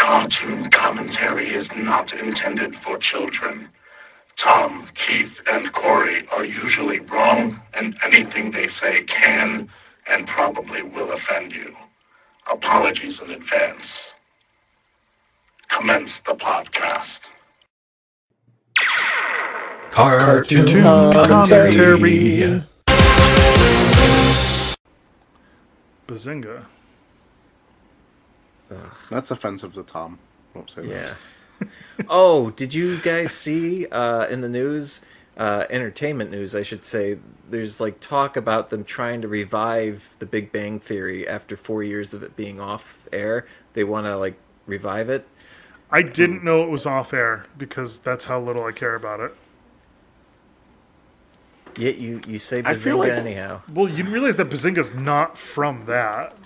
cartoon commentary is not intended for children. Tom, Keith, and Corey are usually wrong, and anything they say can and probably will offend you. Apologies in advance. Commence the podcast. Cartoon, commentary. Bazinga. That's offensive to Tom. Won't say that. Yeah. oh, did you guys see uh, in the news, uh, entertainment news, I should say, there's like talk about them trying to revive the Big Bang Theory after four years of it being off air. They want to like revive it. I didn't know it was off air because that's how little I care about it. Yet you, you say I feel Bazinga like- anyhow. Well, you realize that Bazinga's not from that.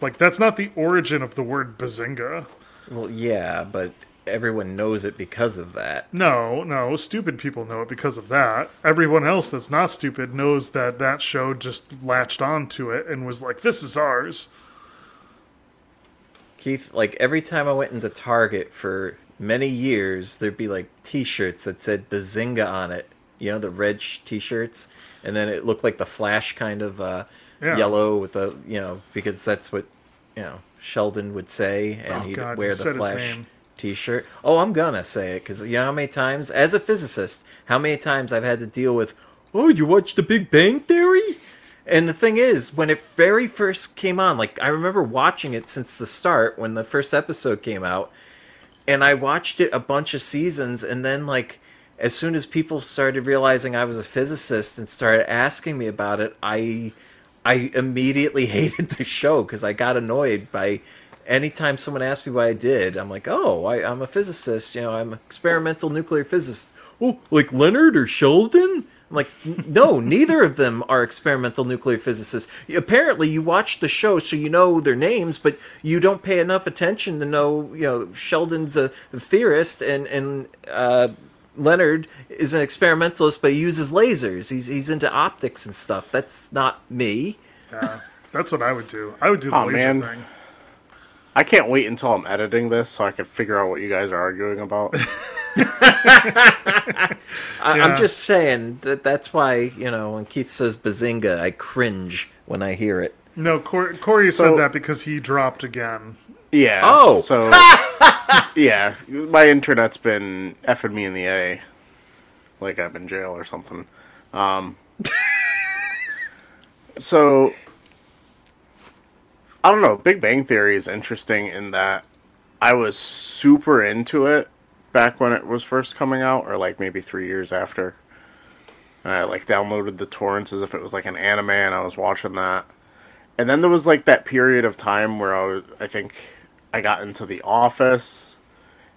Like, that's not the origin of the word Bazinga. Well, yeah, but everyone knows it because of that. No, no, stupid people know it because of that. Everyone else that's not stupid knows that that show just latched onto it and was like, this is ours. Keith, like every time I went into Target for many years, there'd be like T-shirts that said Bazinga on it. You know, the red sh- T-shirts, and then it looked like the Flash kind of uh, Yeah. yellow with a you know because that's what you know Sheldon would say, and Oh, he'd God, wear the Flash. T-shirt. Oh, I'm gonna say it because you know how many times, as a physicist, how many times I've had to deal with, oh, you watch The Big Bang Theory? And the thing is, when it very first came on, like I remember watching it since the start when the first episode came out, and I watched it a bunch of seasons, and then like as soon as people started realizing I was a physicist and started asking me about it, I I immediately hated the show because I got annoyed by anytime someone asked me what I did. I'm like, oh, I, I'm a physicist. You know, I'm an experimental nuclear physicist. Oh, like Leonard or Sheldon? I'm like, no, neither of them are experimental nuclear physicists. Apparently, you watch the show so you know their names, but you don't pay enough attention to know, you know, Sheldon's a theorist and and uh, Leonard is an experimentalist, but he uses lasers. He's he's into optics and stuff. That's not me. Yeah, that's what I would do. I would do the Aw, laser man. thing. I can't wait until I'm editing this so I can figure out what you guys are arguing about. I, Yeah. I'm just saying that that's why you know when Keith says bazinga, I cringe when I hear it. No, Cor- Corey So- said that because he dropped again. Yeah. Oh. So, yeah, my internet's been effing me in the A. Like I'm in jail or something. Um, so, I don't know. Big Bang Theory is interesting in that I was super into it back when it was first coming out, or like maybe three years after. And I like downloaded the torrents as if it was like an anime, and I was watching that. And then there was like that period of time where I was, I think I got into The Office,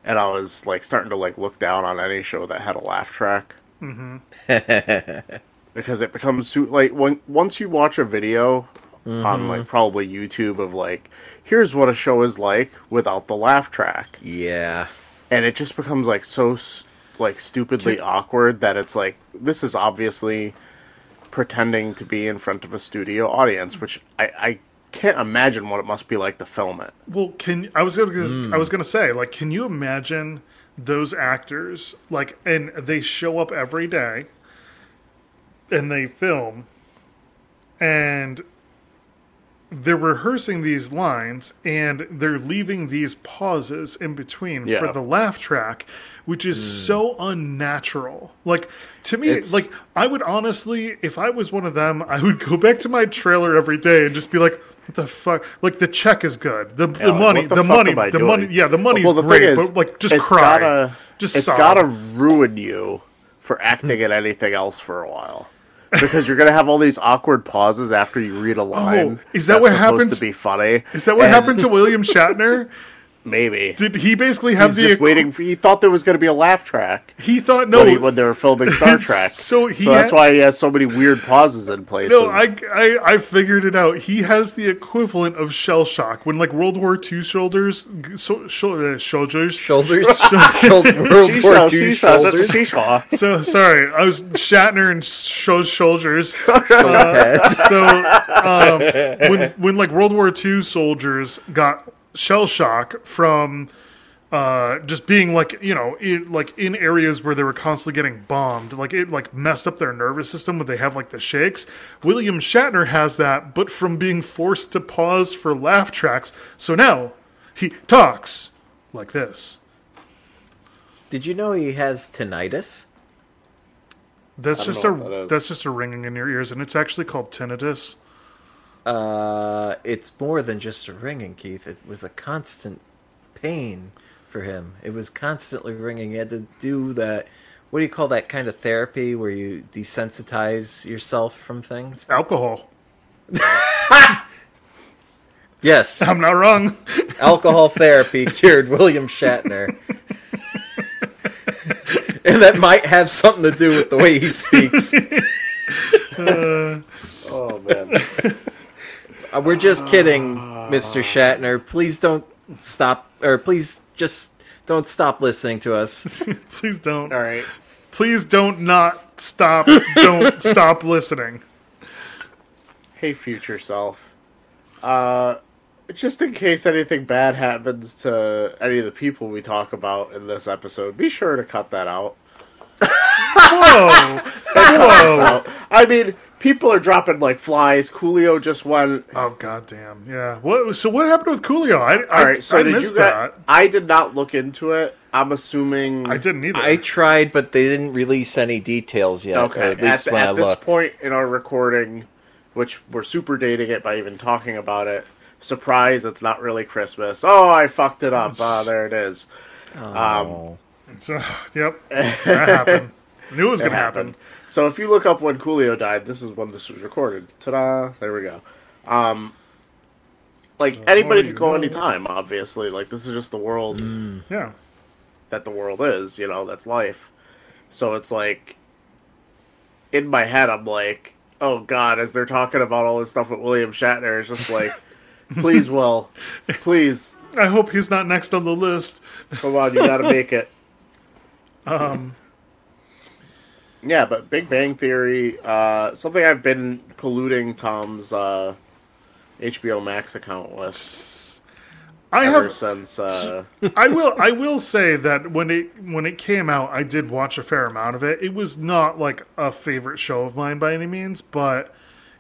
and I was like starting to like look down on any show that had a laugh track. Mm-hmm. because it becomes su- like when once you watch a video on like probably YouTube of like here's what a show is like without the laugh track, Yeah, and it just becomes like so like stupidly awkward that it's like this is obviously pretending to be in front of a studio audience, which I, I can't imagine what it must be like to film it. Well, can I was gonna Hmm. I was gonna say like, can you imagine those actors like, and they show up every day, and they film, and they're rehearsing these lines and they're leaving these pauses in between Yeah. for the laugh track which is so unnatural like to me It's- like i would honestly if i was one of them i would go back to my trailer every day and just be like what the fuck like the check is good the, the Yeah, like, money the the, money the doing? money yeah the money's Well, the great is, but like just it's cry Gotta, just it's sob. gotta ruin you for acting at anything else for a while. Because you're gonna have all these awkward pauses after you read a oh, line. Oh, is that what supposed happens- to be funny? is that what And happened to william shatner Maybe did he basically have he's the just equ- waiting for. He thought there was gonna be a laugh track. he thought no when, he, when they were filming Star Trek. so he that's had- why he has so many weird pauses in places. No, I, I I figured it out. He has the equivalent of shell shock when like World War II soldiers, so, sho- uh, soldiers. shoulders, Shoul- World War sheesh, II sheesh, that's a shoulders. sheesh. So sorry, I was Shatner and sho- soldiers. Heads. So um, when when like World War II soldiers got shell shock from uh, just being like you know in, like in areas where they were constantly getting bombed. Like it like messed up their nervous system when they have like the shakes. William shatner has that but from being forced to pause for laugh tracks. So now he talks like this. Did you know he has tinnitus? that's just a what that is. that's just a ringing in your ears and it's actually called tinnitus Uh, it's more than just a ringing, Keith. It was a constant pain for him. It was constantly ringing. He had to do that. What do you call that kind of therapy where you desensitize yourself from things? alcohol Yes, i'm not wrong alcohol therapy cured William Shatner. and that might have something to do with the way he speaks. Oh man. Uh, we're just kidding, Mr. Shatner. Please don't stop, or please just don't stop listening to us. please don't All right. please don't not stop don't stop listening Hey, future self. Uh, just in case anything bad happens to any of the people we talk about in this episode, be sure to cut that out. whoa whoa I mean, people are dropping like flies. Coolio just won. Oh goddamn! Yeah. What? So what happened with Coolio? I I, All right, so I did missed you get? that. I did not look into it. I'm assuming. I didn't either. I tried, but they didn't release any details yet. Okay. At least at when at I this looked. point in our recording, which we're super dating it by even talking about it. Surprise! It's not really Christmas. Oh, I fucked it up. Ah, there it is. Oh. So, yep, that happened. Knew it was gonna happen. Happened. So if you look up when Coolio died, this is when this was recorded. Ta-da! There we go. Um, like anybody could go know. anytime. Obviously, like this is just the world Yeah. that the world is. You know, that's life. So it's like in my head, I'm like, oh god, as they're talking about all this stuff with William Shatner, it's just like, please, Will, please, I hope he's not next on the list. come on, you gotta make it. Um. Yeah, but Big Bang Theory, uh, something I've been polluting Tom's uh, HBO Max account with I ever have. since. Uh, I will. I will say that when it when it came out, I did watch a fair amount of it. It was not like a favorite show of mine by any means, but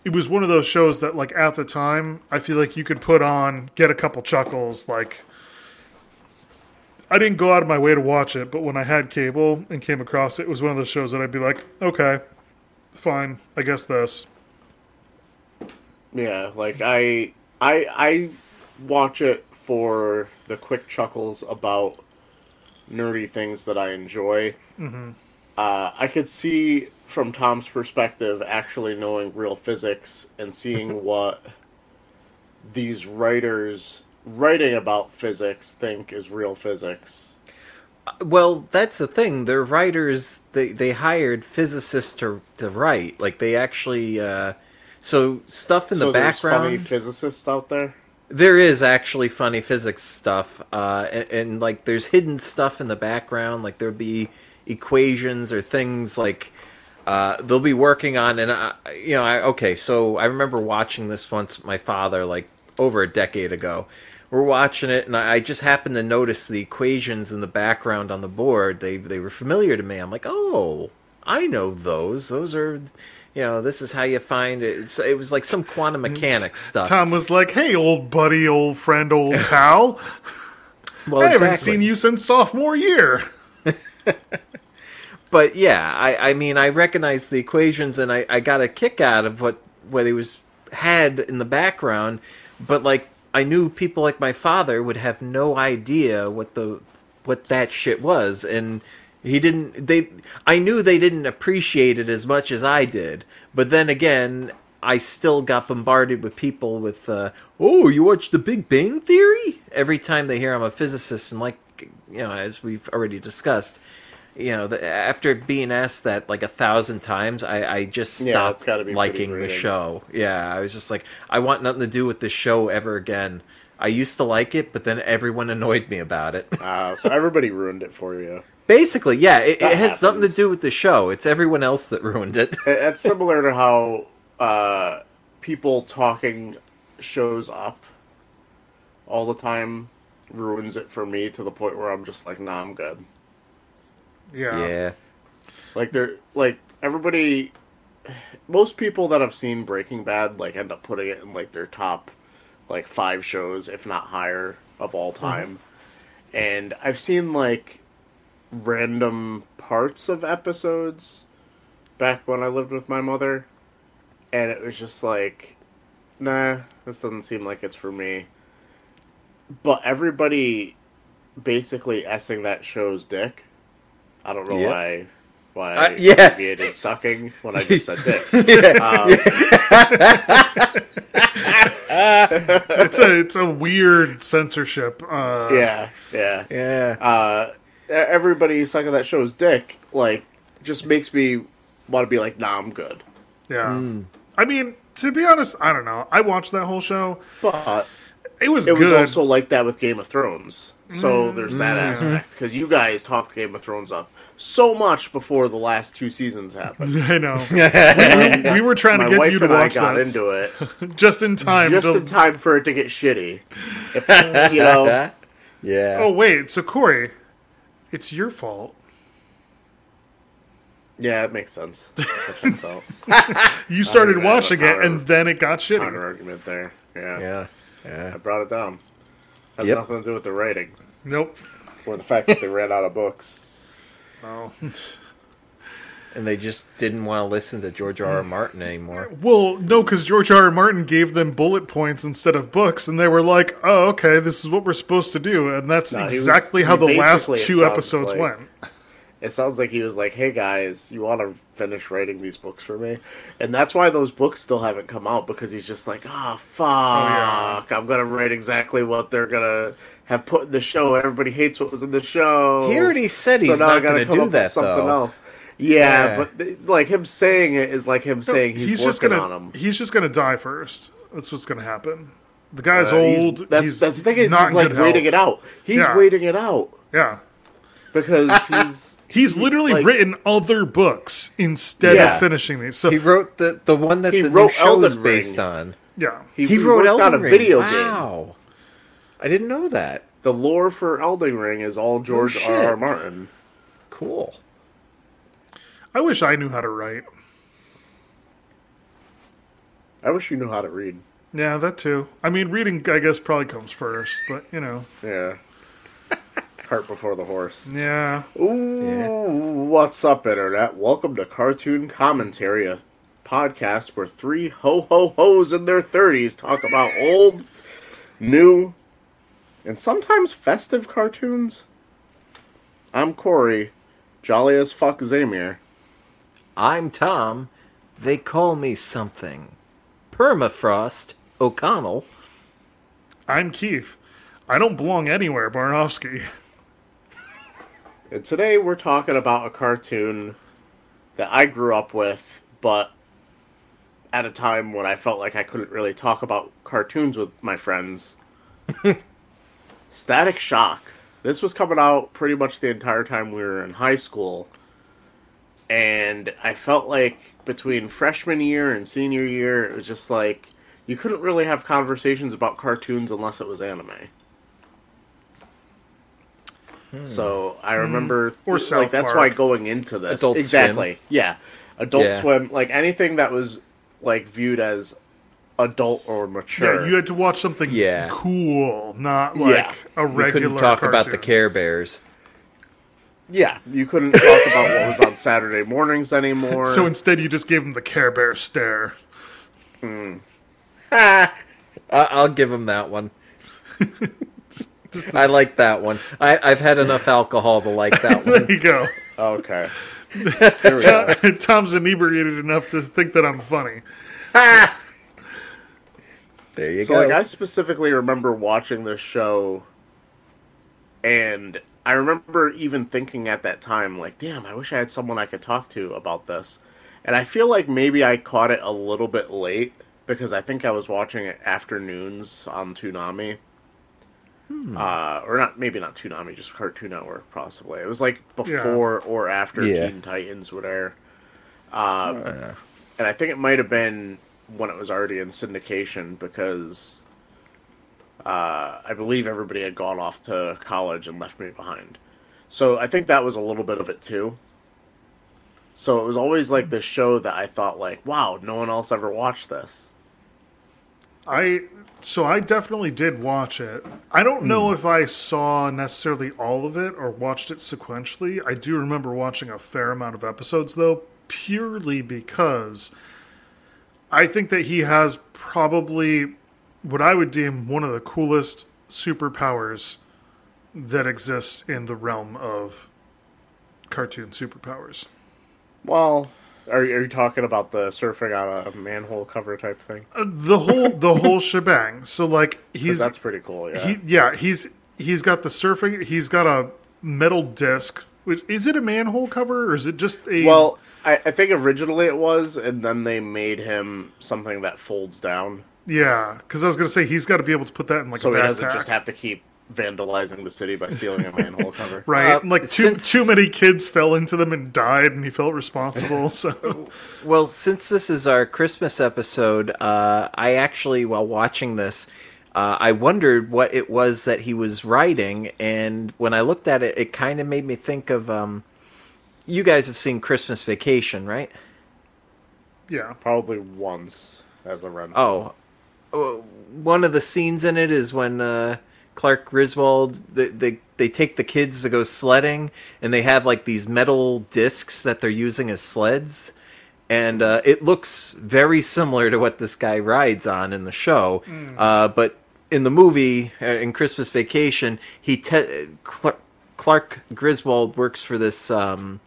it was one of those shows that, like at the time, I feel like you could put on, get a couple chuckles. Like I didn't go out of my way to watch it, but when I had cable and came across it, it was one of those shows that I'd be like, okay, fine, I guess this. yeah, like I, I, I watch it for the quick chuckles about nerdy things that I enjoy. Mm-hmm. Uh, I could see from Tom's perspective actually knowing real physics and seeing what these writers writing about physics think is real physics. Well, that's the thing. They're writers. They they hired physicists to to write. Like they actually. Uh, so stuff in the so there's funny background. physicists out there. There is actually funny physics stuff, uh, and, and like there's hidden stuff in the background. Like there'll be equations or things like uh, they'll be working on. And I, you know, I, okay, so I remember watching this once my father, like over a decade ago. We're watching it, and I just happened to notice the equations in the background on the board. They they were familiar to me. I'm like, oh, I know those. Those are. You know, this is how you find it. It's, it was like some quantum mm, mechanics stuff. Tom was like, "Hey, old buddy, old friend, old pal." Well, I haven't seen you since sophomore year. but yeah, I, I mean, I recognize the equations, and I, I got a kick out of what what he was had in the background. But like, I knew people like my father would have no idea what the what that shit was, and he didn't. They, I knew they didn't appreciate it as much as I did. But then again, I still got bombarded with people with, uh, "Oh, you watch The Big Bang Theory?" Every time they hear I'm a physicist, and like, you know, as we've already discussed, you know, the, after being asked that like a thousand times, I, I just stopped it's gotta be pretty liking the show. Yeah, I was just like, I want nothing to do with this show ever again. I used to like it, but then everyone annoyed me about it. Uh, so everybody ruined it for you. Basically, yeah, it, it had something to do with the show. It's everyone else that ruined it. It- It's similar to how uh, people talking shows up all the time ruins it for me to the point where I'm just like, nah, I'm good. Yeah. Yeah. Like they're like everybody most people that have seen Breaking Bad like end up putting it in like their top like five shows, if not higher, of all uh-huh. time. And I've seen like random parts of episodes back when I lived with my mother, and it was just like, nah, this doesn't seem like it's for me. But everybody basically essing that show's dick. I don't know Yep. why. Why Uh, I yeah. abbreviated sucking when I just said dick. Um, It's a it's a weird censorship. Uh, yeah, yeah. Yeah. uh, everybody sucking that show's dick, like, just makes me want to be like, nah, I'm good. Yeah. Hmm. I mean, to be honest, I don't know. I watched that whole show. But It was it was also like that with Game of Thrones. So there's that Mm-hmm. aspect. Because you guys talked Game of Thrones up so much before the last two seasons happened. I know. we, we were trying to get wife you to and I watch got that into it just in time. just to, in time for it to get shitty. If, you know, yeah. Oh wait, so Corey, it's your fault. yeah, it makes sense. That checks out. You started even have a watching it, counter- and then it got Counter shitty. argument there. Yeah. Yeah. Yeah. I brought it down. Has Yep. nothing to do with the writing Nope. or the fact that they ran out of books. Oh. And they just didn't want to listen to George R. R. Martin anymore. Well, no, because George R. R. Martin gave them bullet points instead of books, and they were like, "Oh, okay, this is what we're supposed to do," and that's No, he was- exactly how the last two episodes like- went. It sounds like he was like, "Hey guys, you want to finish writing these books for me?" And that's why those books still haven't come out because he's just like, "Ah, fuck! yeah. I'm gonna write exactly what they're gonna have put in the show. Everybody hates what was in the show." He already said he's so now I not gotta going to come do up with that, something though. else. Yeah, Yeah. but it's like him saying it is like him saying he's, just working gonna on them. he's just gonna die first. That's what's gonna happen. The guy's Uh, he's- old. That's, he's that's the thing is not he's like waiting health. it out. He's Yeah. waiting it out Yeah, because he's he's literally like- written other books instead Yeah. of finishing these. So He wrote the the one that He the wrote new show is Elden based Ring. on. yeah, he, He, he wrote worked Elden on a Ring. video game. wow. I didn't know that. The lore for Elden Ring is all George shit. R. R. Martin. Cool. I wish I knew how to write. I wish you knew how to read. Yeah, that too. I mean, reading, I guess, probably comes first, but you know, Yeah. Cart before the horse. yeah. Ooh, what's up, Internet? Welcome to Cartoon Commentary, a podcast where three ho ho ho's in their 30s talk about old, new, and sometimes festive cartoons. I'm Corey, jolly as fuck Zamir. I'm Tom. They call me something. Permafrost O'Connell. I'm Keith. I don't belong anywhere, Barnowski. And today we're talking about a cartoon that I grew up with, but at a time when I felt like I couldn't really talk about cartoons with my friends. Static Shock. This was coming out pretty much the entire time we were in high school. And I felt like between freshman year and senior year, it was just like you couldn't really have conversations about cartoons unless it was anime. Hmm. So I hmm. remember, Or like South that's Park. why going into this Adult Swim. exactly, yeah, Adult Yeah. Swim, like anything that was like viewed as adult or mature. Yeah, you had to watch something Yeah. cool, not like Yeah. a We regular. couldn't talk about the. Care Bears. Yeah, you couldn't talk about what was on Saturday mornings anymore. So instead, you just gave them the Care Bear stare. I- hmm. ah, I'll give him that one. Just I like that one. I, I've had enough alcohol to like that one. there you go. okay, Here we go. Tom's inebriated enough to think that I'm funny. There you So go. like I specifically remember watching this show and I remember even thinking at that time like damn I wish I had someone I could talk to about this. And I feel like maybe I caught it a little bit late because I think I was watching it afternoons on Toonami. Uh, or not maybe not Toonami, just Cartoon Network possibly. It was like before or after Yeah. Teen Titans would air. Um, Uh, and I think it might have been when it was already in syndication because uh, I believe everybody had gone off to college and left me behind. So I think that was a little bit of it too. So it was always like this show that I thought like, wow, no one else ever watched this. I so I definitely did watch it. I don't know hmm. if I saw necessarily all of it or watched it sequentially. I do remember watching a fair amount of episodes though, purely because I think that he has probably what I would deem one of the coolest superpowers that exists in the realm of cartoon superpowers. Well, are, you- are you talking about the surfing on a manhole cover type thing? Uh, the whole the whole shebang. So like he's that's pretty cool. Yeah. He, yeah, he's he's got the surfing. He's got a metal disc. Which is it a manhole cover or is it just a? well, I, I think originally it was, and then they made him something that folds down, yeah, because I was gonna say he's got to be able to put that in like so a he doesn't just have to keep vandalizing the city by stealing a manhole cover. right? Uh, like too since- too many kids fell into them and died, and he felt responsible. So Well, since this is our Christmas episode, uh, I actually, while watching this, uh, I wondered what it was that he was writing, and when I looked at it, it kind of made me think of. Um, you guys have seen Christmas Vacation, right? yeah, Probably once as a run. Oh, uh, one of the scenes in it is when uh, Clark Griswold they, they they take the kids to go sledding, and they have like these metal discs that they're using as sleds, and uh, it looks very similar to what this guy rides on in the show. Uh, but in the movie, uh, in Christmas Vacation, he te- Clark, Clark Griswold works for this um,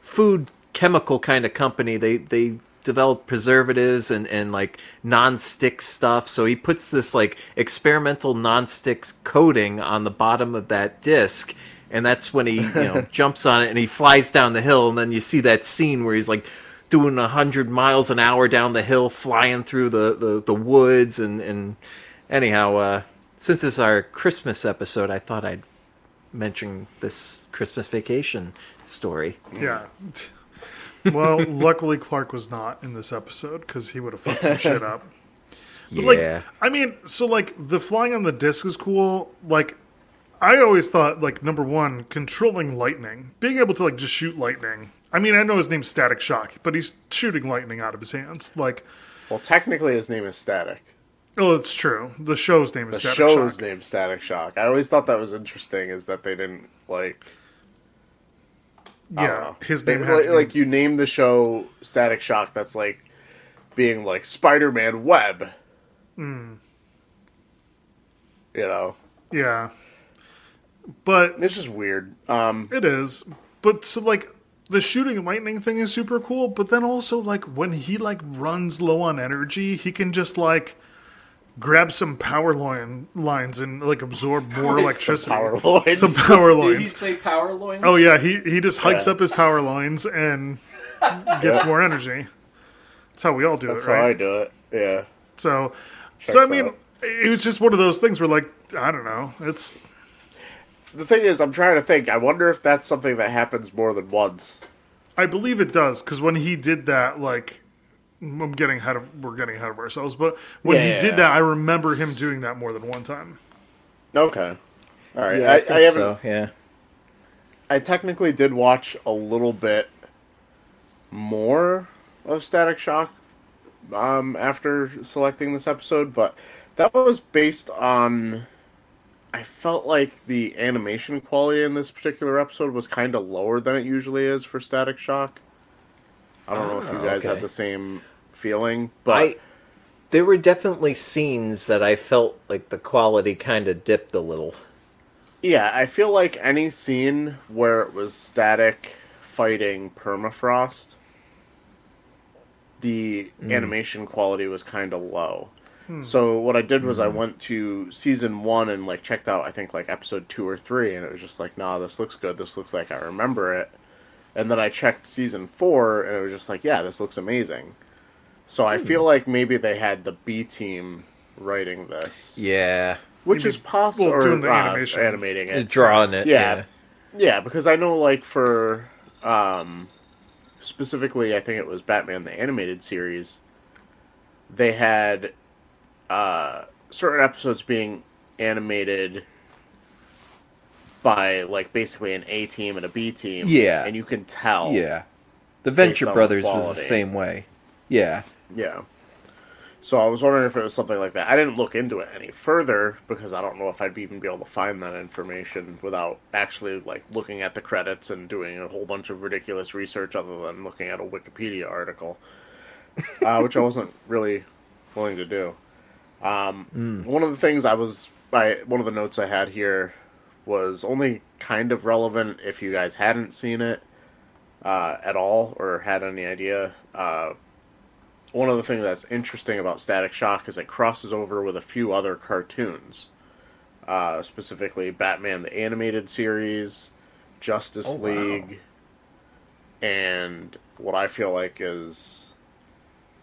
food chemical kind of company. They they develop preservatives and, and like non-stick stuff. So he puts this like experimental non-stick coating on the bottom of that disc. And that's when he, you know, jumps on it and he flies down the hill. And then you see that scene where he's like doing a hundred miles an hour down the hill, flying through the, the, the woods. And, and anyhow, uh, since it's our Christmas episode, I thought I'd mention this Christmas vacation story. yeah. Well, luckily Clark was not in this episode because he would have fucked some shit up. But like, I mean, so like the flying on the disc is cool. Like, I always thought like number one, controlling lightning, being able to like just shoot lightning. I mean, I know his name's Static Shock, but he's shooting lightning out of his hands. Like, Well, technically his name is Static. oh, it's true. The show's name is The Static show's Shock. named Static Shock. I always thought that was interesting, is that they didn't like. Yeah, his name had like, be- you name the show Static Shock. That's like being like Spider-Man Web. Hmm. You know, Yeah, but it's just weird. Um, It is. But so like the shooting lightning thing is super cool, but then also like when he like runs low on energy, he can just like grab some power line lines and like absorb more electricity. power lines. Some power lines. say power loins? Oh yeah, he he just hikes Yeah. up his power lines and gets more energy. That's how we all do that's it, right? That's how I do it. Yeah. So so I mean out. it was just one of those things where like I don't know. It's The thing is, I'm trying to think. I wonder if that's something that happens more than once. I believe it does because when he did that, like, I'm getting ahead of we're getting ahead of ourselves, but when Yeah, he yeah, did yeah. that, I remember him doing that more than one time. Okay. All right. Yeah, I, I, think I haven't. so. Yeah. I technically did watch a little bit more of Static Shock um, after selecting this episode, but that was based on. I felt like the animation quality in this particular episode was kind of lower than it usually is for Static Shock. I don't know if you Oh, guys okay. had the same feeling, but I there were definitely scenes that I felt like the quality kind of dipped a little. Yeah, I feel like any scene where it was static fighting permafrost, the hmm. animation quality was kind of low. Hmm. So what I did was I hmm. went to season one and like checked out I think like episode two or three, and it was just like, nah, this looks good. This looks like I remember it. And then I checked season four, and it was just like, yeah, this looks amazing. So I feel like maybe they had the B team writing this, Yeah, which is possible. well, or, doing the uh, animation. animating it. drawing it. Yeah. Yeah, because I know like for um specifically I think it was Batman the animated series they had uh certain episodes being animated by like basically an A team and a B team. Yeah. and you can tell. Yeah. The Venture on Brothers was the quality. same way. Yeah. Yeah. So I was wondering if it was something like that. I didn't look into it any further because I don't know if I'd even be able to find that information without actually like looking at the credits and doing a whole bunch of ridiculous research other than looking at a Wikipedia article, uh, which I wasn't really willing to do. Um, One of the things I was, I one of the notes I had here was only kind of relevant if you guys hadn't seen it uh, at all or had any idea. Uh, one of the things that's interesting about Static Shock is it crosses over with a few other cartoons, uh, specifically Batman the Animated Series, Justice Oh, wow. League, and what I feel like is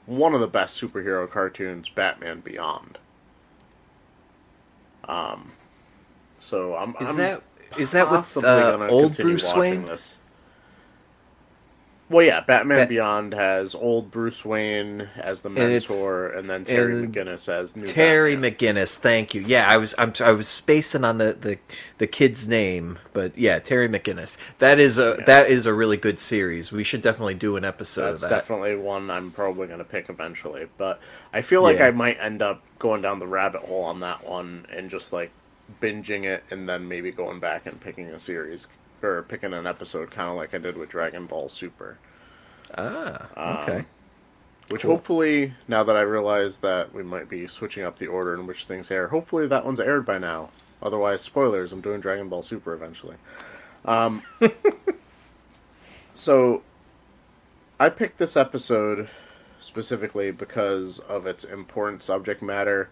one of the best superhero cartoons, Batman Beyond. Um, so I'm Is I'm that is that with uh, old Bruce Wayne? This. Well, yeah, Batman Bat- Beyond has old Bruce Wayne as the And mentor, and, then Terry and McGinnis as new Terry Batman. McGinnis, thank you. Yeah, I was I'm, I was spacing on the, the, the kid's name, but yeah, Terry McGinnis. That is a Yeah. that is a really good series. We should definitely do an episode That's of that. definitely one I'm probably going to pick eventually. But I feel like Yeah. I might end up going down the rabbit hole on that one and just like binging it, and then maybe going back and picking a series or picking an episode, kind of like I did with Dragon Ball Super. Ah, Um, okay. Which Cool. hopefully, now that I realize that we might be switching up the order in which things air, hopefully that one's aired by now. Otherwise, spoilers. I'm doing Dragon Ball Super eventually. Um, so, I picked this episode specifically because of its important subject matter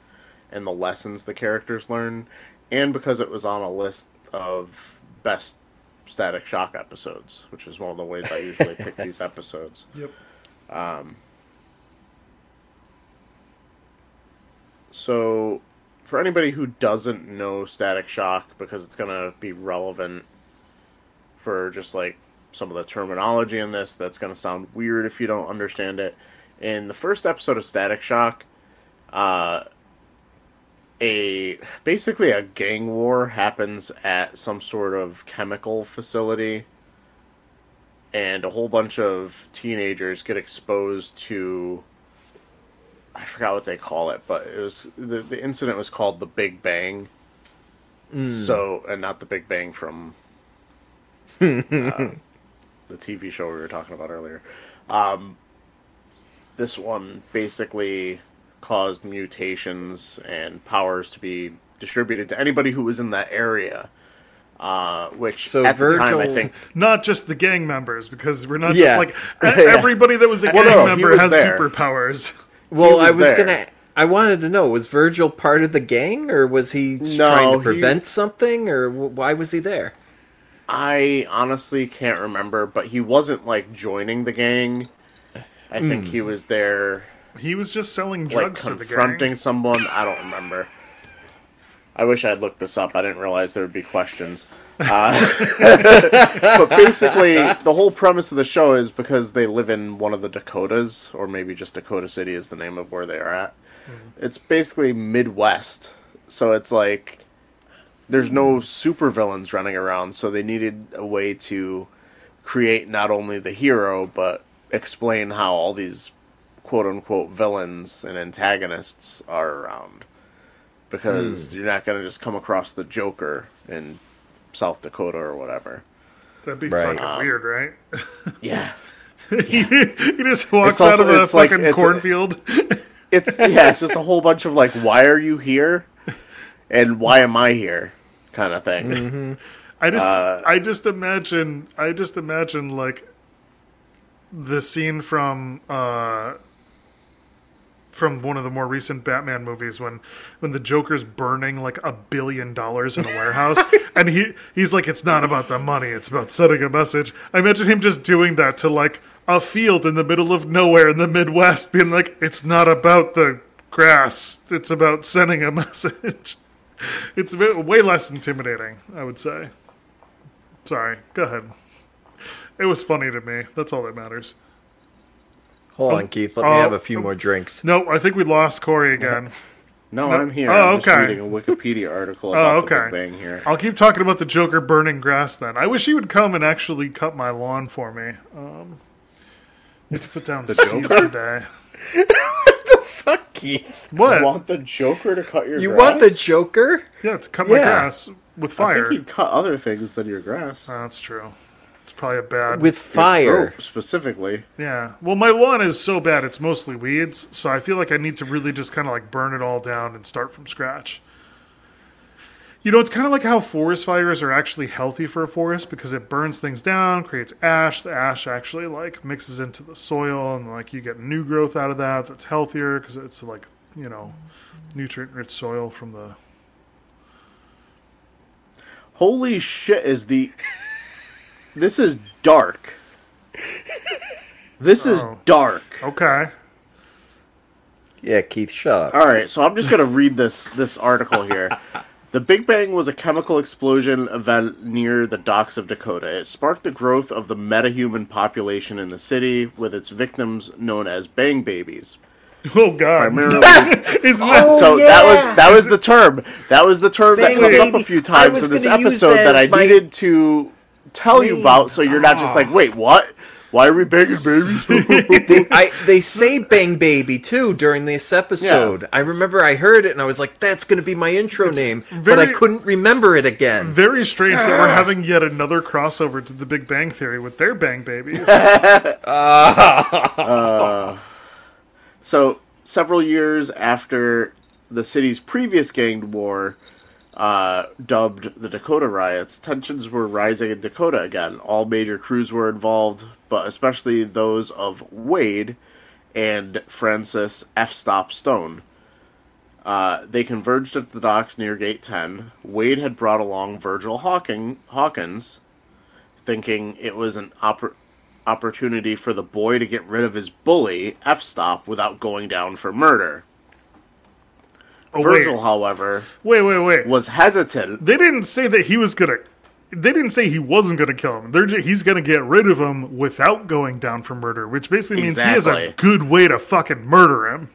and the lessons the characters learn, and because it was on a list of best Static Shock episodes, which is one of the ways I usually pick these episodes. Yep. So, for anybody who doesn't know Static Shock, because it's going to be relevant for just like some of the terminology in this, that's going to sound weird if you don't understand it. In the first episode of Static Shock, uh, a basically a gang war happens at some sort of chemical facility, and a whole bunch of teenagers get exposed to I forgot what they call it, but it was the the incident was called the Big Bang. So, and not the Big Bang from uh, the TV show we were talking about earlier. Um, this one basically caused mutations and powers to be distributed to anybody who was in that area. Uh, which So at the time I think Not just the gang members, because we're not Yeah. just like e- everybody that was a Well, gang no, member was has there. superpowers. Well, I was was there. gonna. I wanted to know: was Virgil part of the gang, or was he No, trying to he- prevent something, or why was he there? I honestly can't remember, but he wasn't like joining the gang. I think he was there He was just selling like drugs to the confronting someone. I don't remember. I wish I'd looked this up. I didn't realize there would be questions. Uh, but basically, the whole premise of the show is because they live in one of the Dakotas, or maybe just Dakota City is the name of where they are at. It's basically Midwest, so it's like there's no supervillains running around, so they needed a way to create not only the hero but explain how all these quote unquote villains and antagonists are around. Because you're not going to just come across the Joker in South Dakota or whatever. That'd be Right. fucking Um, weird, right? Yeah. he, he just walks It's out of a it's like- fucking it's a- cornfield. It's yeah, it's just a whole bunch of like why are you here? And why am I here? kind of thing. I just Uh, I just imagine I just imagine like the scene from uh from one of the more recent Batman movies when when the Joker's burning like a billion dollars in a warehouse and he he's like it's not about the money it's about sending a message. I imagine him just doing that to like a field in the middle of nowhere in the Midwest being like it's not about the grass it's about sending a message. It's a bit, way less intimidating, I would say. Sorry, go ahead. It was funny to me. That's all that matters. Hold um, on, Keith. Let me oh, have a few oh. more drinks. No, I think we lost Corey again. No, No? I'm here. Oh, I'm just okay. reading a Wikipedia article Oh, about the okay. Big Bang here. I'll keep talking about the Joker burning grass then. I wish he would come and actually cut my lawn for me. Um, you have to put down seed Joker? today. What the fuck Keith. What? You want the Joker to cut your You grass? want the Joker? yeah, to cut my grass with I fire. think he'd cut other things than your grass. Oh, that's true. It's probably a bad. With fire. throat, specifically. yeah. Well, my lawn is so bad; it's mostly weeds. So I feel like I need to really just kind of like burn it all down and start from scratch. You know, it's kind of like how forest fires are actually healthy for a forest because it burns things down, creates ash. The ash actually like mixes into the soil, and like you get new growth out of that. That's healthier because it's like you know nutrient-rich soil from the. Holy shit! Is the this is dark. This is Oh. dark. Okay. Yeah, Keith, shut up. All right, so I'm just gonna read this this article here. The Big Bang was a chemical explosion event near the docks of Dakota. It sparked the growth of the metahuman population in the city, with its victims known as Bang Babies. Oh God! Primarily, Isn't that Oh, so that yeah. was that was the term. That was the term Bang that comes up Baby. a few I times was in this gonna use episode that that I as my- needed to tell you about, so you're not just ah. like, wait, what? Why are we banging babies? they, I, they say "bang baby" too during this episode. Yeah. I remember I heard it and I was like, "That's going to be my intro name," but I couldn't remember it again. very strange that we're ah. having yet another crossover to the Big Bang Theory with their Bang Babies? Uh, so, several years after the city's previous gang war, uh, dubbed the Dakota Riots, tensions were rising in Dakota again. All major crews were involved, but especially those of Wade and Francis F. Stop Stone. Uh, they converged at the docks near Gate 10. Wade had brought along Virgil Hawking, Hawkins, thinking it was an oppor- opportunity for the boy to get rid of his bully, F Stop, without going down for murder. Oh, Virgil, wait. however, wait, wait, wait. was hesitant. They didn't say that he was gonna. They didn't say he wasn't gonna kill him. They're ju- he's gonna get rid of him without going down for murder, which basically means he has a good way to fucking murder him.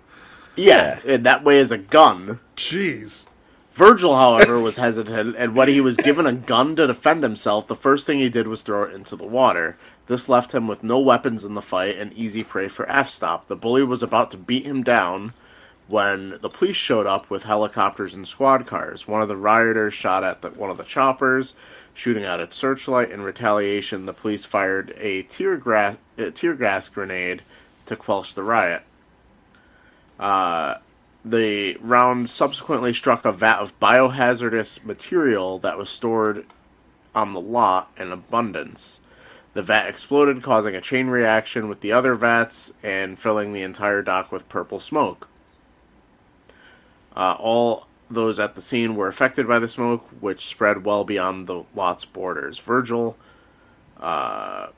Yeah, and that way is a gun. Jeez. Virgil, however, was hesitant, and when he was given a gun to defend himself, the first thing he did was throw it into the water. This left him with no weapons in the fight and easy prey for F Stop. The bully was about to beat him down when the police showed up with helicopters and squad cars. One of the rioters shot at the, one of the choppers, shooting out its searchlight. In retaliation, the police fired a tear, gra- a tear gas grenade to quell the riot. Uh, the round subsequently struck a vat of biohazardous material that was stored on the lot in abundance. The vat exploded, causing a chain reaction with the other vats and filling the entire dock with purple smoke. Uh, all those at the scene were affected by the smoke, which spread well beyond the lot's borders. Virgil, uh,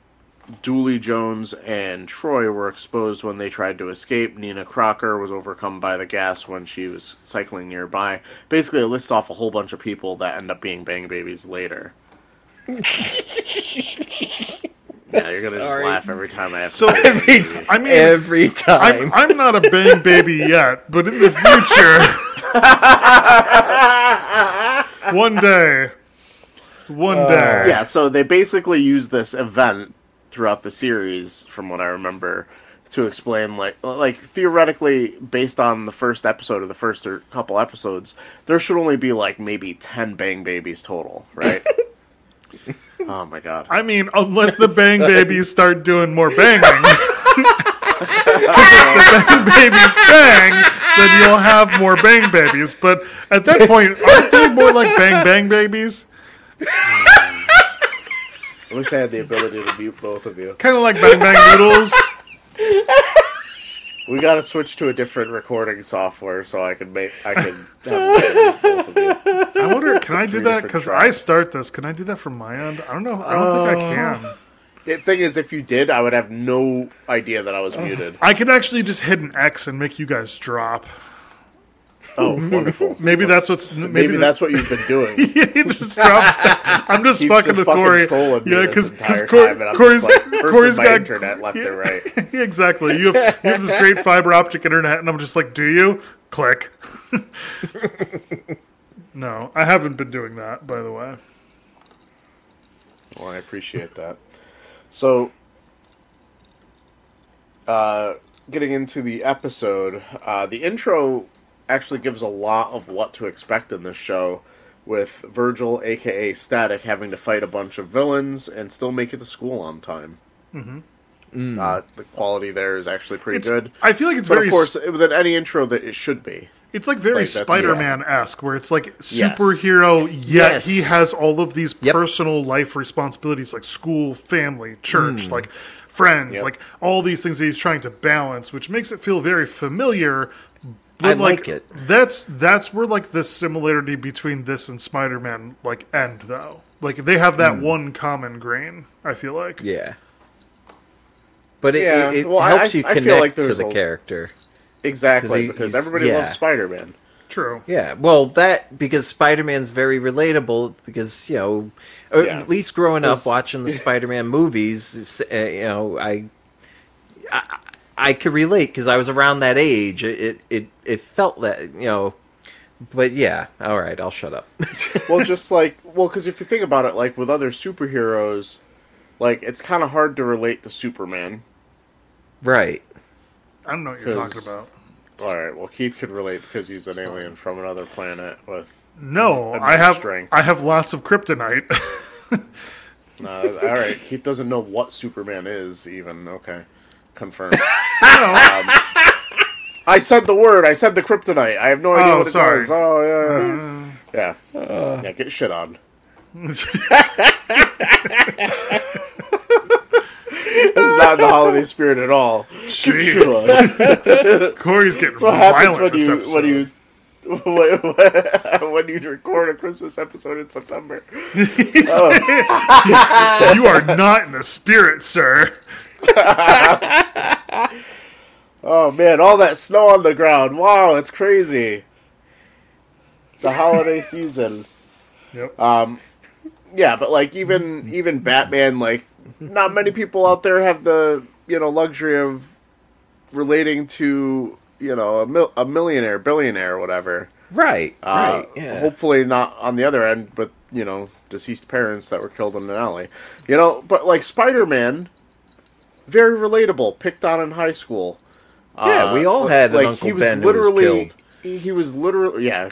Dooley Jones and Troy were exposed when they tried to escape. Nina Crocker was overcome by the gas when she was cycling nearby. Basically, it lists off a whole bunch of people that end up being bang babies later. yeah, you're gonna just Sorry. laugh every time I have So- to say Every babies. I mean, Every time. I'm, I'm not a bang baby yet, but in the future, one day, one uh, day, Yeah, so they basically use this event throughout the series, from what I remember, to explain like like theoretically based on the first episode or the first or couple episodes, there should only be like maybe ten bang babies total, right? oh my god. I mean, unless the bang babies start doing more banging. Because if the bang babies bang, then you'll have more bang babies. But at that point, aren't they more like bang bang babies? I wish I had the ability to mute both of you. Kind of like bang bang noodles. We got to switch to a different recording software so I can make I can have mute both of you. I wonder, can I do that? Because I start this. Can I do that from my end? I don't know. I don't think I uh, can. The thing is, if you did, I would have no idea that I was muted. I could actually just hit an X and make you guys drop. Oh, wonderful. Maybe that's what's. Maybe, Maybe that's what you've been doing. you just. I'm just fucking with Corey. Yeah, because Cor- time, Corey's just, like, cursing Corey's got internet left and right. exactly. You have you have this great fiber optic internet, and I'm just like, do you? Click. no, I haven't been doing that, by the way. Well, I appreciate that. So, uh, getting into the episode, uh, the intro actually gives a lot of what to expect in this show, with Virgil, aka Static, having to fight a bunch of villains and still make it to school on time. Mm-hmm. Uh, the quality there is actually pretty It's, good. I feel like it's But very of course, within any intro that it should be. It's like very Like, Spider-Man esque, where it's like Yes. superhero, yet Yes. he has all of these Yep. personal life responsibilities, like school, family, church, like friends, Yep. like all these things that he's trying to balance, which makes it feel very familiar. But I like it. That's that's where like the similarity between this and Spider-Man like end though. Like they have that one common grain. I feel like. Yeah. But it, Yeah, it, it well, I- helps you I feel connect like to the a- character. Exactly, 'Cause he- because everybody yeah. loves Spider Man. True. Yeah, well, that because Spider Man's very relatable because you know, or Yeah. at least growing up watching the Spider Man movies, uh, you know, I, I, I could relate because I was around that age. It, it, it, it felt that you know, but yeah, all right, I'll shut up. well, just like well, because if you think about it, like with other superheroes, like it's kind of hard to relate to Superman. right? I don't know what you're talking about. All right, well, Keith could relate because he's an alien from another planet with. No, I have strength. I have lots of kryptonite. Uh, all right, Keith doesn't know what Superman is even. Okay, confirmed. Um, I said the word. I said the kryptonite. I have no idea Oh, what it sorry. does. Oh yeah, yeah, yeah. yeah. Get shit on. Is not in the holiday spirit at all. Jeez. Corey's getting That's what happens violent when this you episode. when you when, when you record a Christmas episode in September. you are not in the spirit, sir. Oh man, all that snow on the ground! Wow, it's crazy. The holiday season. Yep. Um, yeah, but like even even Batman, like not many people out there have the you know luxury of relating to you know a, mil- a millionaire, billionaire, whatever. Right, Uh, right, yeah. Hopefully not on the other end, but you know, deceased parents that were killed in an alley. You know, but like Spider Man, very relatable. Picked on in high school. Yeah, we all had an Uncle Ben who was killed. He, was literally he was literally yeah.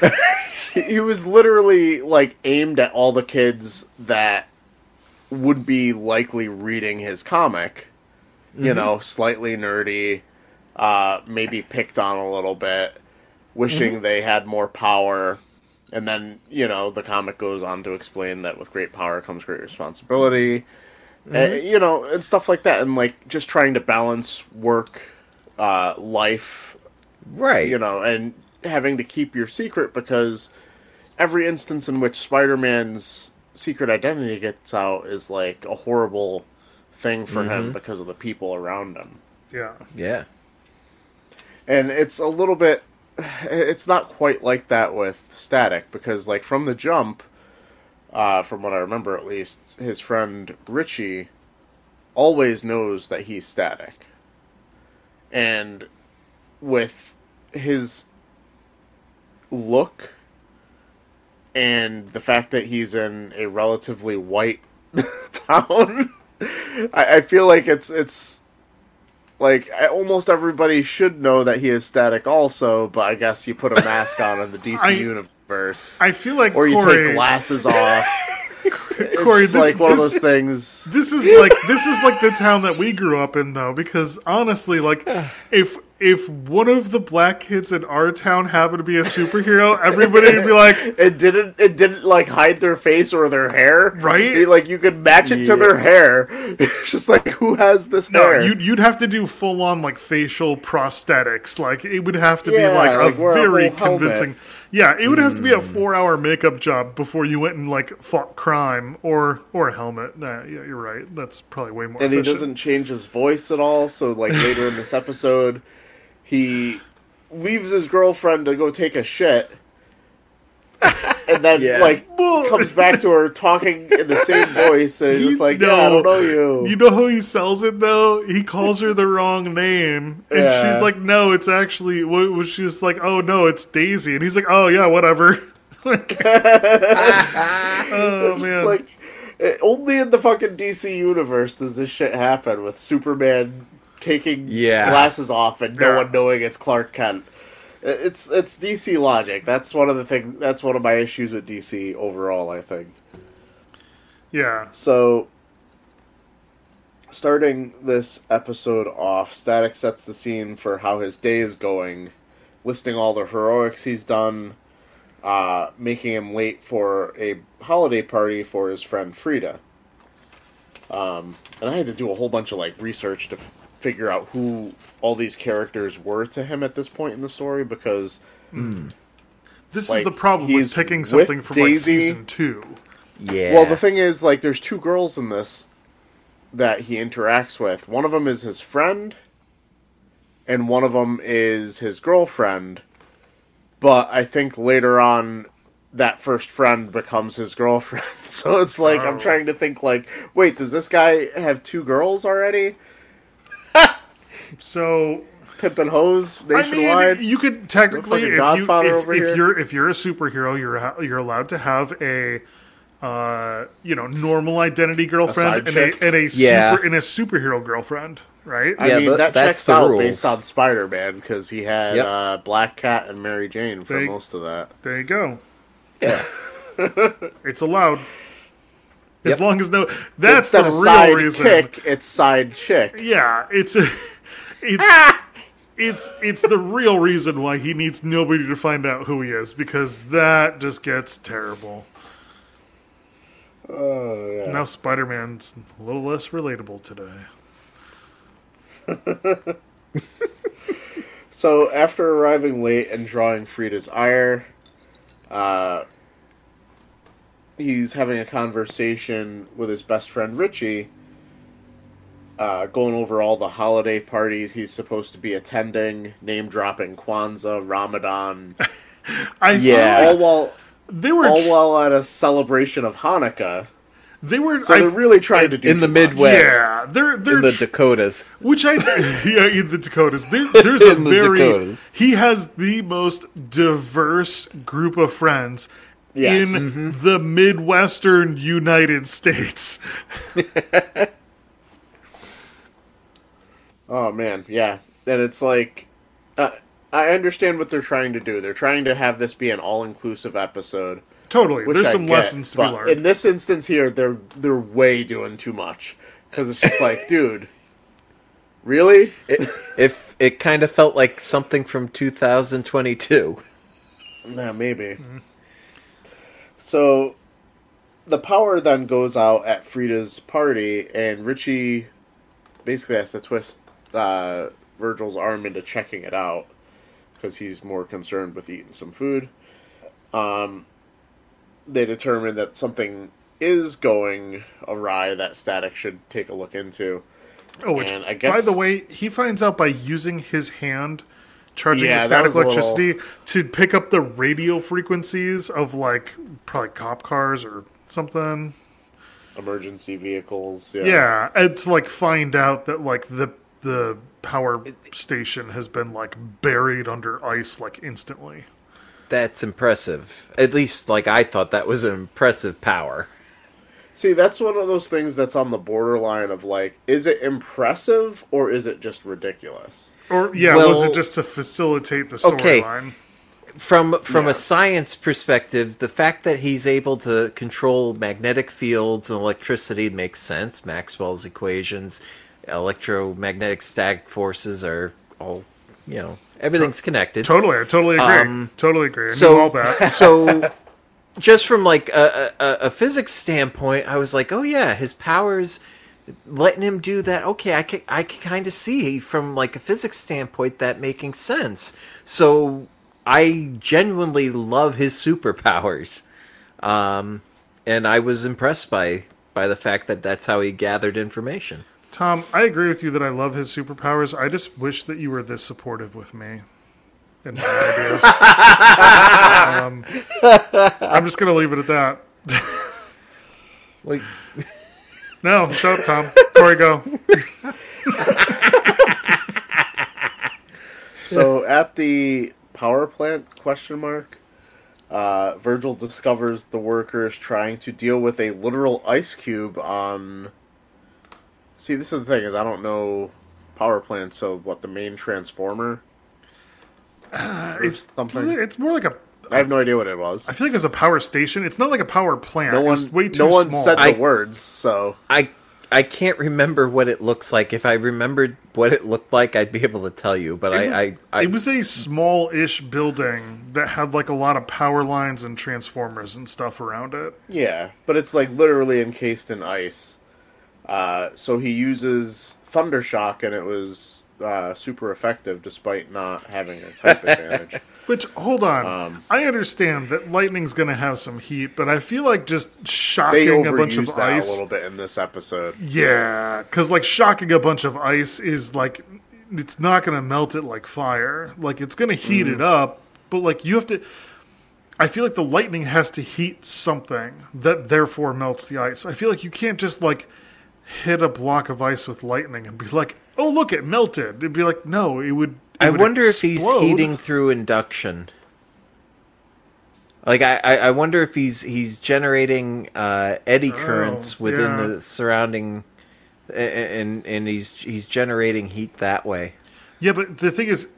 he was literally like aimed at all the kids that would be likely reading his comic. Mm-hmm. You know, slightly nerdy, uh, maybe picked on a little bit, wishing Mm-hmm. they had more power. And then, you know, the comic goes on to explain that with great power comes great responsibility. Mm-hmm. Uh, you know, and stuff like that. And, like, just trying to balance work, uh, life, right. you know, and having to keep your secret because every instance in which Spider-Man's secret identity gets out is like a horrible thing for Mm-hmm. him because of the people around him. Yeah. yeah. And it's a little bit it's not quite like that with Static because like from the jump uh, from what I remember at least, his friend Richie always knows that he's static. And with his look and the fact that he's in a relatively white town, I, I feel like it's it's like I, almost everybody should know that he is static also, but I guess you put a mask on in the DC I- universe, I feel like or you Corey, take glasses off. Corey, just this- like one of those things. This is like this is like the town that we grew up in though because honestly like if if one of the black kids in our town happened to be a superhero everybody would be like It didn't. It didn't like hide their face or their hair. Right? It, like you could match it to their hair. It's just like who has this no hair? you'd, you'd have to do full on like facial prosthetics like it would have to Yeah, be like, like a wear a very whole helmet. Yeah it would have to be a hmm. four hour makeup job before you went and like fought crime or or a helmet. Nah, yeah you're right. That's probably way more and he doesn't change his voice at all. So like later in this episode, he leaves his girlfriend to go take a shit, and then Yeah. like comes back to her talking in the same voice, and he's just like, "Yeah, I don't know you." You know how he sells it though? He calls her the wrong name, and Yeah. she's like, "No, it's actually." What was she just like? "Oh no, it's Daisy," and he's like, "Oh yeah, whatever." Like- oh It's man, like eh, only in the fucking DC universe does this shit happen with Superman taking Yeah. glasses off and no one knowing it's Clark Kent. It's it's DC logic. That's one of the thing. That's one of my issues with DC overall. I think. yeah, So, starting this episode off, Static sets the scene for how his day is going, listing all the heroics he's done, uh, making him late for a holiday party for his friend Frieda. Um, and I had to do a whole bunch of like research to f- figure out who all these characters were to him at this point in the story because hmm. this like, is the problem with he's picking with something from like Daisy. season two. Yeah. Well, the thing is, like, there's two girls in this that he interacts with. One of them is his friend, and one of them is his girlfriend. But I think later on, that first friend becomes his girlfriend. So it's like I'm Oh. trying to think, like, wait, does this guy have two girls already? So Pimp and hose I nationwide. mean, you could technically, fucking if you, if, if you're if you're a superhero, you're you're allowed to have a uh, you know normal identity girlfriend side and a and a Yeah. super and a superhero girlfriend, right? I Yeah, mean, th- that that's checks out rules. based on Spider Man because he had Yep. uh, Black Cat and Mary Jane for They- most of that. there you go. yeah. It's allowed. As Yep. long as no, that's Instead the of real side reason. kick, it's side chick. Yeah, it's it's it's it's the real reason why he needs nobody to find out who he is because that just gets terrible. Oh yeah. Now Spider Man's a little less relatable today. So after arriving late and drawing Frieda's ire, uh, he's having a conversation with his best friend Richie, uh, going over all the holiday parties he's supposed to be attending, name dropping Kwanzaa, Ramadan, I Yeah. feel all while they were all while at a celebration of Hanukkah. they were So I, they're really trying to do in the much. Midwest. yeah they're they're in the Dakotas. which I yeah in the Dakotas there, there's a the very Dakotas. he has the most diverse group of friends Yes. in the Midwestern United States. Oh man, yeah, and it's like, uh, I understand what they're trying to do. They're trying to have this be an all-inclusive episode. Totally, there's I some get, lessons to be learned. In this instance here, they're they're way doing too much because it's just like, dude, really? It, if it kind of felt like something from 2022. Nah, maybe. So, the power then goes out at Frieda's party, and Richie basically has to twist uh, Virgil's arm into checking it out because he's more concerned with eating some food. Um, they determine that something is going awry that Static should take a look into. oh, which, and I by the way, he finds out by using his hand charging Yeah, the static a little- electricity to pick up the radio frequencies of like probably cop cars or something. Emergency vehicles. Yeah. Yeah, and to like find out that like the the power station has been like buried under ice like instantly. That's impressive. At least, like, I thought that was an impressive power. See, that's one of those things that's on the borderline of like, is it impressive or is it just ridiculous? Or yeah, was it just to facilitate the Okay. storyline? From from Yeah. a science perspective, the fact that he's able to control magnetic fields and electricity makes sense. Maxwell's equations, electromagnetic static forces are all, you know, everything's connected. Totally, I totally agree. Um, totally agree. I so all that. so just from like a, a, a physics standpoint i was like oh yeah his powers letting him do that okay i can i can kind of see from like a physics standpoint that making sense so i genuinely love his superpowers um and i was impressed by by the fact that that's how he gathered information Tom, I agree with you that I love his superpowers. I just wish that you were this supportive with me. in my ideas. um, I'm just gonna leave it at that. Like, No, shut up, Tom. Corey, go. So at the power plant question mark, uh, Virgil discovers the workers trying to deal with a literal ice cube on. See, this is the thing is I don't know power plants. So what the main transformer? It's something. it's more like a. I have no idea what it was. I feel like it's a power station. It's not like a power plant. No it's one, way too no one small. said the I- words. So I I can't remember what it looks like. If I remembered what it looked like, I'd be able to tell you. But I, I, I it was a small-ish building that had like a lot of power lines and transformers and stuff around it. yeah, but it's like literally encased in ice. Uh, so he uses thunder shock, and it was uh, super effective despite not having a type advantage. Which hold on, Um, I understand that lightning's going to have some heat, but I feel like just shocking a bunch of that ice. a little bit in this episode. Yeah, because like shocking a bunch of ice is like it's not going to melt it like fire. Like it's going to heat Mm. it up, but like you have to. I feel like the lightning has to heat something that therefore melts the ice. I feel like you can't just like hit a block of ice with lightning and be like, "Oh, look, it melted." It'd be like, no, it would. it I would wonder if he's heating through induction. Like I, I I wonder if he's he's generating uh, eddy currents within yeah. the surrounding, and and he's he's generating heat that way. Yeah, but the thing is,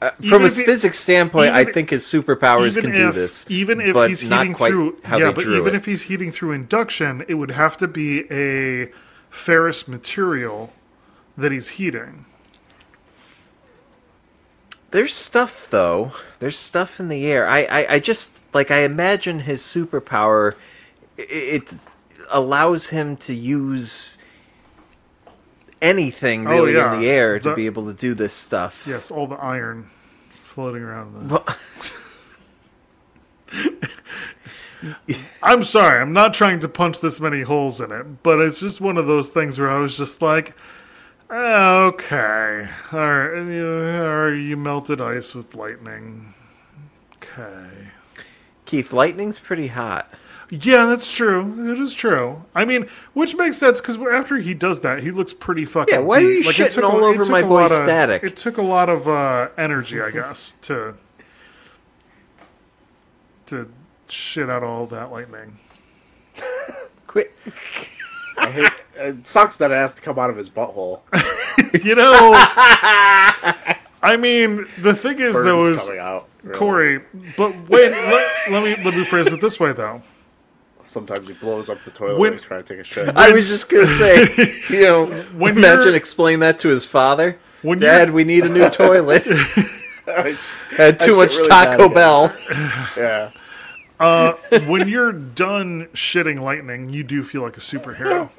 Uh, from a physics standpoint, I think his superpowers can do if, this. Even if but he's not heating quite through, how yeah, they but even it. if he's heating through induction, it would have to be a ferrous material that he's heating. There's stuff though. There's stuff in the air. I, I, I just like I imagine his superpower. i- It allows him to use anything Oh, really yeah. in the air to The- be able to do this stuff. Yes, all the iron floating around. The... Well, I'm sorry, I'm not trying to punch this many holes in it, but it's just one of those things where I was just like, "Ah, okay, all right, you, all right, you melted ice with lightning. Okay. Keith, lightning's pretty hot. Yeah, that's true. It is true. I mean, which makes sense because after he does that, he looks pretty fucking. Yeah, why are you it shitting took a- all it over my a boy lot of- Static? It took a lot of uh, energy, I guess, to to shit out all that lightning. Quit. I hate, it sucks that it has to come out of his butthole. You know, I mean, the thing is, though, Burns is coming out. really. Corey. But wait, let, let me let me phrase it this way, though. Sometimes he blows up the toilet When- when he's trying to take a shit. I was just gonna say, you know, When imagine you're- explain that to his father. When Dad, you're- we need a new toilet. I- Had too shit much really Taco. Bell. yeah. when you're done shitting lightning, you do feel like a superhero.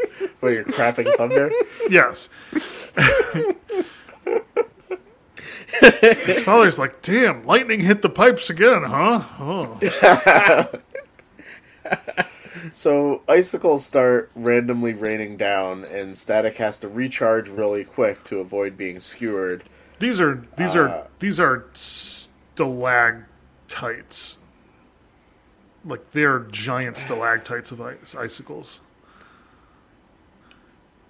But you're crapping thunder. Yes. His father's like, damn, lightning hit the pipes again, huh? Oh. So icicles start randomly raining down, and Static has to recharge really quick to avoid being skewered. These are these Uh, are these are stalactites. Like they're giant stalactites of ice, icicles.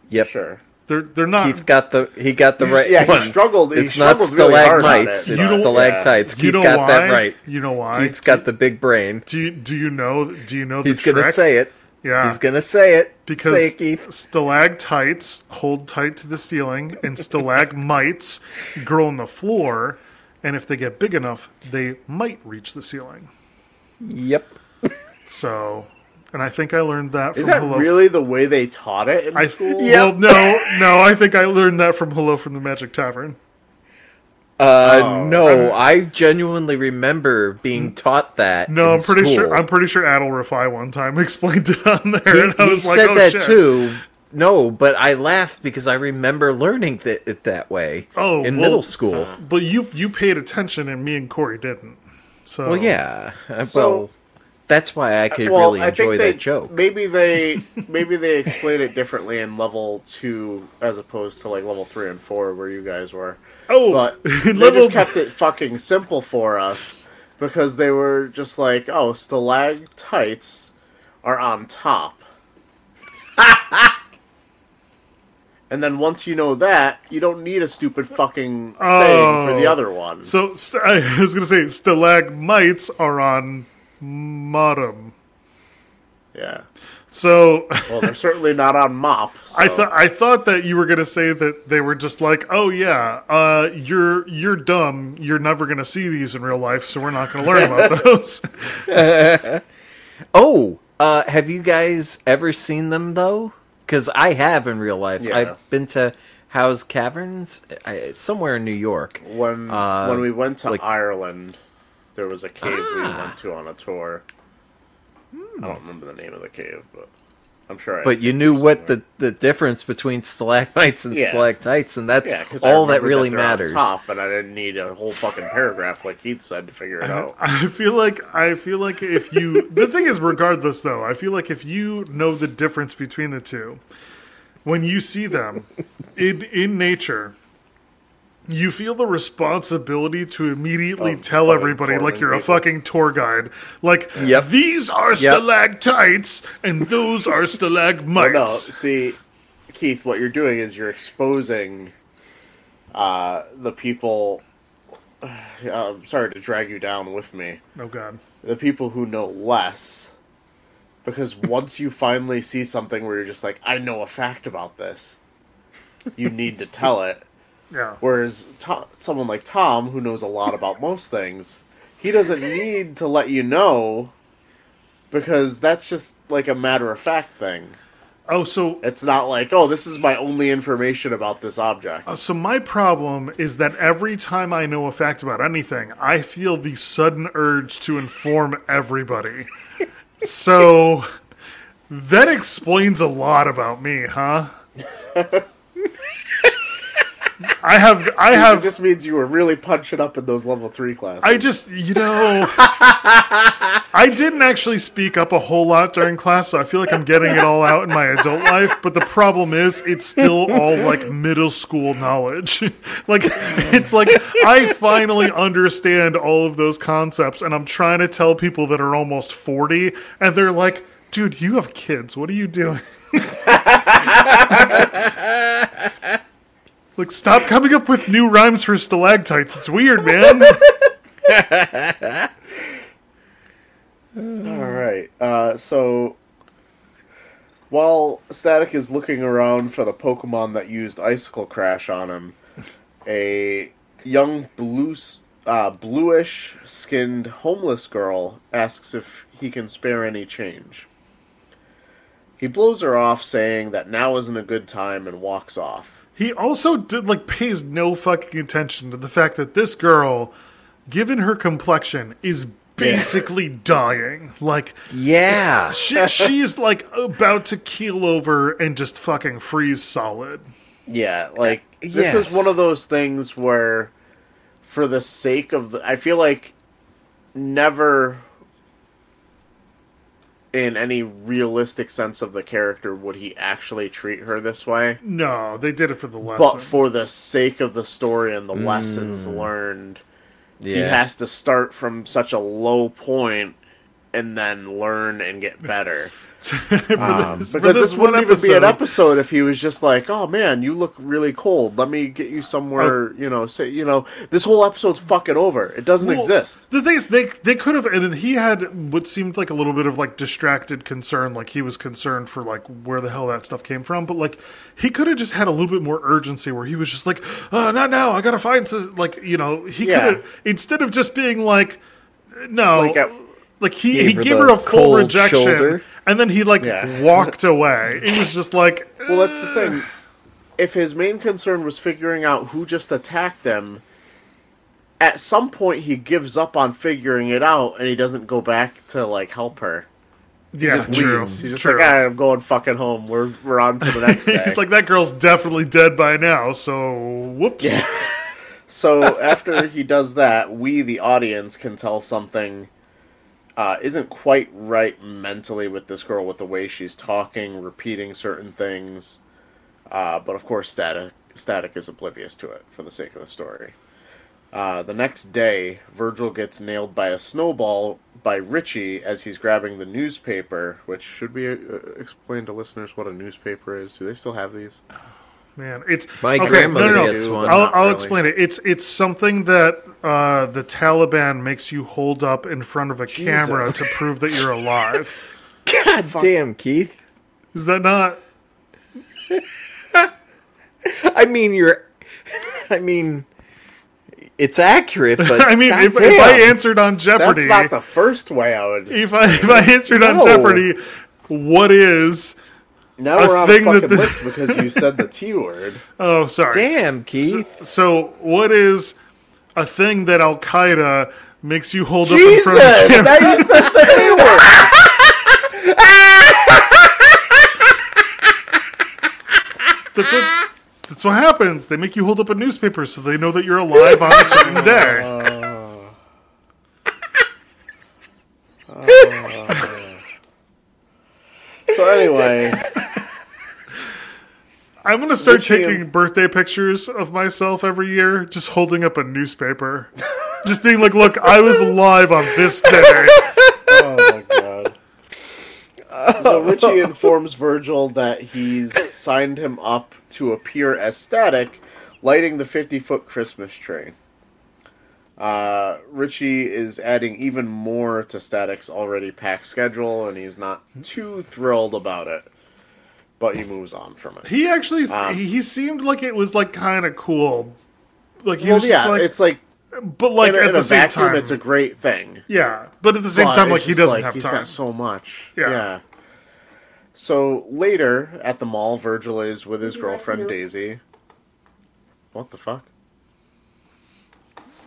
Yep. Sure. They're they're not. Keith got the he got the right yeah, one. he struggled. He it's not struggled really stalagmites. it, it's stalactites. you Keith know got why? that right. You know why? Keith's got the big brain. Do you, do you know? Do you know the He's gonna trick? say it. Yeah. He's gonna say it. because say it, Keith. stalactites hold tight to the ceiling and stalagmites grow on the floor and if they get big enough they might reach the ceiling Yep. So and i think i learned that from that hello really the way they taught it in I, school? well no no i think i learned that from hello from the magic tavern Uh, Oh, no, I genuinely remember being taught that. no in i'm pretty school. sure i'm pretty sure Adal Rifai one time explained it on there He, and i he was like said oh that shit too. No, but I laughed because I remember learning that it that way. Oh, in well- middle school. but you you paid attention and me and corey didn't so Well, yeah. Uh, So- well, that's why I could well, really I enjoy they, that joke. Maybe they maybe they explain it differently in level two as opposed to like level three and four where you guys were. Oh, But they level just kept it fucking simple for us because they were just like, oh, stalactites are on top. and then once you know that, you don't need a stupid fucking saying for the Oh. other one. So st- I was going to say stalagmites are on bottom. yeah. So Well, they're certainly not on mop. I thought I thought that you were going to say that they were just like, "Oh yeah, uh, you're you're dumb. You're never going to see these in real life, so we're not going to learn about those." Oh, uh, have you guys ever seen them though? Because I have in real life. Yeah. I've been to Howe's Caverns, I, somewhere in New York. when Uh, when we went to like- Ireland, there was a cave we Ah. went to on a tour. I don't remember the name of the cave, but I'm sure. I But you knew what the, the difference between stalagmites and Yeah. stalactites, and that's yeah, 'cause I all that really they're on matters. Top, and I didn't need a whole fucking paragraph like Keith said to figure it out. I feel like I feel like if you the thing is regardless though, I feel like if you know the difference between the two, when you see them in in nature, you feel the responsibility to immediately tell everybody like you're a fucking tour guide. Like Yep. these are stalactites and those are stalagmites. no, see, Keith, what you're doing is you're exposing uh, the people. Uh, I'm sorry to drag you down with me. Oh god. the people who know less because once you finally see something where you're just like i know a fact about this you need to tell it Yeah. whereas to- someone like tom who knows a lot about most things he doesn't need to let you know because that's just like a matter of fact thing Oh, so it's not like oh this is my only information about this object Uh, So my problem is that every time I know a fact about anything, I feel the sudden urge to inform everybody. so that explains a lot about me, huh? I have I have. it just means you were really punching up in those level 3 classes I just, you know, I didn't actually speak up a whole lot during class, so I feel like I'm getting it all out in my adult life. But the problem is, it's still all like middle school knowledge. like, it's like I finally understand all of those concepts, and I'm trying to tell people that are almost 40, and they're like, dude, you have kids. What are you doing? Like, stop coming up with new rhymes for stalactites. It's weird, man. All right. Uh, so while Static is looking around for the Pokemon that used Icicle Crash on him, a young blue, uh, bluish-skinned homeless girl asks if he can spare any change. He blows her off, saying that now isn't a good time, and walks off. He also did like pays no fucking attention to the fact that this girl, given her complexion, is basically dying. Like Yeah. she, she's like about to keel over and just fucking freeze solid. Yeah, like this is one of those things where, for the sake of the, I feel like never, in any realistic sense of the character, would he actually treat her this way. No, they did it for the lesson. But for the sake of the story and the lessons mm. learned, he has to start from such a low point and then learn and get better. for this, for Um, Because this, this one wouldn't even be an episode, episode if he was just like, "Oh man, you look really cold. Let me get you somewhere." Oh. You know, say you know, this whole episode's fucking over. It doesn't Well, exist. The thing is, they they could have, and he had what seemed like a little bit of like distracted concern, like he was concerned for like where the hell that stuff came from. But like he could have just had a little bit more urgency, where he was just like, uh, "Not now, I gotta find some." Like you know, he Yeah. could have instead of just being like, "No." Like, uh, like he, Gave he her gave her a full rejection, shoulder. and then he like Yeah. walked away. It was just like, Well, that's the thing. If his main concern was figuring out who just attacked them, at some point he gives up on figuring it out and he doesn't go back to like help her. yeah, Just true, leaves. He's just true. like, "Ah, I'm going fucking home. We're we're on to the next day. He's like, that girl's definitely dead by now. So whoops. Yeah. So after he does that, we, the audience, can tell something uh, isn't quite right mentally with this girl with the way she's talking, repeating certain things. Uh, but of course, Static Static is oblivious to it for the sake of the story. Uh, the next day, Virgil gets nailed by a snowball by Richie as he's grabbing the newspaper. Which should we uh, explain to listeners what a newspaper is? Do they still have these? Man, it's My okay, grandmother no, no, no. gets one. I'll, I'll really. explain it. It's it's something that uh, the Taliban makes you hold up in front of a camera to prove that you're alive. God damn, Keith. Is that not? I mean, you're. I mean, it's accurate, but I mean, if, if. I answered on Jeopardy, That's not the first way I would. if I if I answered on Jeopardy, what is? Now a we're on thing a that fucking the- list because you said the T word. Oh, sorry. damn, Keith. So, what is a thing that Al Qaeda makes you hold up in front of the camera? Now you said the T word. That's what, that's what happens. They make you hold up a newspaper so they know that you're alive on a certain day. Oh. Oh. So anyway, I'm gonna start Richie taking and- birthday pictures of myself every year, just holding up a newspaper, just being like, "Look, I was alive on this day." oh my god. So Richie informs Virgil that he's signed him up to appear as Static, lighting the 50 foot Christmas tree. Uh, Richie is adding even more to Static's already packed schedule, and he's not too thrilled about it. But he moves on from it. He actually, Um, he, he seemed like it was like kind of cool. Like he Well, was yeah, like, it's like, but like in, at in the a same vacuum, time, it's a great thing. yeah. But at the same But time, like he doesn't like have he's time. got so much. Yeah. Yeah. So later at the mall, Virgil is with his girlfriend Daisy. What the fuck?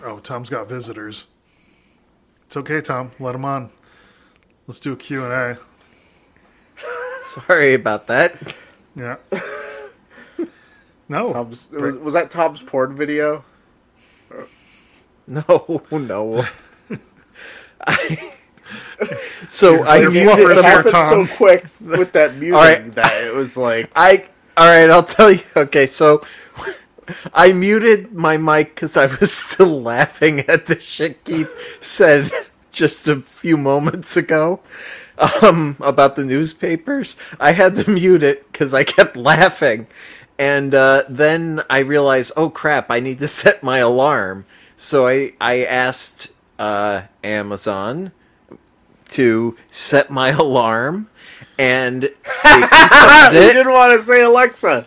Oh, Tom's got visitors. It's okay, Tom. Let him on. Let's do a Q and A. Sorry about that. Yeah. No. Tom's, was, was that Tom's porn video? No, no. I, so I muted It happened Tom. so quick with that music right. that it was like, I all right. I'll tell you. Okay, so I muted my mic because I was still laughing at the shit Keith said just a few moments ago um, about the newspapers. I had to mute it because I kept laughing, and uh, then I realized, oh crap, I need to set my alarm. So I I asked uh, Amazon to set my alarm, and you didn't want to say Alexa.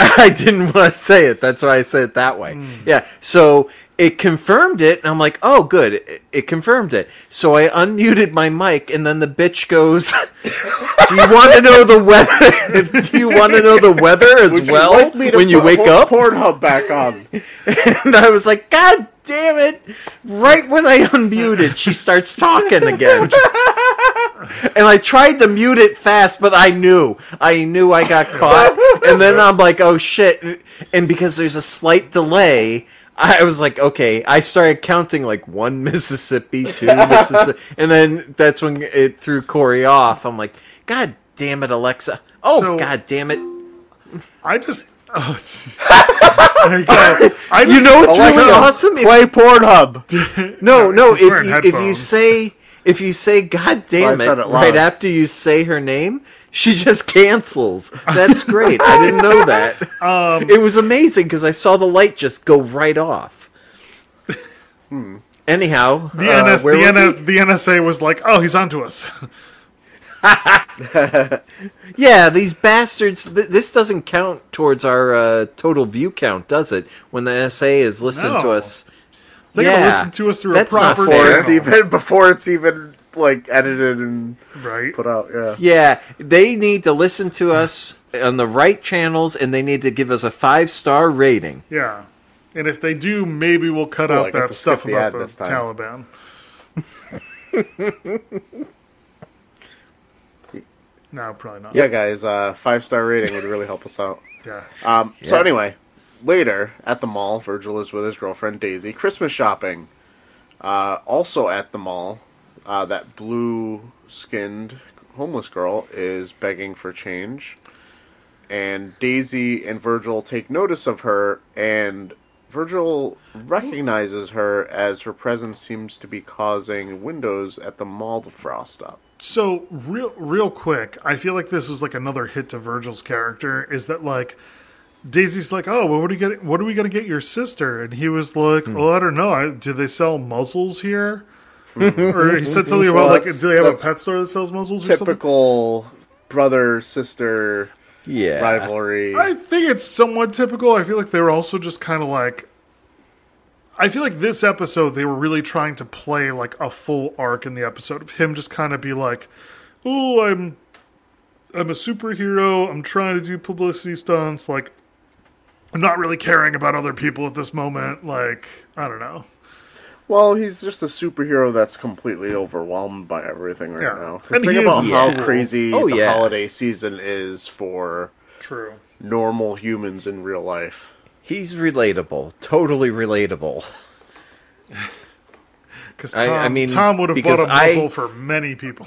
I didn't want to say it. That's why I said it that way. Yeah. So it confirmed it, and I'm like, oh, good. It, it confirmed it. So I unmuted my mic, and then the bitch goes, "Do you want to know the weather? Do you want to know the weather as Would you well like me to when you wake up?" Pornhub back on. And I was like, God damn it! Right when I unmuted, she starts talking again. And I tried to mute it fast, but I knew. I knew I got caught. And then I'm like, oh shit. And because there's a slight delay, I was like, okay. I started counting like one Mississippi, two Mississippi. And then that's when it threw Corey off. I'm like, God damn it, Alexa. Oh, So- God damn it. I just. Oh, there you go. I just, You know what's Alexa, really awesome? If- Play Pornhub. No, no. If wearing you, if you say if you say "God damn I it" it right after you say her name, she just cancels. That's great. I didn't know that. Um, it was amazing because I saw the light just go right off. Anyhow, the, uh, NS, where the, were NS, the NSA was like, "Oh, he's onto us." yeah, these bastards. Th- this doesn't count towards our uh, total view count, does it? When the NSA is listening to us. They gotta Yeah, listen to us through that's a not proper fair. Before it's even before it's even like edited and right? put out. Yeah. Yeah, they need to listen to us on the right channels, and they need to give us a five star rating. Yeah. And if they do, maybe we'll cut Cool, I out that stuff the about the this. Taliban. no, probably not. Yeah, guys, uh, five star rating would really help us out. Yeah. Um, So Yeah. anyway, later at the mall, Virgil is with his girlfriend Daisy, Christmas shopping. Uh, also at the mall, uh, that blue-skinned homeless girl is begging for change, and Daisy and Virgil take notice of her, and Virgil recognizes her as her presence seems to be causing windows at the mall to frost up. So real real quick, I feel like this was like another hit to Virgil's character is that like Daisy's like, "Oh, well, what are you getting? What are we going to get your sister?" And he was like, Hmm. "Oh, I don't know. I, do they sell muzzles here?" Mm-hmm. or he said something about Well, like, "Do they have a pet store that sells muzzles or something?" Typical brother sister Yeah. rivalry. I think it's somewhat typical. I feel like they were also just kind of like. I feel like this episode they were really trying to play like a full arc in the episode of him just kind of be like, "Oh, I'm, I'm a superhero. I'm trying to do publicity stunts. Like, I'm not really caring about other people at this moment. Like, I don't know. Well, he's just a superhero that's completely overwhelmed by everything right Yeah. now. 'Cause And think he is about in how school. crazy Oh, the yeah. holiday season is for True. normal humans in real life. He's relatable. Totally relatable. Because I- Tom, I mean, Tom would have because bought a I- muzzle for many people.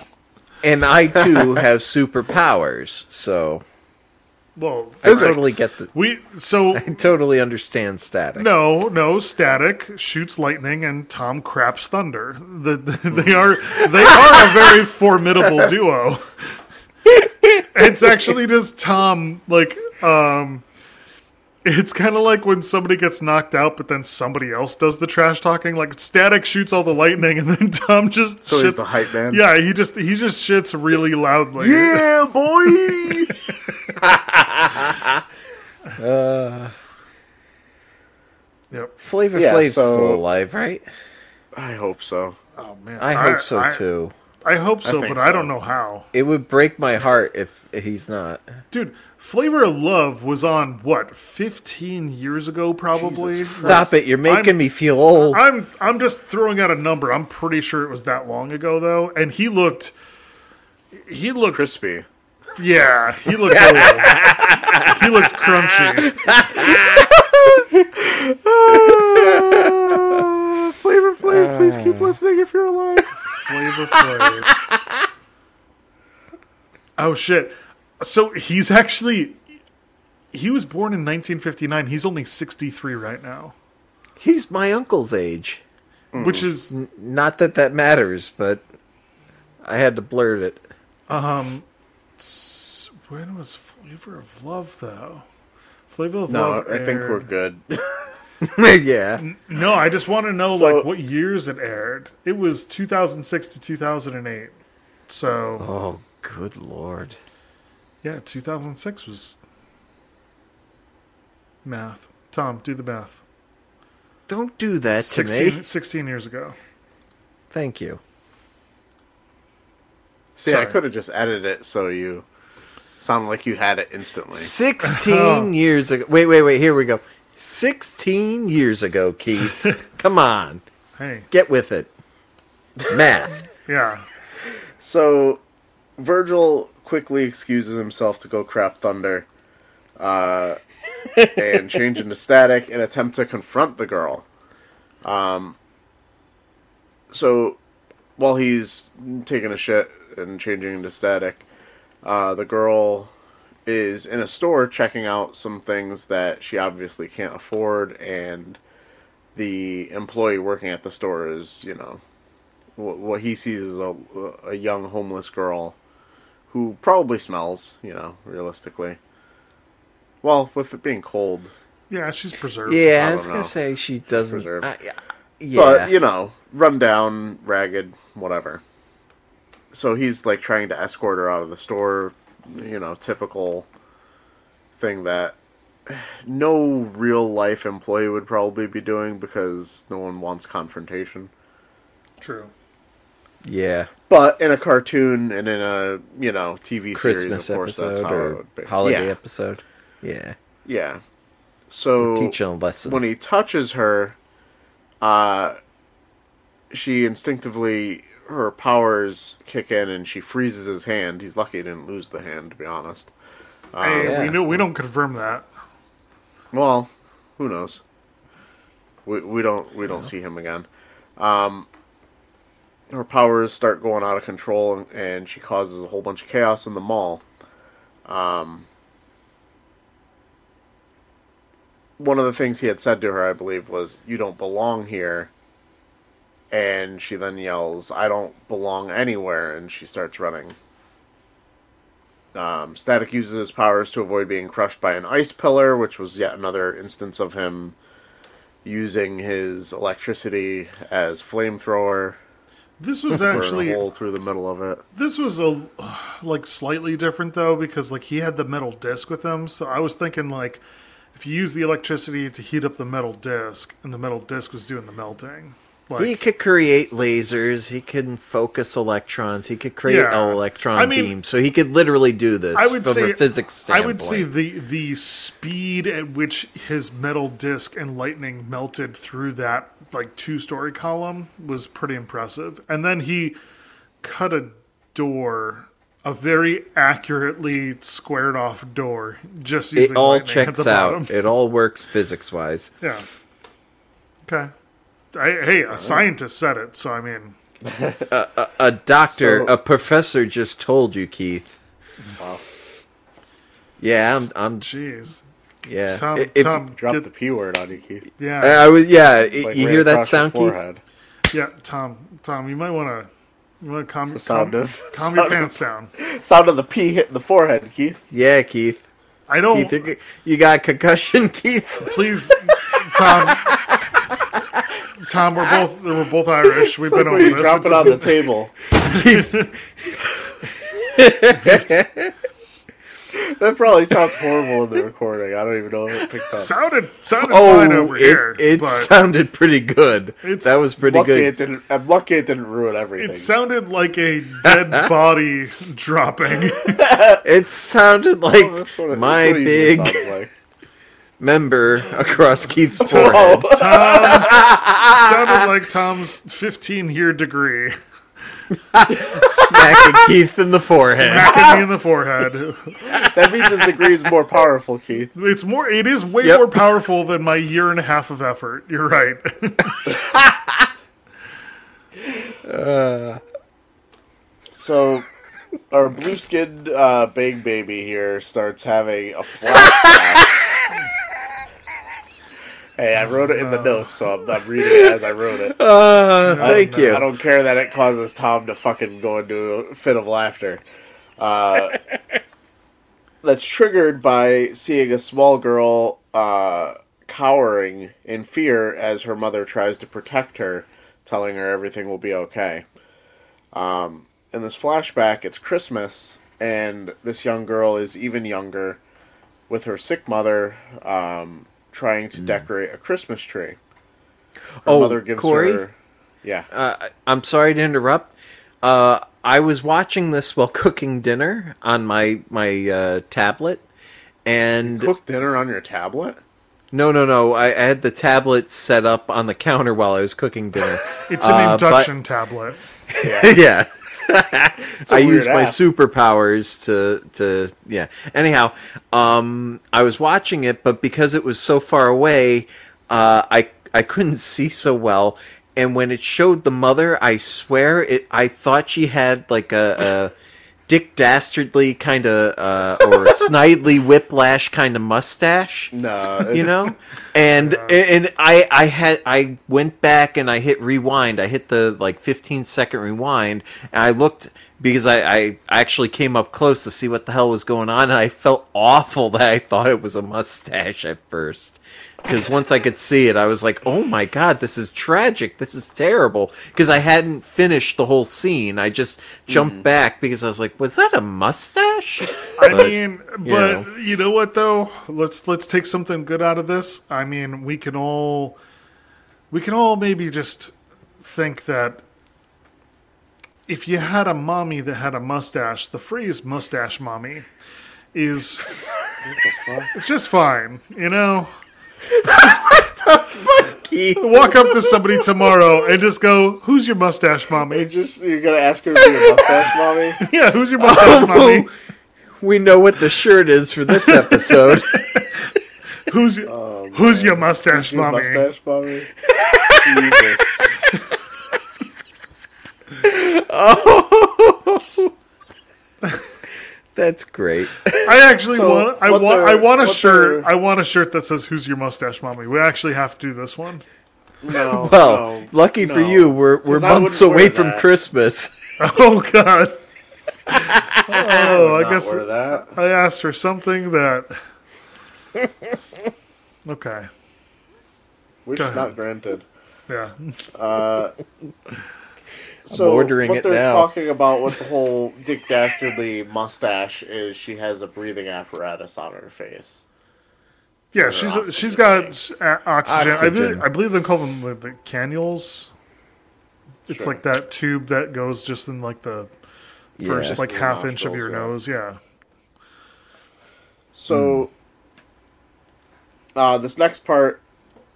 And I too have superpowers, so Well, I totally get the we so I totally understand static. No, no. Static shoots lightning, and Tom craps thunder. The, the- they are they are a very formidable duo. It's actually just Tom. Like, um, it's kind of like when somebody gets knocked out, but then somebody else does the trash talking. Like, Static shoots all the lightning, and then Tom just So shits. he's the hype man. Yeah, he just he just shits really loudly. Yeah, boy. Uh, yep. Flavor Yeah, Flav's so- still alive, right? I hope so. Oh man, I hope so I- too. I hope so, think but I don't know how. It would break my heart if he's not. Dude, Flavor of Love was on what, 15 years ago probably? Stop it! You're making I'm- me feel old. I'm I'm just throwing out a number. I'm pretty sure it was that long ago though, and he looked he looked Crispy. Yeah, he looked old. he looked crunchy. Flavor Flav, please keep uh. listening if you're alive. Flavor Flav. Oh shit. So he's actually he was born in 1959. He's only 63 right now, He's my uncle's age. Mm. which is Not that that matters, but I had to blurt it. Um, when was Flavor of Love though? Flavor of No, Love. I think we're good. yeah. No, I just want to know So- like what years it aired. It was 2006 to 2008. So Oh, good lord. yeah, 2006 was math. Tom, do the math. Don't do that to 16, me. 16 years ago. Thank you. See, I could have just edited it so you sound like you had it instantly. 16 years ago. Wait, wait, wait. Here we go. 16 years ago, Keith. Come on. Hey, Get with it. Math. yeah. So, Virgil quickly excuses himself to go crap thunder, uh, and change into static and attempt to confront the girl. Um, so, while he's taking a shit and changing into static, uh, the girl is in a store checking out some things that she obviously can't afford, and the employee working at the store is, you know, what, what he sees is a, a young homeless girl who probably smells, you know, realistically. Well, with it being cold, Yeah, she's preserved. Yeah, I I was don't going know. to say she doesn't. Preserved. I- yeah. but you know, run down, ragged, whatever. So he's like trying to escort her out of the store, you know, typical thing that no real life employee would probably be doing because no one wants confrontation. True. yeah. But in a cartoon and in a you know TV Christmas series, of course, that's episode how it would be. holiday yeah, episode. Yeah. yeah. So Teach them a lesson. when he touches her, uh, she instinctively her powers kick in and she freezes his hand. He's lucky he didn't lose the hand, to be honest. Hey, yeah. we know we don't confirm that. Well, who knows? We we don't we don't see him again. Um, her powers start going out of control, and, and she causes a whole bunch of chaos in the mall. Um, one of the things he had said to her, I believe, was, "You don't belong here." And she then yells, "I don't belong anywhere," and she starts running. Um, Static uses his powers to avoid being crushed by an ice pillar, which was yet another instance of him using his electricity as flamethrower. This was actually a hole through the middle of it. this was a like slightly different though because like he had the metal disc with him, so I was thinking like if you use the electricity to heat up the metal disc and the metal disc was doing the melting. Like he could create lasers. He can focus electrons. He could create Yeah. an electron I mean, beam. So he could literally do this I would from say a physics standpoint. I would say the the speed at which his metal disc and lightning melted through that like two story column was pretty impressive. And then he cut a door, a very accurately squared off door, just using it all checks the bottom. out. It all works physics wise. Yeah. Okay. I, hey, a scientist said it, so I mean, A doctor, So- a professor just told you, Keith. Wow. Yeah, I'm. I'm jeez. yeah. Tom, I- if- Tom, Drop get- the p word on you, Keith. yeah, uh, I was. Yeah. Like you hear that sound, Keith? yeah, Tom, Tom, you might want to, you want to calm, sound calm, of- calm your sound of- down. Sound of the p hitting the forehead, Keith. Yeah, Keith. I don't. Keith, you- you got concussion, Keith. Please, Tom. Tom, we're both we're both Irish. We've been over this. drop it on the table. that probably sounds horrible in the recording. I don't even know if it picked up. sounded sounded Oh, fine over it, here. it sounded pretty good. It's- That was pretty lucky it good. didn't. I'm lucky it didn't ruin everything. it sounded like a dead body dropping. It sounded oh, like Oh, what my that's it big sounds like. Member across Keith's Oh, forehead. Tom's sounded like Tom's 15 year degree, smacking Keith in the forehead. smacking me in the forehead. that means his degree is more powerful, Keith. It's more. It is way Yep. more powerful than my year and a half of effort. You're right. So, our blue skinned uh, big baby here starts having a flashback. hey, I wrote it in the notes, so I'm, I'm reading it as I wrote it. Uh, thank you. I don't care that it causes Tom to fucking go into a fit of laughter. Uh, that's triggered by seeing a small girl uh, cowering in fear as her mother tries to protect her, telling her everything will be okay. Um, in this flashback, it's Christmas, and this young girl is even younger with her sick mother um, trying to decorate a Christmas tree. Her Oh, mother gives Corey? her. Yeah. Uh, I'm sorry to interrupt. Uh, I was watching this while cooking dinner on my my uh, tablet, and Cook dinner on your tablet? no, no, no. I, I had the tablet set up on the counter while I was cooking dinner. It's an Uh, but- induction tablet. yeah. a I weird use my superpowers to to yeah. Anyhow, um, I was watching it, but because it was so far away, uh, I I couldn't see so well. And when it showed the mother, I swear it. I thought she had like a, a Dick Dastardly kind of uh, or Snidely Whiplash kind of mustache No. you know? and and i i had i went back and i hit rewind. I hit the like 15 second rewind. And i looked because I, I actually came up close to see what the hell was going on and i felt awful that i thought it was a mustache at first because once i could see it i was like oh my god this is tragic this is terrible because i hadn't finished the whole scene i just jumped back because i was like was that a mustache I But, mean, but know. you know what though? Let's let's take something good out of this. I mean, we can all we can all maybe just think that if you had a mommy that had a mustache, the phrase mustache mommy is it's just fine, you know? Keith. Walk up to somebody tomorrow and just go, "Who's your mustache You mommy?" just you're gonna ask her to be a mustache mommy? Yeah, who's your mustache oh, mommy? we know what the shirt is for this episode Who's oh, who's your mustache Your mommy? mustache mommy? Jesus. Oh. That's great. I actually So, want. I want. they're- I want a shirt. they're- I want a shirt that says "Who's your mustache mommy." We actually have to do this one. No. Well, no, lucky for you, we're we're 'Cause I months away from that. Christmas. Oh God. Oh, I Not guess that. I asked for something that. Okay. Which Go not granted. Yeah. Uh, So ordering what it they're now. talking about with the whole Dick Dastardly mustache is she has a breathing apparatus on her face. Yeah, Or she's oxygen she's got s- a- oxygen. I, believe, I believe they call them the, the cannules. It's Sure. like that tube that goes just in like the first Yeah. like Your half inch of your yeah. nose. Yeah. So uh, this next part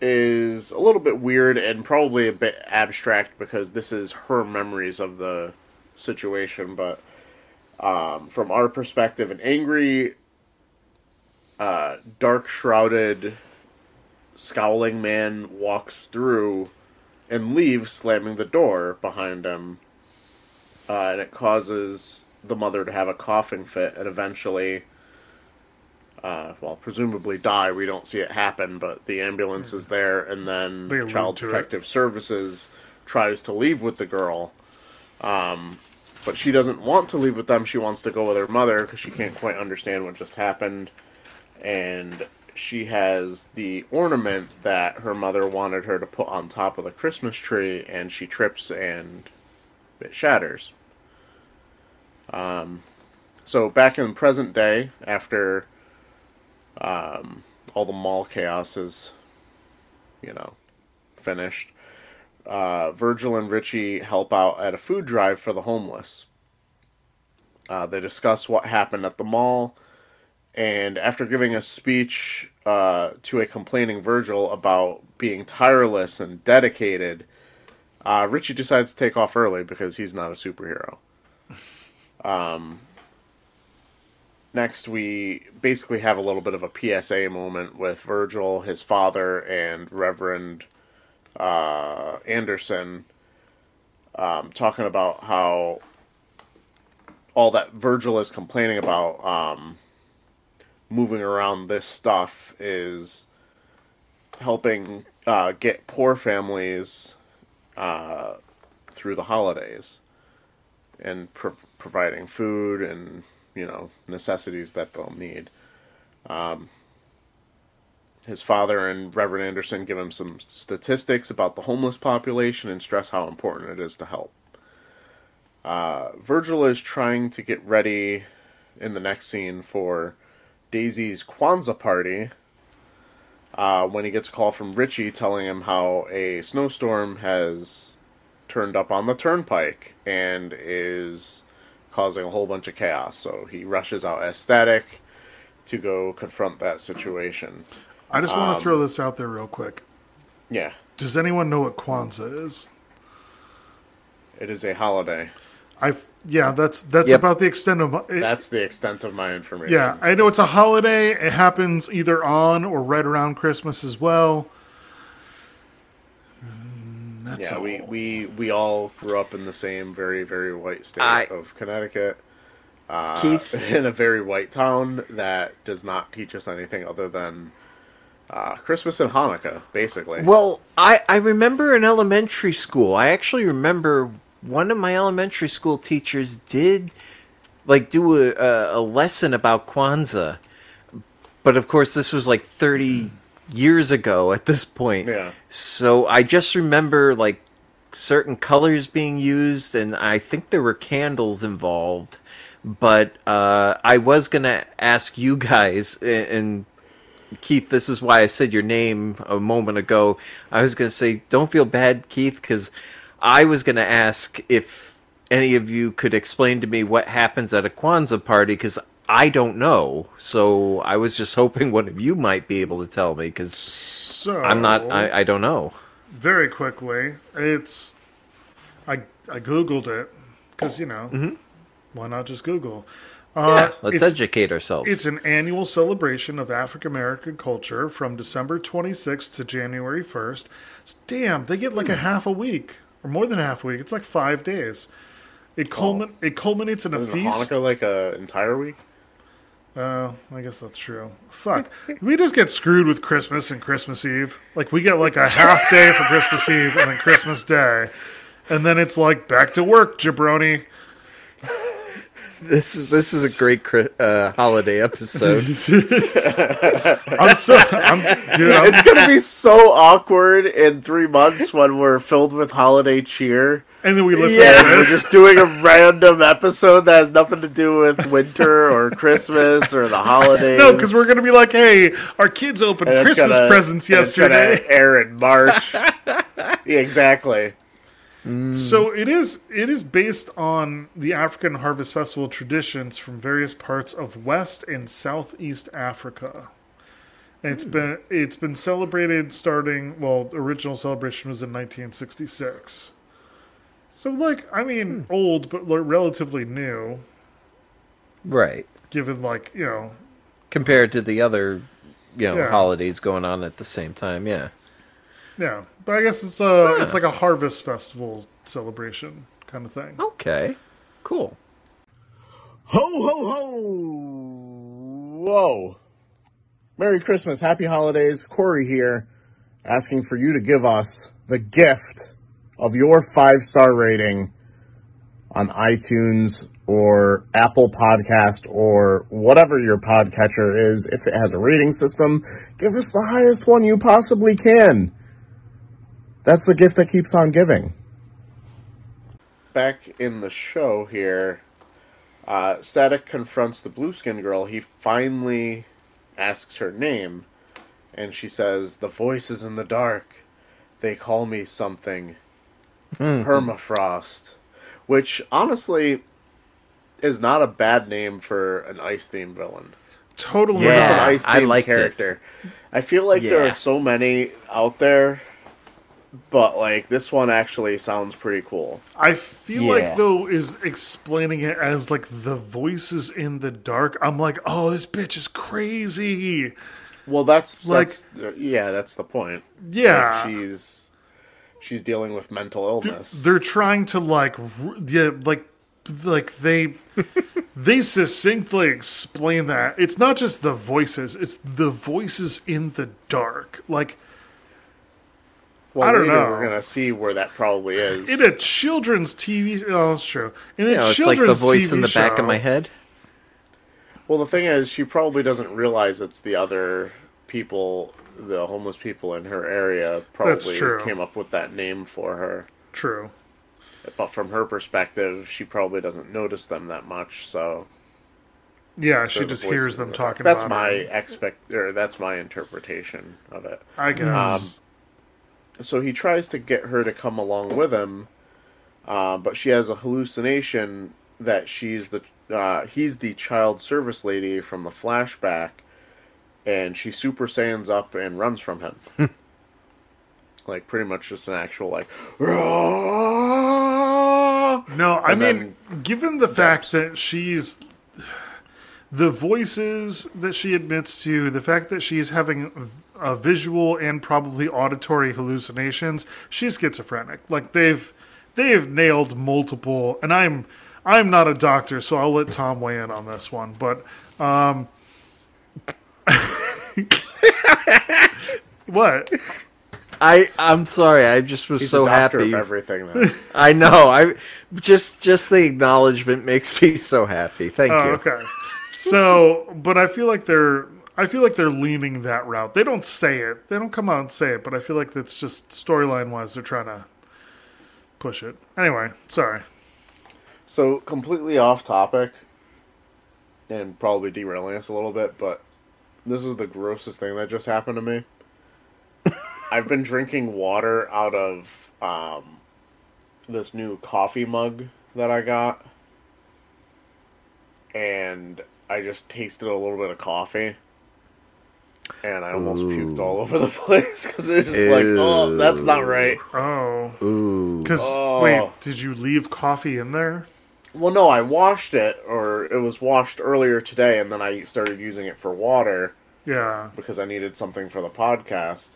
is a little bit weird and probably a bit abstract because this is her memories of the situation, but um, from our perspective, an angry, uh, dark shrouded, scowling man walks through and leaves, slamming the door behind him. Uh, and it causes the mother to have a coughing fit and eventually uh, well, presumably die. We don't see it happen, but the ambulance is there, and then They Child to it. Protective Services tries to leave with the girl. Um, but she doesn't want to leave with them. She wants to go with her mother because she can't quite understand what just happened. And she has the ornament that her mother wanted her to put on top of the Christmas tree, and she trips and it shatters. Um, so back in present day, after um, all the mall chaos is, you know, finished, uh, Virgil and Richie help out at a food drive for the homeless. Uh, they discuss what happened at the mall, and after giving a speech uh, to a complaining Virgil about being tireless and dedicated, uh, Richie decides to take off early because he's not a superhero. Um, next, we basically have a little bit of a PSA moment with Virgil, his father, and Reverend uh, Anderson um, talking about how all that Virgil is complaining about um, moving around this stuff is helping uh, get poor families uh, through the holidays and pro- providing food and you know necessities that they'll need. Um, his father and Reverend Anderson give him some statistics about the homeless population and stress how important it is to help. Uh, Virgil is trying to get ready in the next scene for Daisy's Kwanzaa party uh, when he gets a call from Richie telling him how a snowstorm has turned up on the turnpike and is causing a whole bunch of chaos. So he rushes out ecstatic to go confront that situation. I just want Um, to throw this out there real quick. Yeah, Does anyone know what Kwanzaa is? it is a holiday. I yeah, that's that's Yep. about the extent of my, it, That's the extent of my information. yeah. I know it's a holiday. It happens either on or right around Christmas as well. That's yeah, all. we, we we all grew up in the same very very white state I- of Connecticut, uh, Keith? in a very white town that does not teach us anything other than uh, Christmas and Hanukkah, basically. Well, I, I remember in elementary school, I actually remember one of my elementary school teachers did like do a, a, a lesson about Kwanzaa. But of course, this was like 30 years ago at this point. Yeah. So I just remember like certain colors being used, and I think there were candles involved. But uh, I was going to ask you guys, and Keith, this is why I said your name a moment ago. I was going to say, don't feel bad, Keith, because I was going to ask if any of you could explain to me what happens at a Kwanzaa party, because I don't know. So I was just hoping one of you might be able to tell me, because So I'm not, I, I don't know. very quickly. It's I I googled it because you know why not just Google? Uh, Yeah, let's educate ourselves. It's an annual celebration of African American culture from December 26th to January 1st. Damn, they get like a half a week or more than half a week. It's like five days. It culmin- it culminates in a Isn't feast. Hanukkah like an entire week? Uh, I guess that's true. Fuck. we just get screwed with Christmas and Christmas Eve. Like we get like a half day for Christmas Eve and then Christmas Day. And then it's like back to work, jabroni. This is this is a great uh, holiday episode. I'm so I'm dude, I'm, It's gonna be so awkward in three months when we're filled with holiday cheer. And then we listen Yeah, to we're just doing a random episode that has nothing to do with winter or Christmas or the holidays. No, because we're gonna be like, hey, our kids opened And Christmas gonna- presents and it's gonna yesterday. air in March. yeah, exactly. Mm. So it is it is based on the African Harvest Festival traditions from various parts of West and Southeast Africa. And it's hmm. been it's been celebrated starting well, the original celebration was in 1966. So like I mean hmm. old but like, relatively new right. given like, you know, Compared to the other you know, Yeah. holidays going on at the same time, yeah. yeah. But I guess it's uh, a it's like a harvest festival celebration kind of thing. Okay. Cool. Ho ho ho! Whoa! Merry Christmas, Happy Holidays. Corey here, asking for you to give us the gift of your five star rating on iTunes or Apple Podcast or whatever your podcatcher is. If it has a rating system, give us the highest one you possibly can. That's the gift that keeps on giving. Back in the show here, uh, Static confronts the blue skin girl. He finally asks her name, and she says, The voices in the dark. They call me something. Mm-hmm. Permafrost. Which, honestly, is not a bad name for an ice themed villain. Totally Yeah. Just an ice I themed liked it. character. I feel like there are so many out there, but like this one actually sounds pretty cool. I feel Yeah. like though is explaining it as like the voices in the dark. I'm like, oh, this bitch is crazy. Well, that's Like- that's yeah, that's the point. Yeah. Like, she's she's dealing with mental illness. They're trying to like, yeah, like, like they they succinctly explain that it's not just the voices; it's the voices in the dark. Like well, I don't know. We're gonna see where that probably is. in a children's TV. Oh, that's true. In a You know, it's like children's the voice in TV the back of my head. Well, the thing is, she probably doesn't realize it's the other people, the homeless people in her area, probably came up with that name for her. True. But from her perspective, she probably doesn't notice them that much. So Yeah, she just hears them talking. That's my her. expect, or that's my interpretation of it. I guess. so he tries to get her to come along with him, uh, but she has a hallucination that she's the uh, he's the child service lady from the flashback, and she super saiyans up and runs from him. like pretty much just an actual like. No, I And mean, given the fact that she's the voices that she admits to, the fact that she's having a visual and probably auditory hallucinations, she's schizophrenic. Like they've they've nailed multiple, and I'm I'm not a doctor, so I'll let Tom weigh in on this one, but um. what? I I'm sorry. I just was He's so a happy. of everything. Though. I know. I just just the acknowledgement makes me so happy. Thank Oh, you. okay. So, but I feel like they're I feel like they're leaning that route. They don't say it. They don't come out and say it, but I feel like that's just storyline wise they're trying to push it. Anyway, sorry. So completely off topic, and probably derailing us a little bit, but this is the grossest thing that just happened to me. I've been drinking water out of um, this new coffee mug that I got, and I just tasted a little bit of coffee, and I almost puked all over the place because it was just like, oh, that's not right. Oh, Ooh. because Oh. wait, did you leave coffee in there? Well, no, I washed it, or it was washed earlier today, and then I started using it for water. Yeah. because I needed something for the podcast.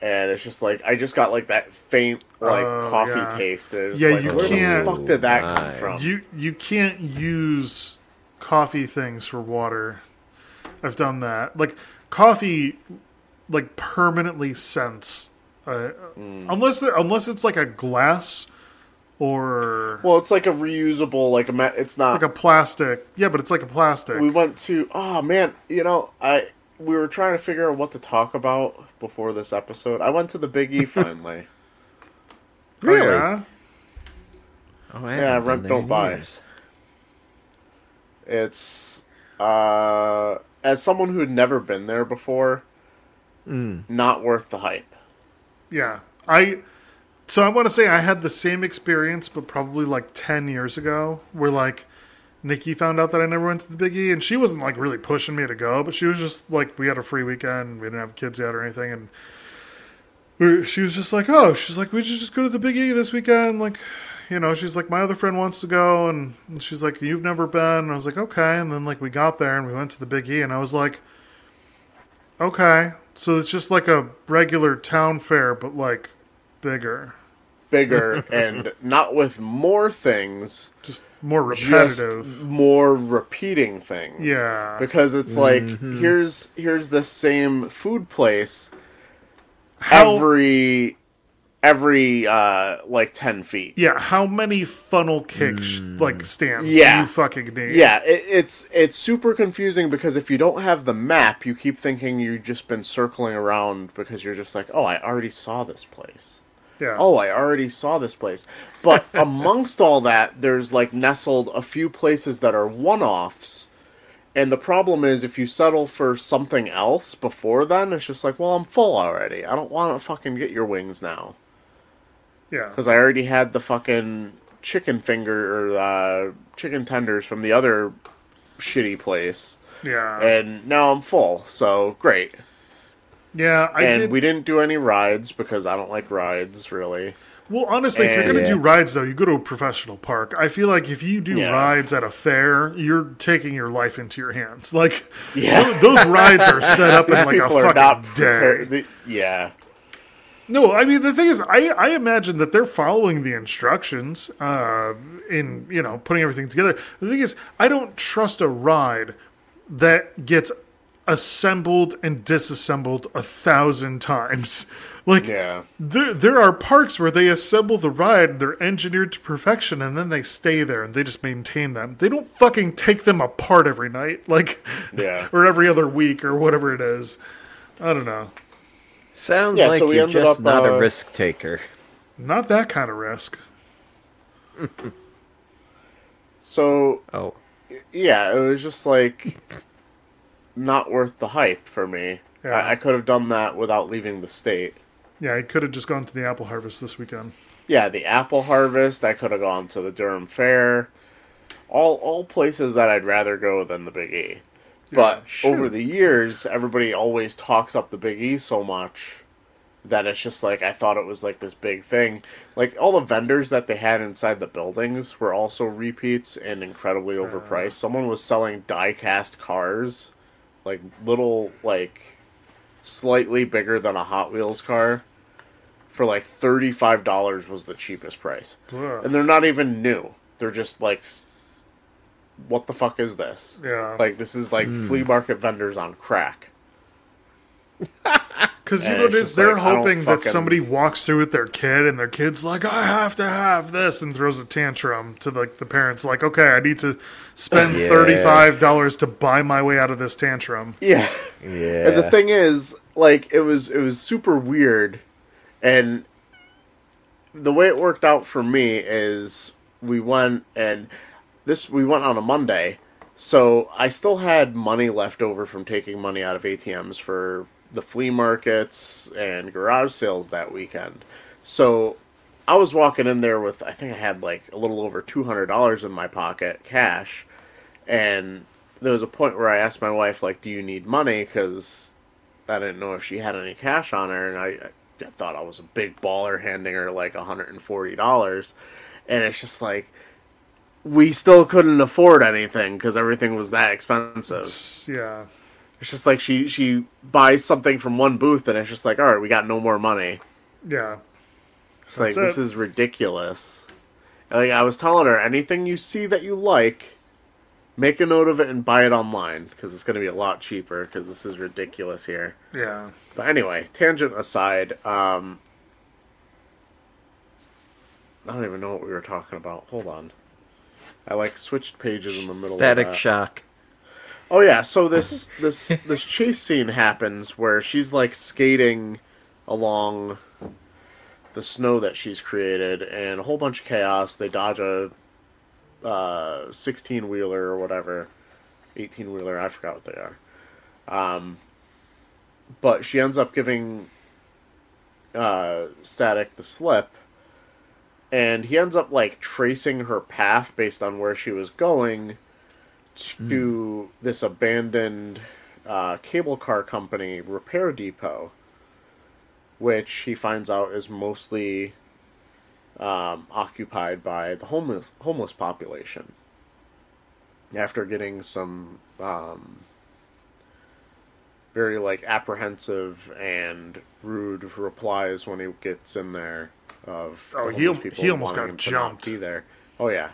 and it's just like I just got like that faint like Oh, coffee yeah. taste. And it's Yeah, like, you where can't- the fuck did that come from? You you can't use coffee things for water. I've done that. Like coffee, like permanently scents, uh, Hmm. unless unless it's like a glass or well, it's like a reusable, like a. ma- It's not. like a plastic. Yeah, but it's like a plastic. we went to. Oh man, you know I. We were trying to figure out what to talk about before this episode. I went to the Big E finally. Oh, Really? yeah? Oh, I Yeah, haven't been rent, don't buy. years. It's uh as someone who had never been there before, not worth the hype. Yeah. I so I want to say I had the same experience but probably like 10 years ago where like Nikki found out that I never went to the Big E and she wasn't like really pushing me to go, but she was just like we had a free weekend, we didn't have kids yet or anything and she was just like, "Oh, she's like we should just go to the Big E this weekend like you know, she's like, my other friend wants to go, and and she's like, you've never been. And I was like, okay. And then like we got there and we went to the Big E, and I was like, okay. So it's just like a regular town fair, but like bigger, Bigger and not with more things, just more just repetitive. more repeating things. Yeah. Because it's like here's here's the same food place How- every every uh like 10 feet. Yeah, how many funnel kick sh- like stands do Yeah. you fucking need? Yeah, it, it's it's super confusing because if you don't have the map, you keep thinking you've just been circling around because you're just like, oh, I already saw this place. Yeah. Oh, I already saw this place. But amongst all that, there's like nestled a few places that are one-offs. And the problem is, if you settle for something else before then, it's just like, well, I'm full already. I don't want to fucking get your wings now yeah. because I already had the fucking chicken finger or uh, chicken tenders from the other shitty place, Yeah. and now I'm full. So great. Yeah, I and did. we didn't do any rides because I don't like rides really. well, honestly, if you're going to Yeah. do rides, though, you go to a professional park. I feel like if you do Yeah. rides at a fair, you're taking your life into your hands. Like, Yeah. tho- those rides are set up in like a fucking day. the- yeah. No, I mean the thing is, I I imagine that they're following the instructions uh, in you know putting everything together. The thing is, I don't trust a ride that gets assembled and disassembled a thousand times. Like Yeah. there there are parks where they assemble the ride, they're engineered to perfection, and then they stay there and they just maintain them. They don't fucking take them apart every night, like Yeah. or every other week or whatever it is. I don't know. Sounds Yeah, like so you're just up, not uh, a risk taker. Not that kind of risk. So Oh, yeah, it was just like not worth the hype for me. Yeah. I, I could have done that without leaving the state. Yeah, I could have just gone to the apple harvest this weekend. Yeah, the apple harvest. I could have gone to the Durham Fair. All all places that I'd rather go than the Big E. But sure. over the years, everybody always talks up the Big E so much that it's just like I thought it was like this big thing. Like all the vendors that they had inside the buildings were also repeats and incredibly overpriced. Someone was selling die cast cars, like little like slightly bigger than a Hot Wheels car for like $35 was the cheapest price. Ugh. And they're not even new. They're just like what the fuck is this? Yeah. Like this is like hmm. flea market vendors on crack. Because you know it's it is? just They're like, hoping that fucking- somebody walks through with their kid and their kid's like, I have to have this and throws a tantrum to like the parents like, okay, I need to spend Yeah. $35 to buy my way out of this tantrum. Yeah. yeah. And the thing is, like, it was it was super weird, and the way it worked out for me is we went and this we went on a Monday, so I still had money left over from taking money out of ATMs for the flea markets and garage sales that weekend. So I was walking in there with I think I had like a little over two hundred dollars in my pocket cash, and there was a point where I asked my wife like, "Do you need money?" Because I didn't know if she had any cash on her, and I, I thought I was a big baller handing her like hundred and forty dollars, and it's just like we still couldn't afford anything because everything was that expensive. Yeah. It's just like she she buys something from one booth and it's just like, all right, we got no more money. Yeah. It's like That's this is ridiculous. And, Like I was telling her, anything you see that you like, make a note of it and buy it online because it's going to be a lot cheaper because this is ridiculous here. Yeah. But anyway, tangent aside, um, I don't even know what we were talking about. Hold on, I like switched pages in the middle. Static of that. shock. Oh yeah, so this this this chase scene happens where she's like skating along the snow that she's created, and a whole bunch of chaos. They dodge a sixteen wheeler or whatever, eighteen wheeler. I forgot what they are. Um, but she ends up giving uh, Static the slip, and he ends up like tracing her path based on where she was going to this abandoned uh, cable car company repair depot, which he finds out is mostly um, occupied by the homeless homeless population. After getting some um, very like apprehensive and rude replies when he gets in there of the Oh, he people he almost got him to jumped. Be there. Oh yeah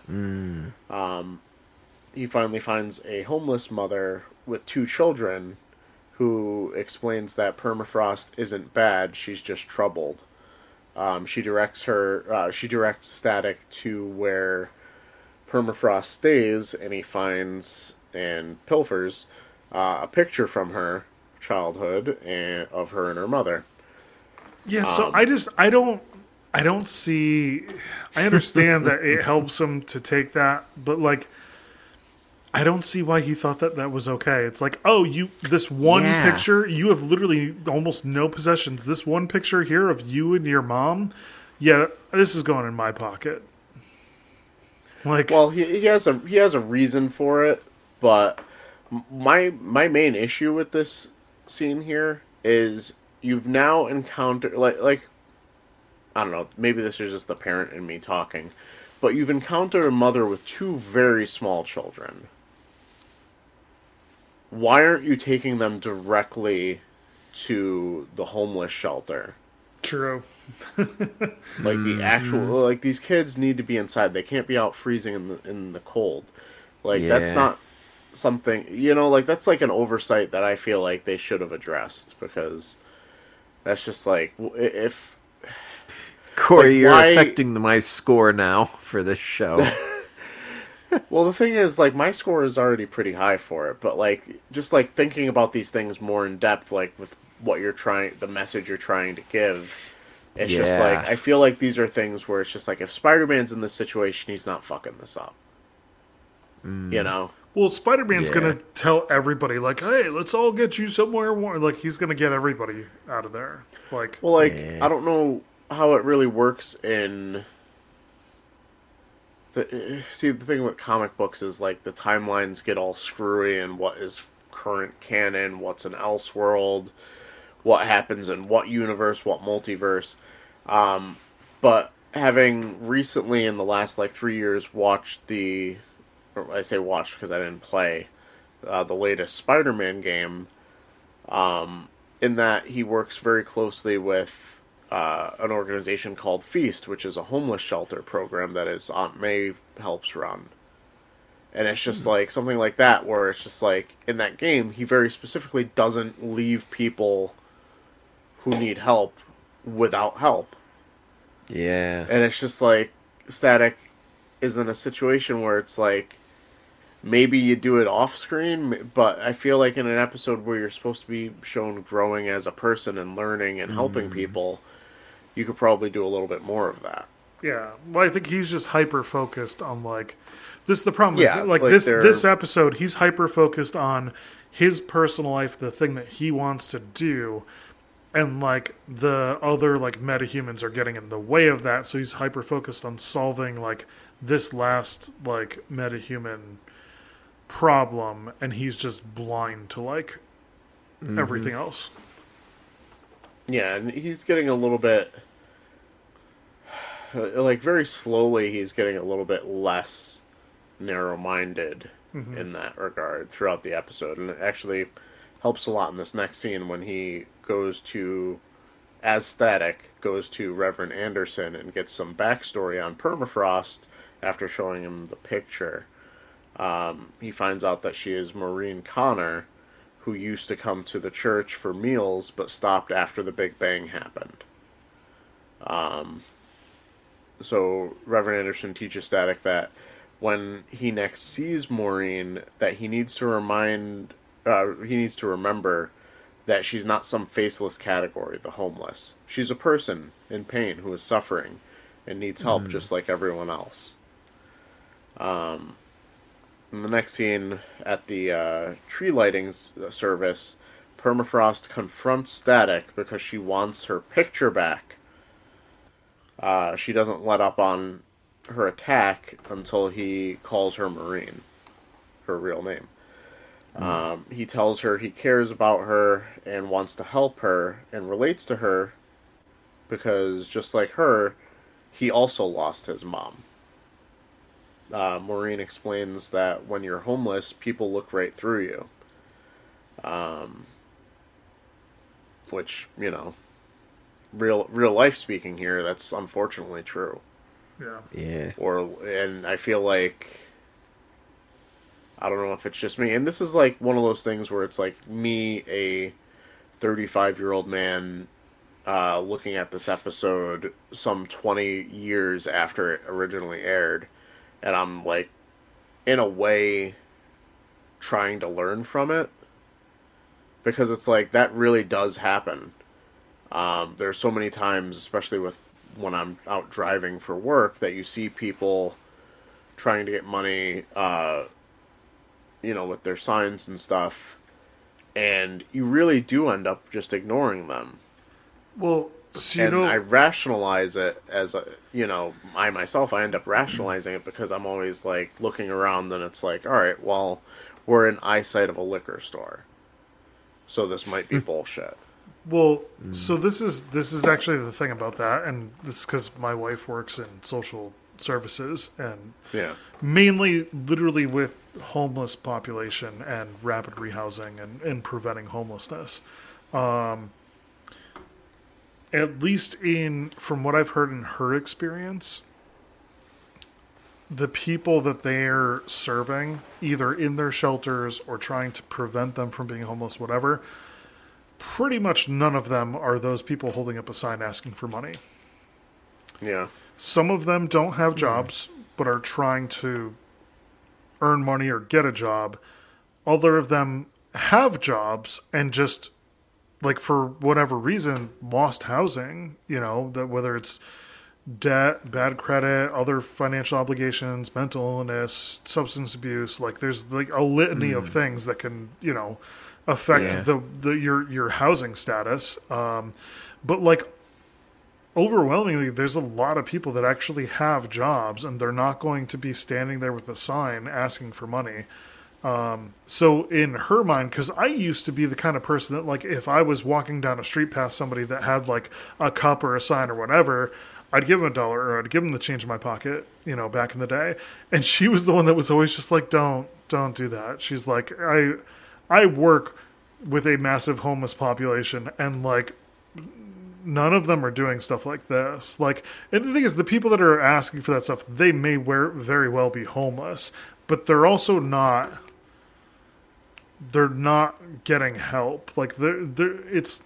Um, he finally finds a homeless mother with two children who explains that permafrost isn't bad, she's just troubled. Um, she directs her uh, she directs static to where permafrost stays and he finds and pilfers uh, a picture from her childhood and of her and her mother Yeah, Um, so I just I don't I don't see I understand that it helps him to take that, but like I don't see why he thought that that was okay. It's like, "Oh, you this one Yeah. picture, you have literally almost no possessions. This one picture here of you and your mom, yeah, this is going in my pocket." Like Well, he, he has a he has a reason for it, but my my main issue with this scene here is you've now encountered like like I don't know, maybe this is just the parent in me talking, but you've encountered a mother with two very small children. Why aren't you taking them directly to the homeless shelter? true. Like the actual hmm. like these kids need to be inside. They can't be out freezing in the in the cold. Like that's not something you know, like that's like an oversight that I feel like they should have addressed because that's just like if Corey, Like, you're why- affecting my score now for this show. well the thing is like my score is already pretty high for it, but like just like thinking about these things more in depth like with what you're trying the message you're trying to give it's just like I feel like these are things where it's just like if Spider-Man's in this situation, he's not fucking this up. Mm. You know? Well, Spider Man's Yeah. gonna tell everybody like, "Hey, let's all get you somewhere warm." Like he's gonna get everybody out of there. Like, Well, like Yeah. I don't know how it really works in the see the thing with comic books is like the timelines get all screwy and what is current canon, what's an Elseworld, what happens in what universe, what multiverse. Um, but having recently in the last like three years watched the, I say watched because I didn't play uh, the latest Spider-Man game. Um, in that he works very closely with uh, an organization called Feast, which is a homeless shelter program that his Aunt May helps run. And it's just like something like that, where it's just like in that game, he very specifically doesn't leave people who need help without help. yeah. And it's just like Static is in a situation where it's like maybe you do it off screen, but I feel like in an episode where you're supposed to be shown growing as a person and learning and helping people, you could probably do a little bit more of that. yeah. Well, I think he's just hyper focused on like this. Is The problem Yeah, is like, like this they're- this episode, he's hyper focused on his personal life, the thing that he wants to do, and like the other like metahumans are getting in the way of that. So he's hyper focused on solving like this last like metahuman problem, and he's just blind to like mm-hmm. everything else. Yeah, and he's getting a little bit like very slowly he's getting a little bit less narrow-minded in that regard throughout the episode and it actually helps a lot in this next scene when he goes to, as static, goes to Reverend Anderson and gets some backstory on permafrost after showing him the picture. Um, he finds out that she is Maureen Connor, who used to come to the church for meals but stopped after the Big Bang happened. Um, so Reverend Anderson teaches Static that when he next sees Maureen, that he needs to remind, uh, he needs to remember that she's not some faceless category, the homeless. She's a person in pain who is suffering and needs help just like everyone else. Um, in the next scene at the uh, tree lighting service, Permafrost confronts Static because she wants her picture back. Uh, she doesn't let up on her attack until he calls her Maureen, her real name. Um, he tells her he cares about her and wants to help her and relates to her because, just like her, he also lost his mom. Uh, Maureen explains that when you're homeless, people look right through you. Um, which, you know, real real life speaking here, that's unfortunately true Yeah. Yeah. or and I feel like I don't know if it's just me. And this is like one of those things where it's like me, a 35 year old man, uh, looking at this episode some 20 years after it originally aired, and I'm like, in a way, trying to learn from it because it's like that really does happen. Um, there's so many times, especially with when I'm out driving for work, that you see people trying to get money, uh, you know, with their signs and stuff, and you really do end up just ignoring them. Well, so and know, I rationalize it as a, you know, I myself, I end up rationalizing it because I'm always like looking around and it's like, all right, well, we're in eyesight of a liquor store. So this might be bullshit. Well, so this is this is actually the thing about that, and this because my wife works in social services and Yeah. mainly, literally with homeless population and rapid rehousing and, and preventing homelessness. Um, at least in from what I've heard in her experience, the people that they're serving, either in their shelters or trying to prevent them from being homeless, whatever, pretty much none of them are those people holding up a sign asking for money. Yeah. Some of them don't have jobs, but are trying to earn money or get a job. Other of them have jobs and just, like, for whatever reason, lost housing. You know, that whether it's debt, bad credit, other financial obligations, mental illness, substance abuse. Like, there's like a litany of mm. things that can, you know, affect Yeah. the, the your your housing status. Um, but like overwhelmingly there's a lot of people that actually have jobs and they're not going to be standing there with a sign asking for money um, so in her mind because i used to be the kind of person that like if i was walking down a street past somebody that had like a cup or a sign or whatever i'd give them a dollar or i'd give them the change in my pocket you know back in the day and she was the one that was always just like don't don't do that she's like i i work with a massive homeless population and like none of them are doing stuff like this. Like, and the thing is, the people that are asking for that stuff, they may wear, very well be homeless, but they're also not. They're not getting help. Like, they're, they're it's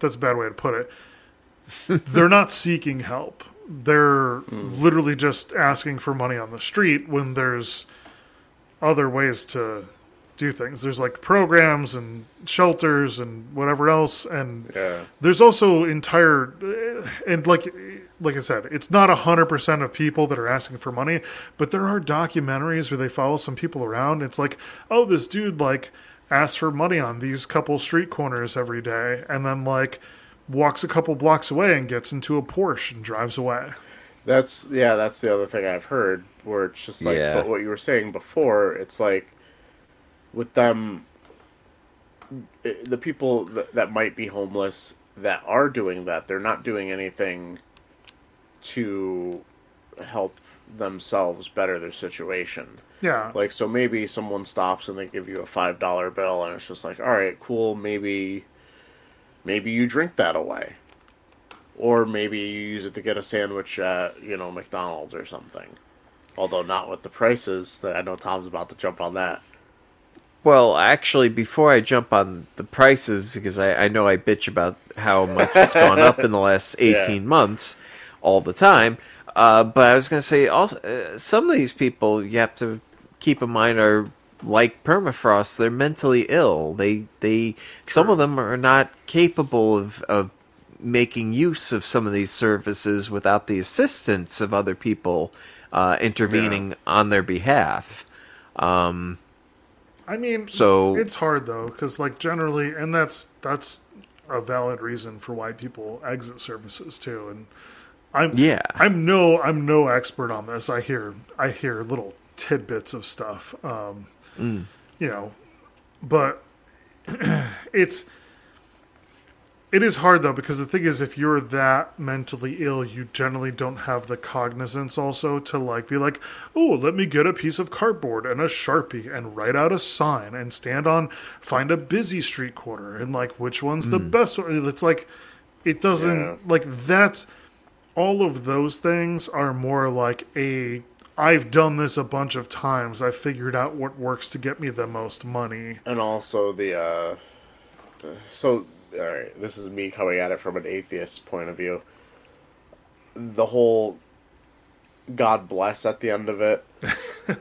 that's a bad way to put it. they're not seeking help. They're hmm. literally just asking for money on the street when there's other ways to do things. There's like programs and shelters and whatever else, and Yeah. there's also entire and like like I said, it's not hundred percent of people that are asking for money, but there are documentaries where they follow some people around. It's like, oh, this dude like asks for money on these couple street corners every day, and then like walks a couple blocks away and gets into a Porsche and drives away. That's yeah, that's the other thing I've heard where it's just like Yeah. but what you were saying before, it's like with them eh, the people that, that might be homeless that are doing that, they're not doing anything to help themselves better their situation. Yeah. Like so maybe someone stops and they give you a five dollar bill and it's just like, all right, cool, maybe maybe you drink that away. Or maybe you use it to get a sandwich at, you know, McDonald's or something. Although not with the prices that I know Tom's about to jump on that. Well, actually, before I jump on the prices, because I, I know I bitch about how much it's gone up in the last 18 Yeah. months all the time. Uh, but I was going to say, also, uh, some of these people you have to keep in mind are like permafrost. They're mentally ill. They they some of them are not capable of of making use of some of these services without the assistance of other people uh, intervening on their behalf. I mean, So- it's hard though, because like generally, and that's that's a valid reason for why people exit services too. And I'm Yeah. I'm no I'm no expert on this. I hear I hear little tidbits of stuff. Um, You know, but it's it is hard though because the thing is if you're that mentally ill you generally don't have the cognizance also to like be like oh let me get a piece of cardboard and a sharpie and write out a sign and stand on find a busy street corner and like which one's the best one it's like it doesn't Yeah. like that's all of those things are more like a I've done this a bunch of times. I've figured out what works to get me the most money. And also the uh so all right, this is me coming at it from an atheist point of view. The whole God bless at the end of it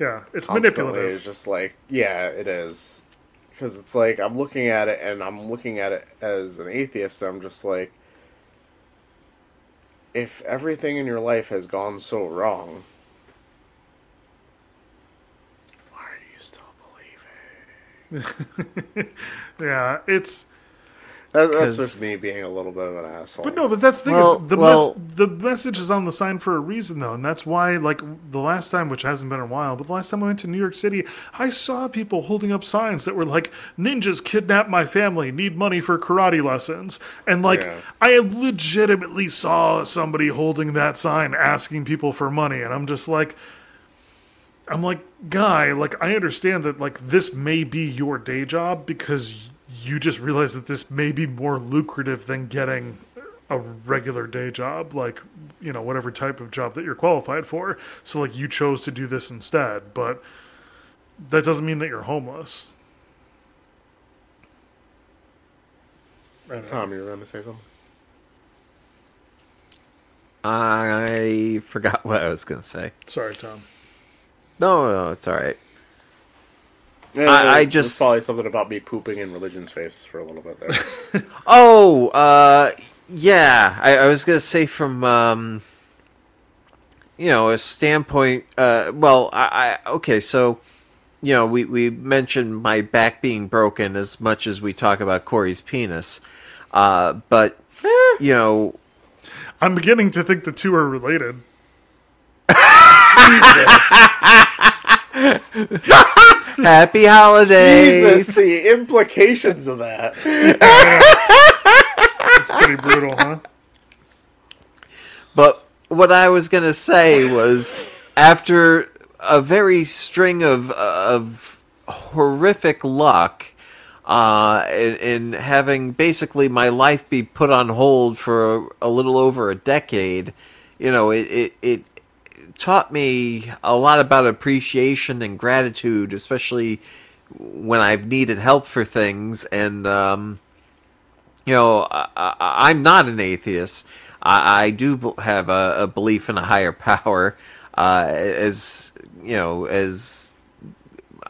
Yeah, it's manipulative. is just like, yeah, it is. Because it's like I'm looking at it and I'm looking at it as an atheist. And I'm just like, if everything in your life has gone so wrong, why do you still believe it? Yeah, it's That, that's 'Cause- just me being a little bit of an asshole. but no, but that's the thing Well- is the well- mes- the message is on the sign for a reason though, and that's why like the last time, which hasn't been a while, but the last time I went to New York City, I saw people holding up signs that were like "Ninjas kidnapped my family, need money for karate lessons," and like Yeah. I legitimately saw somebody holding that sign asking people for money, and I'm just like. I'm like, guy, like I understand that like this may be your day job because you just realize that this may be more lucrative than getting a regular day job, like you know whatever type of job that you're qualified for. So like you chose to do this instead, but that doesn't mean that you're homeless. I don't know. Tom, you were going to say something? I forgot what I was going to say. Sorry, Tom. No, no, it's all right. Yeah, I- I just- probably something about me pooping in religion's face for a little bit there. Oh, uh, yeah. I, I was gonna say from um, you know a standpoint. Uh, well, I, I okay. So you know, we we mentioned my back being broken as much as we talk about Corey's penis. Uh, but you know, I'm beginning to think the two are related. happy holidays. Jesus, the implications of that. It's pretty brutal, huh? But what I was gonna say was, after a very string of of horrific luck, uh, in, in having basically my life be put on hold for a, a little over a decade, you know, it, it it taught me a lot about appreciation and gratitude, especially when I've needed help for things and. Um, you know, I, I'm not an atheist. I, I do have a, a belief in a higher power, uh, as you know, as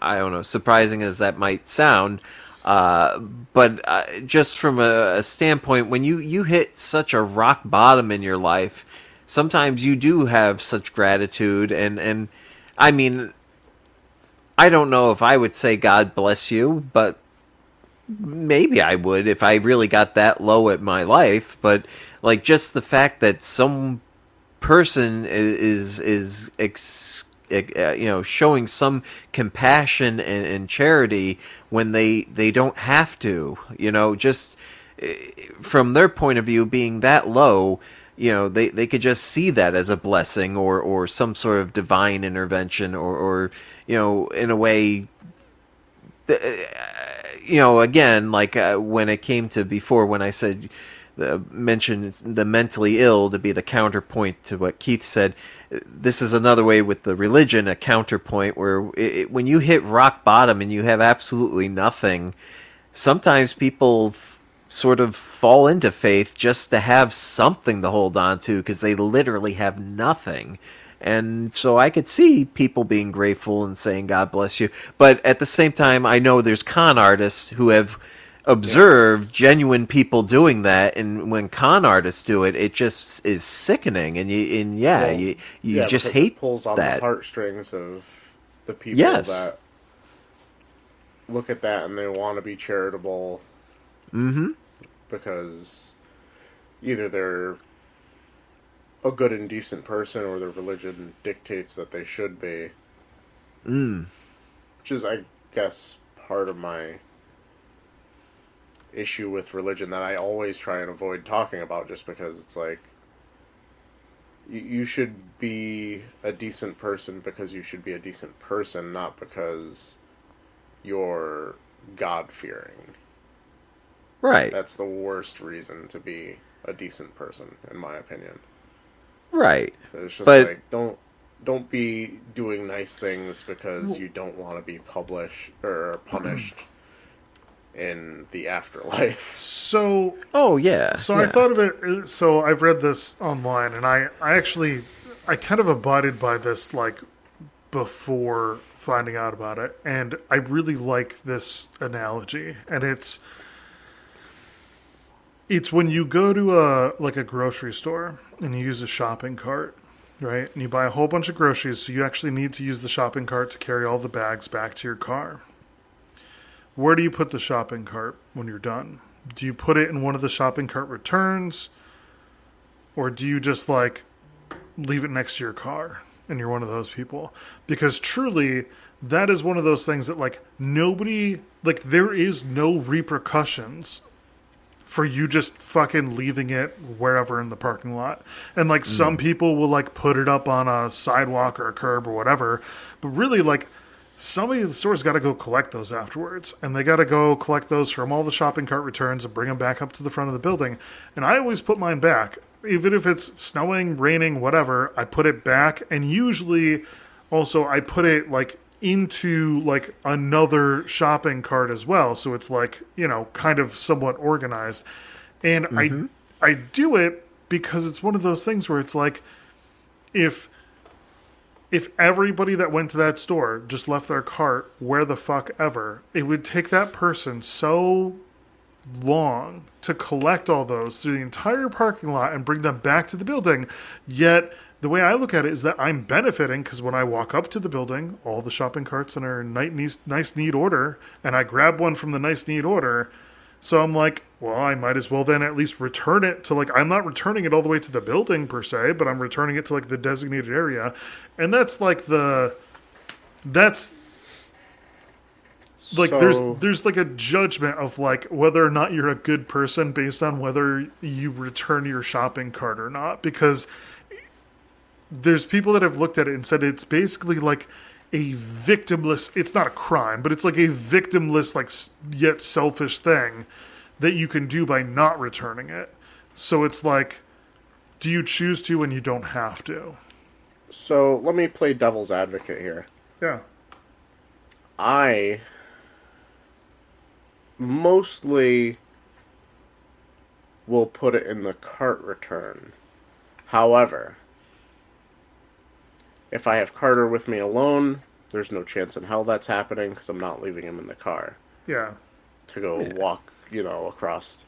I don't know, surprising as that might sound. Uh, but uh, just from a, a standpoint, when you you hit such a rock bottom in your life, sometimes you do have such gratitude, and and I mean, I don't know if I would say God bless you, but maybe I would if I really got that low at my life, but like just the fact that some person i- is is ex, uh, you know showing some compassion and, and charity when they they don't have to, you know, just uh, from their point of view being that low you know they, they could just see that as a blessing or, or some sort of divine intervention or, or you know in a way uh, you know again like uh, when it came to before when i said uh, mentioned the mentally ill to be the counterpoint to what keith said this is another way with the religion a counterpoint where it, when you hit rock bottom and you have absolutely nothing sometimes people sort of fall into faith just to have something to hold on to because they literally have nothing and so I could see people being grateful and saying God bless you. But at the same time, I know there's con artists who have observed genuine people doing that, and when con artists do it, it just is sickening. And you, and yeah, Well, you you Yeah, just hate pulls on that. the heartstrings of the people Yes. that look at that and they want to be charitable Mm-hmm. Because either they're a good and decent person or their religion dictates that they should be. Mm. Which is, I guess, part of my issue with religion that I always try and avoid talking about just because it's like you, you should be a decent person because you should be a decent person, not because you're God fearing. Right, That's the worst reason to be a decent person, in my opinion. right. It's just But- like don't don't be doing nice things because you don't want to be published or punished in the afterlife. So Oh yeah. So I thought of it. So I've read this online, and I, I actually, I kind of abided by this like before finding out about it, and I really like this analogy. And it's, it's when you go to a like a grocery store and you use a shopping cart, right? And you buy a whole bunch of groceries, so you actually need to use the shopping cart to carry all the bags back to your car. Where do you put the shopping cart when you're done? Do you put it in one of the shopping cart returns? Or do you just like leave it next to your car and you're one of those people? Because truly, that is one of those things that like nobody, like, there is no repercussions for you just fucking leaving it wherever in the parking lot. And like some mm. people will like put it up on a sidewalk or a curb or whatever. But really, like, somebody at the store's got to go collect those afterwards. And they got to go collect those from all the shopping cart returns and bring them back up to the front of the building. And I always put mine back. Even if it's snowing, raining, whatever, I put it back. And usually also I put it like into like another shopping cart as well. So it's like, you know, kind of somewhat organized. And I mm-hmm. I do it because it's one of those things where it's like if if everybody that went to that store just left their cart where the fuck ever, it would take that person so long to collect all those through the entire parking lot and bring them back to the building. Yet the way I look at it is that I'm benefiting because when I walk up to the building, all the shopping carts are in nice, nice, neat order, and I grab one from the nice, neat order. So I'm like, well, I might as well then at least return it to like I'm not returning it all the way to the building per se, but I'm returning it to like the designated area. And that's like the that's like So- there's there's like a judgment of like whether or not you're a good person based on whether you return your shopping cart or not because there's people that have looked at it and said it's basically like a victimless it's not a crime but it's like a victimless like yet selfish thing that you can do by not returning it so it's like do you choose to when you don't have to So let me play devil's advocate here. yeah I mostly will put it in the cart return. However, if I have Carter with me alone, there's no chance in hell that's happening because I'm not leaving him in the car yeah to go walk, you know, across.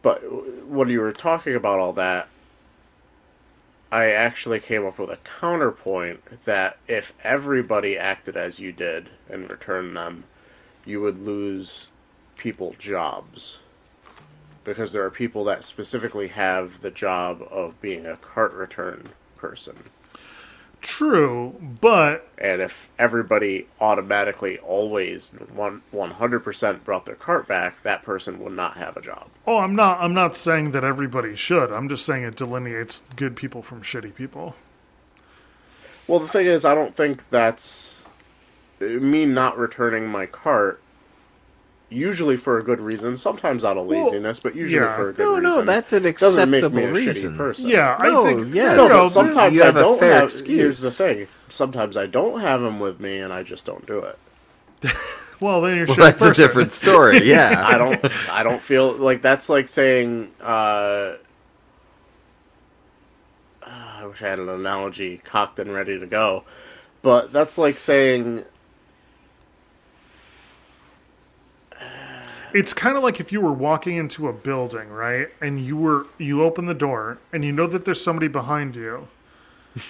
But when you were talking about all that, I actually came up with a counterpoint that if everybody acted as you did and returned them, you would lose people jobs. Because there are people that specifically have the job of being a cart return person. True, but And if everybody automatically always one one hundred percent brought their cart back, that person would not have a job. oh, I'm not. I'm not saying that everybody should. I'm just saying it delineates good people from shitty people. Well, the thing is, I don't think that's me not returning my cart. Usually for a good reason, sometimes out of Well, laziness, but usually yeah. for a good No, reason. no, no, that's an doesn't make acceptable me a reason. person. Yeah, No, I think. yes. No, no, but sometimes you have I a don't fair have. excuse. Here's the thing: sometimes I don't have them with me, and I just don't do it. well, then you're a Well, that's person. a different story. Yeah. I don't. I don't feel like that's like saying. Uh, I wish I had an analogy cocked and ready to go, but that's like saying It's kind of like if you were walking into a building, right? And you were you open the door and you know that there's somebody behind you.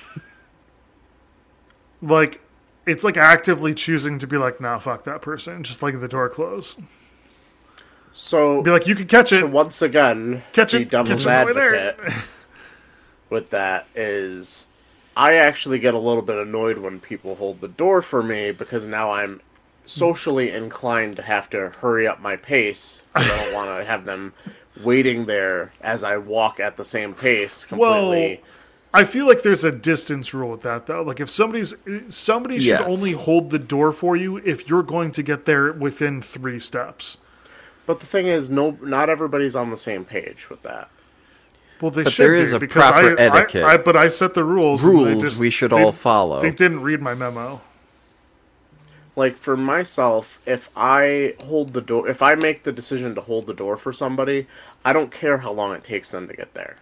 like it's like actively choosing to be like, nah, fuck that person, just like the door close. so. Be like, you could catch it, once again, catch it, devil's catch it advocate there. with that is I actually get a little bit annoyed when people hold the door for me because now I'm socially inclined to have to hurry up my pace I don't want to have them waiting there as I walk at the same pace completely. I feel like there's a distance rule with that though. Like if somebody's somebody should only hold the door for you if you're going to get there within three steps. but the thing is, no, not everybody's on the same page with that. Well, they But should there be, a because proper I, etiquette. I, I, but I set the rules. Rules just- we should they- all follow. They didn't read my memo. Like for myself if i hold the door if i make the decision to hold the door for somebody i don't care how long it takes them to get there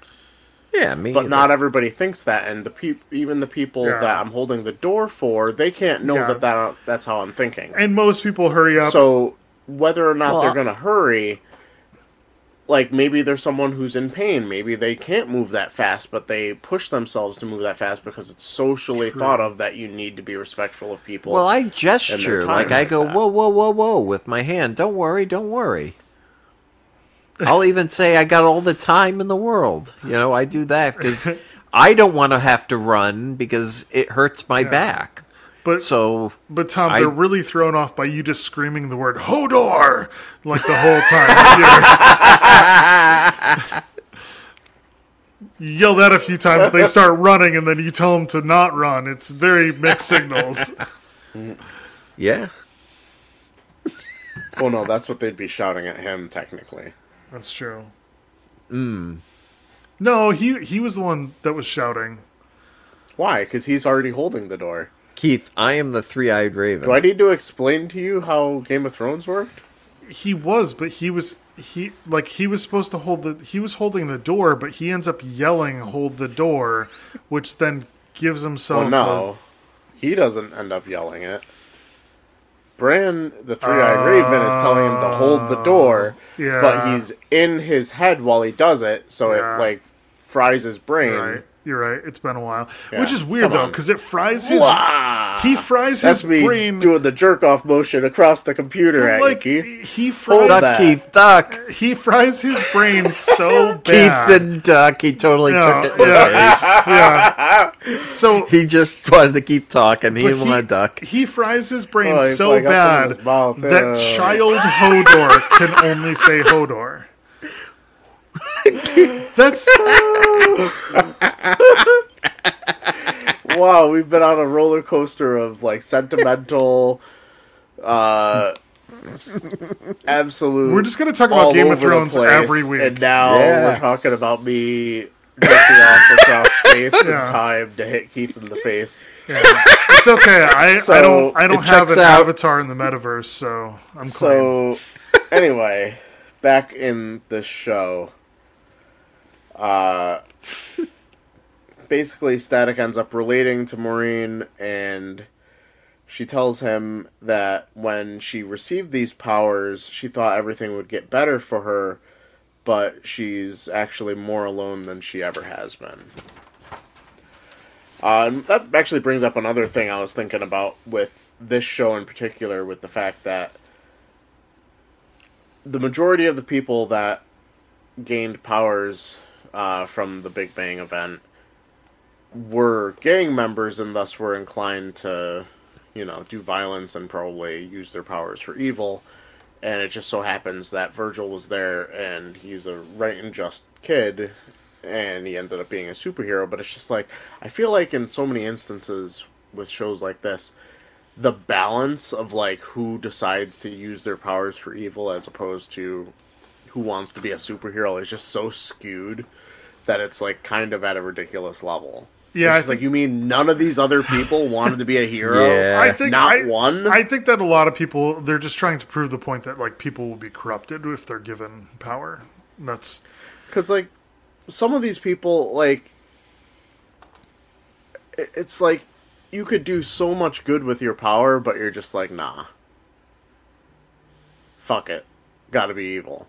Yeah, me. but either. not everybody thinks that and the peop- even the people Yeah. that i'm holding the door for they can't know Yeah. that, that that's how i'm thinking And most people hurry up. so whether or not Well, they're going to hurry like maybe there's someone who's in pain maybe they can't move that fast but they push themselves to move that fast because it's socially thought of that you need to be respectful of people Well, I gesture like I go that. whoa, whoa, whoa, whoa with my hand. Don't worry, don't worry. I'll even say I got all the time in the world. You know, I do that because I don't want to have to run because it hurts my back. But So but Tom, I- they're really thrown off by you just screaming the word "Hodor" like the whole time. you yell that a few times, they start running, and then you tell them to not run. It's very mixed signals. yeah, well no that's what they'd be shouting at him technically That's true. Hmm. No, he he was the one that was shouting. Why? Because he's already holding the door. Keith, I am the three-eyed raven. Do I need to explain to you how Game of Thrones worked? He was, but he was he like he was supposed to hold the he was holding the door, but he ends up yelling "hold the door," which then gives himself. Oh no, he doesn't end up yelling it. Bran, the three-eyed raven, is telling him to hold the door, yeah. but he's in his head while he does it, so Yeah. it like fries his brain. right. You're right. It's been a while, Yeah, which is weird come though, because it fries his Wah! he fries That's his me brain. doing the jerk off motion across the computer at like you, Keith. he Hold fries that. duck, Keith, duck. he fries his brain so Keith didn't duck. He totally yeah, took it. yeah, yeah. So He just wanted to keep talking. He But didn't want to duck. He fries his brain Oh, so like bad his mouth, that uh. child Hodor can only say Hodor. That's wow, we've been on a roller coaster of like sentimental, uh, absolute. we're just gonna talk about Game of Thrones place, every week. and now Yeah. we're talking about me jerking off across space Yeah. and time to hit Keith in the face. Yeah. It's okay. I, I don't I don't have an out. avatar in the metaverse, so I'm clean. So, anyway, back in the show, uh, basically, Static ends up relating to Maureen, and she tells him that when she received these powers, she thought everything would get better for her, but she's actually more alone than she ever has been. Uh, that actually brings up another thing I was thinking about with this show in particular, with the fact that the majority of the people that gained powers uh, from the Big Bang event were gang members and thus were inclined to, you know, do violence and probably use their powers for evil. And it just so happens that Virgil was there and he's a right and just kid and he ended up being a superhero. But it's just like, I feel like in so many instances with shows like this, the balance of like who decides to use their powers for evil as opposed to who wants to be a superhero is just so skewed that it's like kind of at a ridiculous level. Yeah, it's like you mean none of these other people wanted to be a hero. Yeah. I think not I, one. I think that a lot of people they're just trying to prove the point that like people will be corrupted if they're given power. That's Because like some of these people, like it's like you could do so much good with your power, but you're just like, nah, fuck it, got to be evil,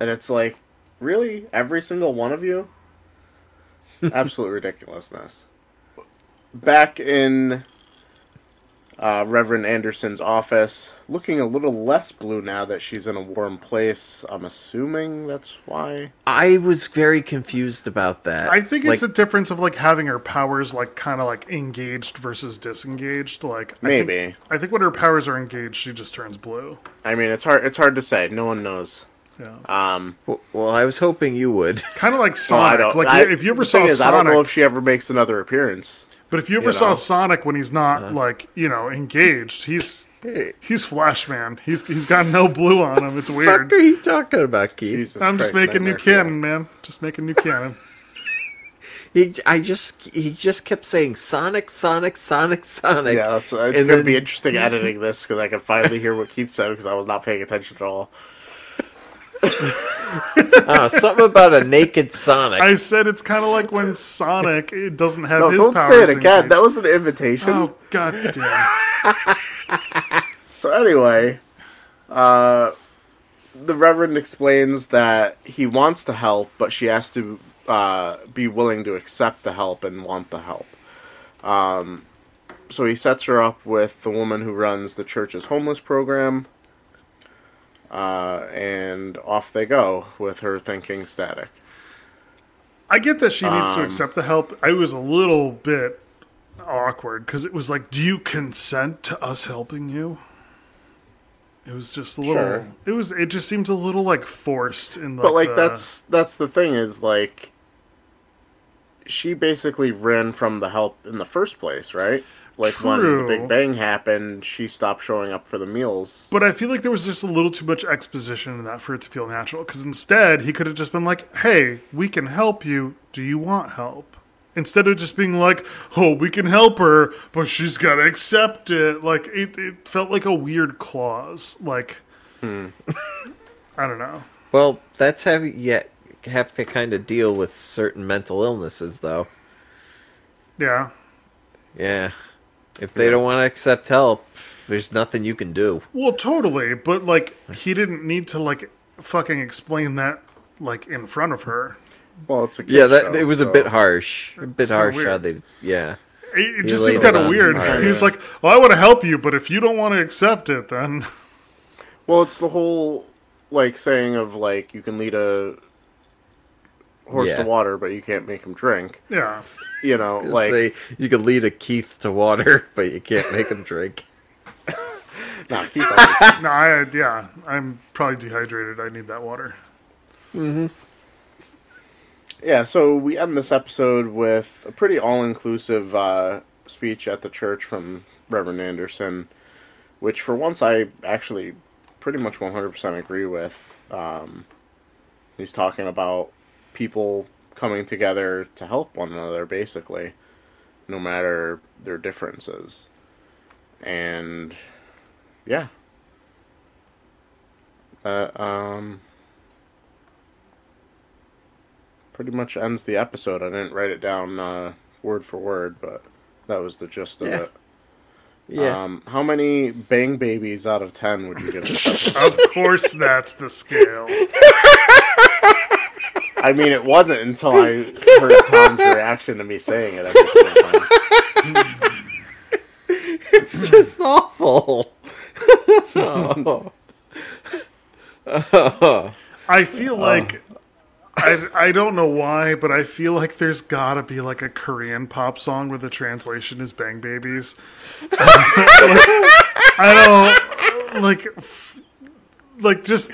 and it's like, really, every single one of you, absolute ridiculousness. Back in uh, Reverend Anderson's office, looking a little less blue now that she's in a warm place. I'm assuming that's why. I was very confused about that. I think it's Like, a difference of like having her powers like kind of like engaged versus disengaged. Like I Maybe. think, I think when her powers are engaged, she just turns blue. I mean, it's hard. It's hard to say. No one knows. Yeah, Um, w- well, I was hoping you would. kind of like Sonic. don't. like I- if you ever saw is, I don't know Sonic, if she ever makes another appearance. but if you ever you saw know. Sonic when he's not like you know engaged, he's he's Flash Man. He's he's got no blue on him. It's Fuck weird. are you talking about, Keith? Jesus I'm just making new Nightmare Fuel. canon, man. Just making new canon. He, I just he just kept saying Sonic, Sonic, Sonic, Sonic. Yeah, that's. It's And going to then- be interesting editing this because I can finally hear what Keith said because I was not paying attention at all. Uh, something about a naked Sonic. I said it's kind of like when Sonic it doesn't have No, his don't powers. say it again. engaged. That was an invitation. Oh god damn! So anyway, uh, the Reverend explains that he wants to help, but she has to uh, be willing to accept the help and want the help. Um, so he sets her up with the woman who runs the church's homeless program, uh, and off they go with her thinking static. I get that she needs to Um, accept the help. I was a little bit awkward because it was like, "Do you consent to us helping you?" It was just a little. Sure. It was. It just seemed a little like forced in. But like the- that's that's the thing is like she basically ran from the help in the first place, right? Like when the Big Bang happened, she stopped showing up for the meals. But I feel like there was just a little too much exposition in that for it to feel natural. Because instead, he could have just been like, "Hey, we can help you. Do you want help?" Instead of just being like, "Oh, we can help her, but she's got to accept it." Like it, it felt like a weird clause. Like Hmm. I don't know. well, that's have you have to kind of deal with certain mental illnesses, though. Yeah, Yeah, if they don't want to accept help, there's nothing you can do. well, totally. But like, he didn't need to like fucking explain that like in front of her. Well, it's a kid Yeah, that show, it was a bit harsh. A bit kinda harsh weird. how they. Yeah. It, it just seemed kind of weird. hard. He was like, "Well, I want to help you, but if you don't want to accept it, then." Well, it's the whole like saying of like you can lead a horse Yeah. to water, but you can't make him drink. Yeah. You know, like say you can lead a Keith to water, but you can't make him drink. nah, keep on. No, I yeah, I'm probably dehydrated. I need that water. Mm-hmm. Yeah, so we end this episode with a pretty all-inclusive uh, speech at the church from Reverend Anderson, which for once I actually pretty much 100% agree with. Um, he's talking about people coming together to help one another, basically, no matter their differences. And yeah, that um pretty much ends the episode. I didn't write it down uh, word for word, but that was the gist of Yeah. it. Yeah. Um, how many bang babies out of ten would you give this episode? Of course, that's the scale. I mean, it wasn't until I heard Tom's reaction to me saying it every single time. it's just awful. oh. Oh. I feel like I, I don't know why, but I feel like there's gotta be like a Korean pop song where the translation is "Bang Babies." Like, I don't like f- like just.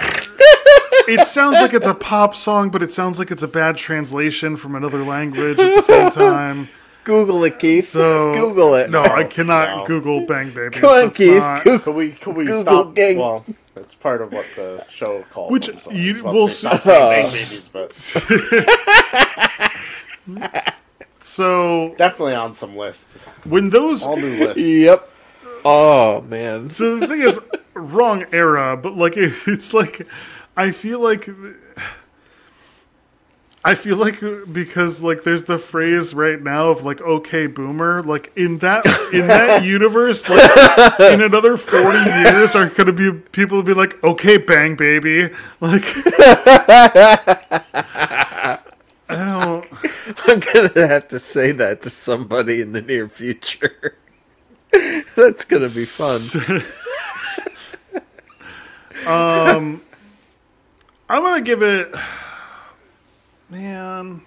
It sounds like it's a pop song, but it sounds like it's a bad translation from another language at the same time. Google it, Keith. So Google it. No, I cannot No. Google "Bang Babies." Come on, That's Keith. not- Google. Can we can we Google stop? gang. Well, that's part of what the show calls. Which them, so you- I was about we'll to stop saying bang babies, but So definitely on some lists. when those All new lists. Yep. Oh man. So the thing is, wrong era, but like it, it's like I feel like I feel like because like there's the phrase right now of like okay boomer like in that in that universe like in another 40 years are going to be people will be like okay bang baby like I don't I'm gonna have to say that to somebody in the near future. That's gonna be fun. um, I'm gonna give it man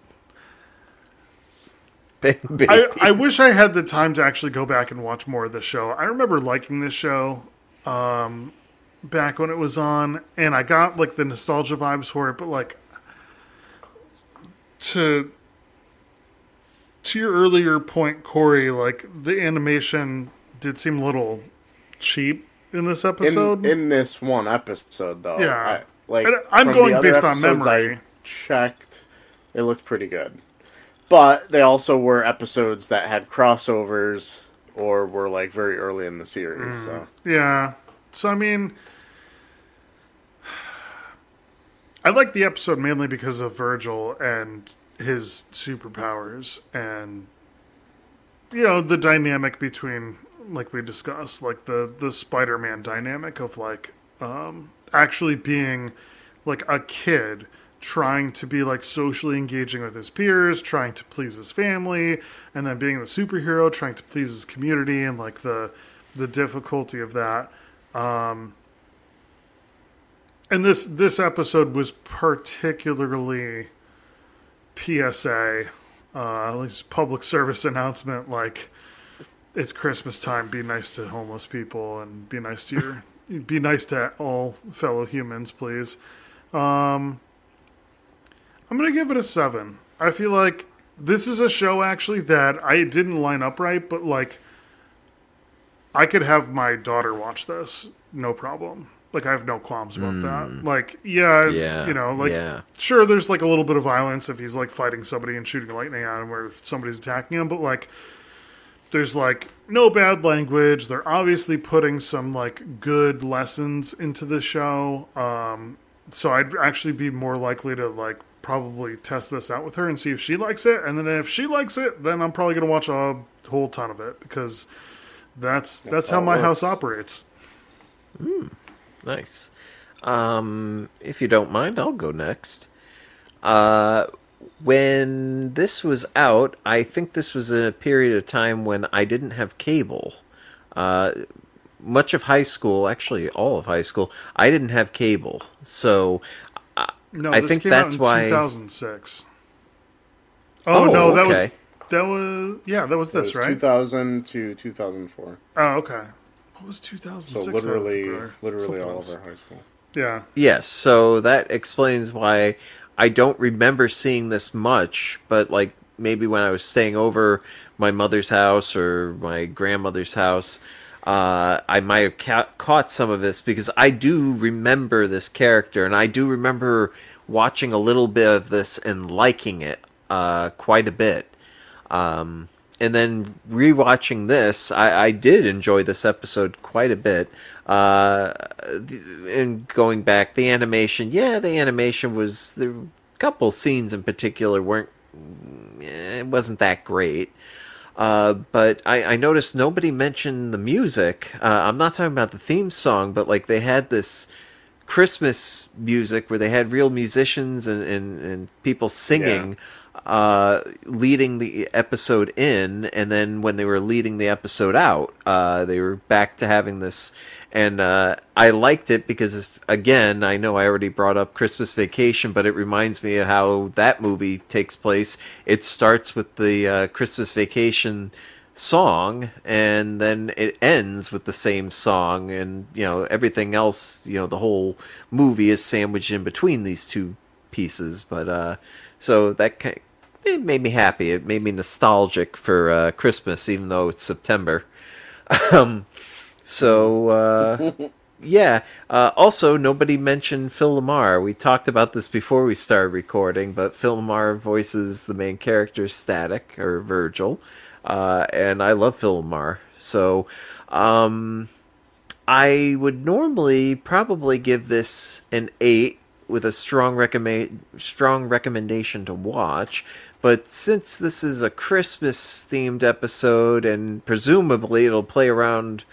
baby. I, I wish I had the time to actually go back and watch more of this show. I remember liking this show um, back when it was on, and I got like the nostalgia vibes for it. But like to to your earlier point, Corey, like the animation did seem a little cheap in this episode. In, in this one episode, though, Yeah. I, like And I'm going based on memory. I checked, it looked pretty good, but they also were episodes that had crossovers or were like very early in the series. Mm. So Yeah. So I mean, I like the episode mainly because of Virgil and his superpowers, and you know the dynamic between, like we discussed, like the the Spider-Man dynamic of like um, actually being like a kid trying to be like socially engaging with his peers, trying to please his family, and then being the superhero trying to please his community and like the the difficulty of that. Um and this this episode was particularly PSA, uh, public service announcement like it's Christmas time, be nice to homeless people and be nice to your be nice to all fellow humans, please. Um, I'm gonna give it a seven. I feel like this is a show actually that I didn't line up right, but like I could have my daughter watch this, no problem. Like I have no qualms about that. Like, yeah, Yeah, you know, like yeah. sure, there's like a little bit of violence if he's like fighting somebody and shooting lightning at him, where somebody's attacking him, but like there's like no bad language. They're obviously putting some like good lessons into the show. Um, so I'd actually be more likely to like probably test this out with her and see if she likes it. And then if she likes it, then I'm probably gonna watch a whole ton of it because that's that's, how how it my house works. operates. Nice. Um, if you don't mind, I'll go next. Uh, when this was out, I think this was a period of time when I didn't have cable. Uh, much of high school, actually all of high school, I didn't have cable. So No, I think came that's out in why- 2006. Oh, Oh, no, that was that was yeah, that was it this was right? 2000 to 2004. Oh, okay. What was 2006? So literally, literally all else. of our high school. Yeah. Yes, so that explains why I don't remember seeing this much, but like maybe when I was staying over my mother's house or my grandmother's house, uh, I might have ca- caught some of this because I do remember this character and I do remember watching a little bit of this and liking it uh, quite a bit. Um, and then rewatching this, I, I did enjoy this episode quite a bit. Uh, and going back, the animation, yeah, the animation was the couple scenes in particular weren't. eh, It wasn't that great. Uh, but I, I noticed nobody mentioned the music. Uh, I'm not talking about the theme song, but like they had this Christmas music where they had real musicians and, and, and people singing, uh, leading the episode in, and then when they were leading the episode out, uh, they were back to having this and uh, I liked it because, if, again, I know I already brought up Christmas Vacation, but it reminds me of how that movie takes place. It starts with the uh, Christmas Vacation song, and then it ends with the same song, and you know everything else. You know, the whole movie is sandwiched in between these two pieces. But uh, so that kind it made me happy. It made me nostalgic for uh, Christmas, even though it's September. um, so uh, yeah. Uh, also, nobody mentioned Phil LaMarr. We talked about this before we started recording, but Phil LaMarr voices the main character, Static or Virgil, uh, and I love Phil LaMarr. So. Um, I would normally probably give this an eight with a strong recommend strong recommendation to watch. But since this is a Christmas themed episode and presumably it'll play around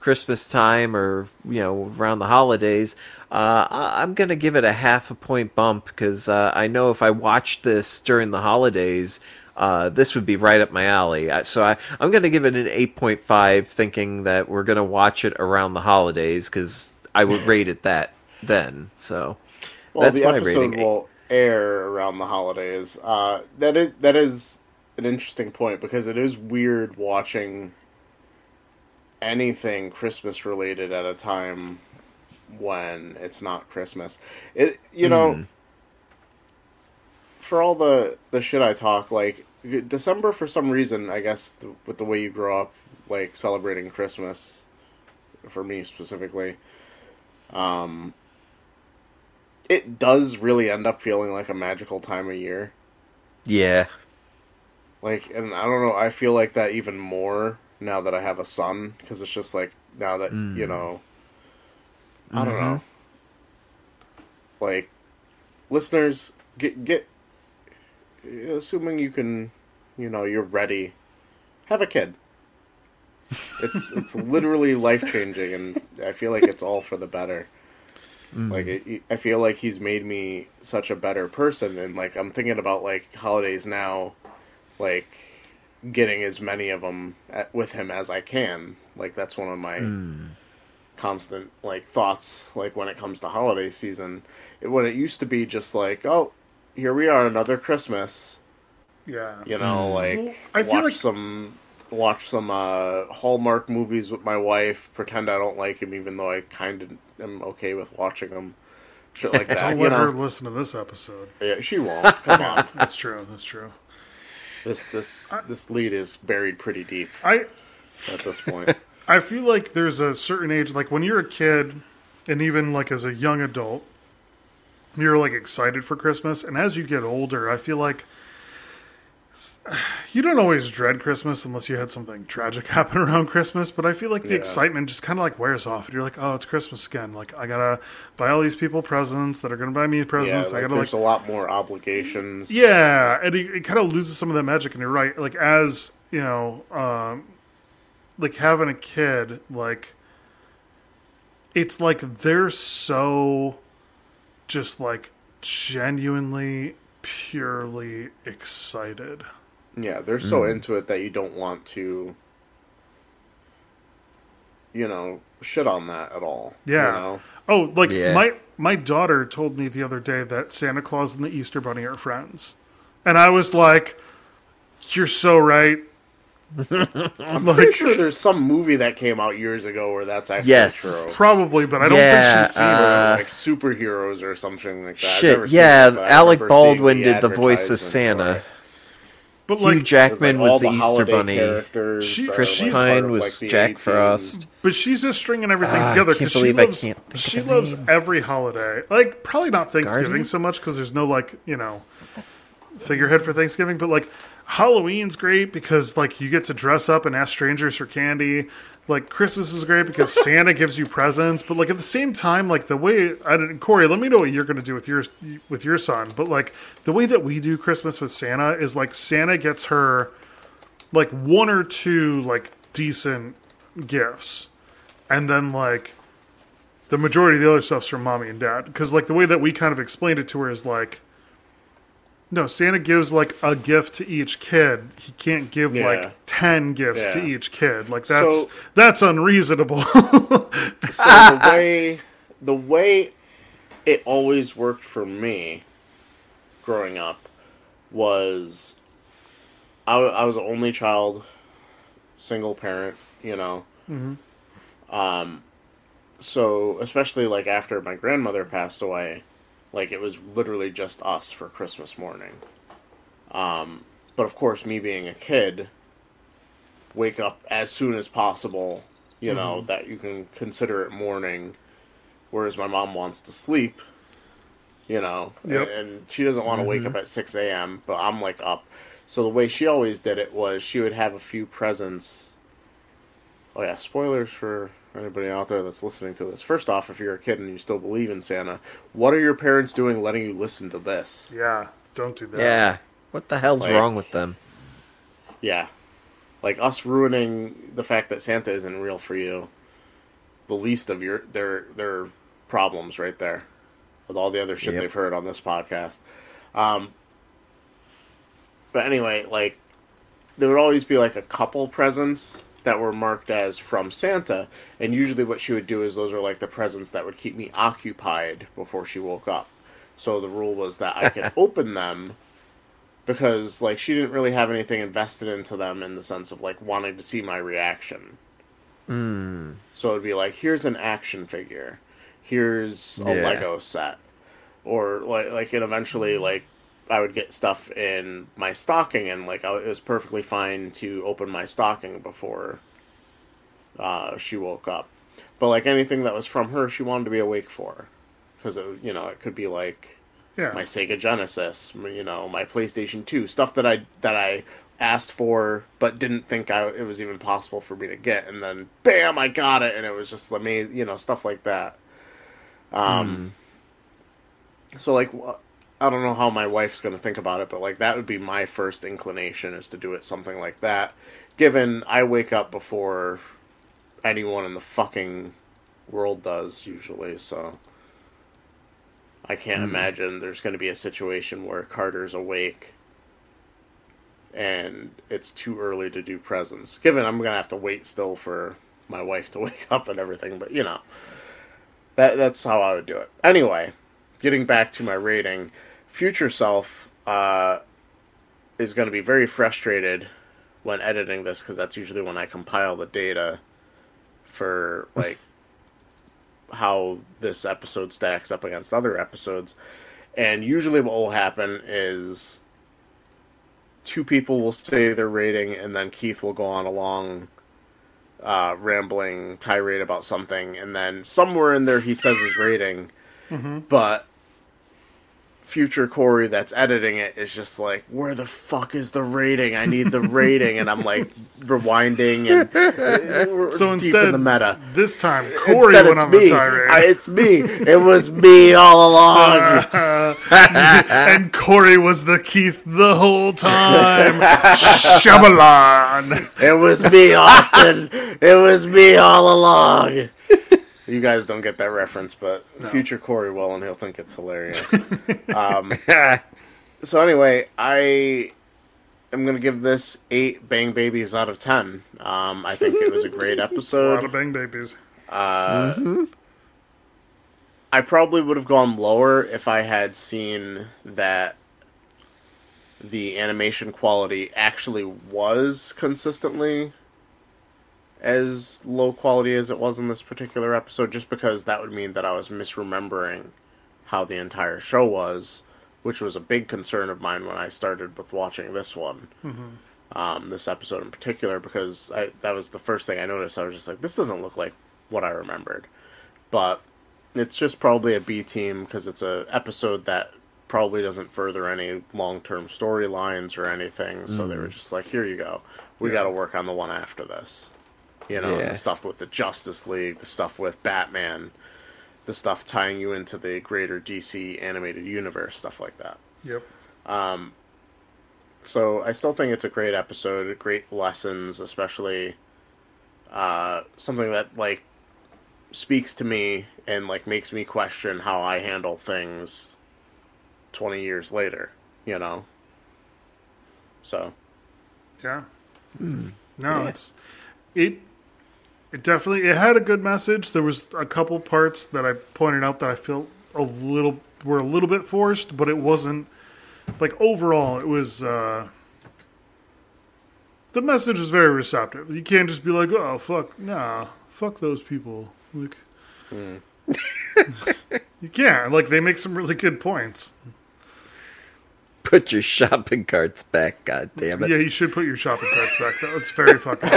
Christmas time or you know around the holidays, uh, I'm gonna give it a half a point bump because uh, I know if I watched this during the holidays, uh, this would be right up my alley. So I, I'm gonna give it an 8.5, thinking that we're gonna watch it around the holidays because I would rate it that then. So Well, that's the my episode rating. will air around the holidays. Uh, that is that is an interesting point because it is weird watching anything Christmas related at a time when it's not Christmas. It you know for all the the shit I talk like December for some reason I guess th- with the way you grow up like celebrating Christmas for me specifically um it does really end up feeling like a magical time of year. Yeah. Like, and I don't know, I feel like that even more now that I have a son because it's just like now that hmm. you know, I don't mm-hmm. know. Like, listeners, get get. Assuming you can, you know, you're ready. Have a kid. It's it's literally life changing, and I feel like it's all for the better. Mm. Like it, I feel like he's made me such a better person, and like I'm thinking about like holidays now, like getting as many of them at, with him as I can. Like that's one of my mm. constant like thoughts. Like when it comes to holiday season, it, when it used to be just like, oh, here we are, another Christmas. Yeah. You know, mm. like Well, I feel watch like- some watch some uh, Hallmark movies with my wife. Pretend I don't like him, even though I kind of am okay with watching them. Shit like that. Don't you let her know, listen to this episode. yeah, she won't. Come on, That's true. That's true. this this this lead is buried pretty deep I at this point. I feel like there's a certain age, like when you're a kid, and even like as a young adult, you're like excited for Christmas, and as you get older, I feel like you don't always dread Christmas unless you had something tragic happen around Christmas. But I feel like the Yeah. excitement just kind of like wears off, and you're like, oh, it's Christmas again. Like I gotta buy all these people presents that are gonna buy me yeah, presents. I gotta there's like a lot more obligations. yeah, and it, it kind of loses some of that magic. And you're right. Like as you know, um, like having a kid, like it's like they're so just like genuinely, purely excited. Yeah, they're so Mm. into it that you don't want to, you know, shit on that at all. Yeah. You know? Oh, like Yeah. my my daughter told me the other day that Santa Claus and the Easter Bunny are friends, and I was like, "You're so right." I'm pretty sure there's some movie that came out years ago where that's actually Yes. true. Probably, but I don't Yeah, think she's seen it. uh, like superheroes or something like that. I've Shit, never seen yeah, it, Alec Baldwin the did the voice of Santa. it. But Hugh like, It was, Jackman like, was the the Easter Bunny. characters She- are, Chris like, Pine was like, Jack A-Team. Frost. But she's just stringing everything Ah, together because she believe I loves can't think she loves every holiday. Like probably not Thanksgiving Guardians? so much because there's no like you know figurehead for Thanksgiving, but like Halloween's great because like you get to dress up and ask strangers for candy. Like Christmas is great because Santa gives you presents, but like at the same time, like the way I didn't, Corey, let me know what you're going to do with your with your son. But like the way that we do Christmas with Santa is like Santa gets her like one or two like decent gifts and then like the majority of the other stuff's from mommy and dad because like the way that we kind of explained it to her is like No, Santa gives like a gift to each kid. He can't give Yeah. like ten gifts to each kid. Like that's So- that's unreasonable. So the way the way it always worked for me growing up was I, I was the only child, single parent, you know. Um, so especially like after my grandmother passed away, like it was literally just us for Christmas morning. Um, but of course, me being a kid, wake up as soon as possible, you know, that you can consider it morning, whereas my mom wants to sleep, you know, Yep. and, and she doesn't want to wake up at 6 a.m., but I'm like up. So the way she always did it was she would have a few presents. Oh, yeah, spoilers for anybody out there that's listening to this. First off, if you're a kid and you still believe in Santa, what are your parents doing letting you listen to this? yeah, don't do that. Yeah. What the hell's Like- wrong with them? Yeah. Like us ruining the fact that Santa isn't real for you. The least of your their their problems right there. With all the other shit Yep. they've heard on this podcast. Um But anyway, like there would always be like a couple presents that were marked as from Santa, and usually what she would do is those are like the presents that would keep me occupied before she woke up. So the rule was that I could open them because like she didn't really have anything invested into them in the sense of like wanting to see my reaction. Mm. So it'd be like, here's an action figure, here's a Yeah. Lego set, or like like and eventually like I would get stuff in my stocking and like I, it was perfectly fine to open my stocking before uh, she woke up. But like anything that was from her, she wanted to be awake for, because you know it could be like yeah. my Sega Genesis, you know, my PlayStation 2, stuff that I that I asked for but didn't think I it was even possible for me to get and then bam, I got it and it was just amazing, you know, stuff like that. Um so like I don't know how my wife's going to think about it, but like that would be my first inclination is to do it something like that. Given I wake up before anyone in the fucking world does usually, so I can't hmm. imagine there's going to be a situation where Carter's awake and it's too early to do presents. Given I'm going to have to wait still for my wife to wake up and everything, but you know. That that's how I would do it. Anyway, getting back to my rating, future self uh, is going to be very frustrated when editing this because that's usually when I compile the data for like how this episode stacks up against other episodes. And usually, what will happen is two people will say their rating, and then Keith will go on a long, uh, rambling tirade about something, and then somewhere in there he says his rating, but future Corey that's editing it is just like, where the fuck is the rating? I need the rating, and I'm like rewinding and uh, So instead, in the meta. this time Corey Instead, went it's on me. the tirade, I, it's me. It was me all along. and Corey was the Keith the whole time. Shyamalan. it was me, Austin. It was me all along. You guys don't get that reference, but future Corey will, and he'll think it's hilarious. um, so anyway, I am going to give this eight Bang Babies out of ten. Um, I think it was a great episode. A lot of bang babies. Uh, I probably would have gone lower if I had seen that the animation quality actually was consistently as low quality as it was in this particular episode, just because that would mean that I was misremembering how the entire show was, which was a big concern of mine when I started with watching this one. Um, this episode in particular, because I, that was the first thing I noticed. I was just like, this doesn't look like what I remembered. But it's just probably a B team because it's a episode that probably doesn't further any long term storylines or anything. So they were just like, here you go. We got to work on the one after this. You know, Yeah. the stuff with the Justice League, the stuff with Batman, the stuff tying you into the greater DC animated universe, stuff like that. Yep. Um, So I still think it's a great episode, great lessons, especially uh, something that like speaks to me and like makes me question how I handle things twenty years later. you know. So Yeah. Hmm. No, it's it. It definitely it had a good message. There was a couple parts that I pointed out that I felt a little were a little bit forced, but it wasn't like overall. It was uh, the message is very receptive. You can't just be like, oh fuck, nah, fuck those people. Like, Hmm. you can't. Like they make some really good points. Put your shopping carts back, god damn it. Yeah, you should put your shopping carts back. That's very fucking.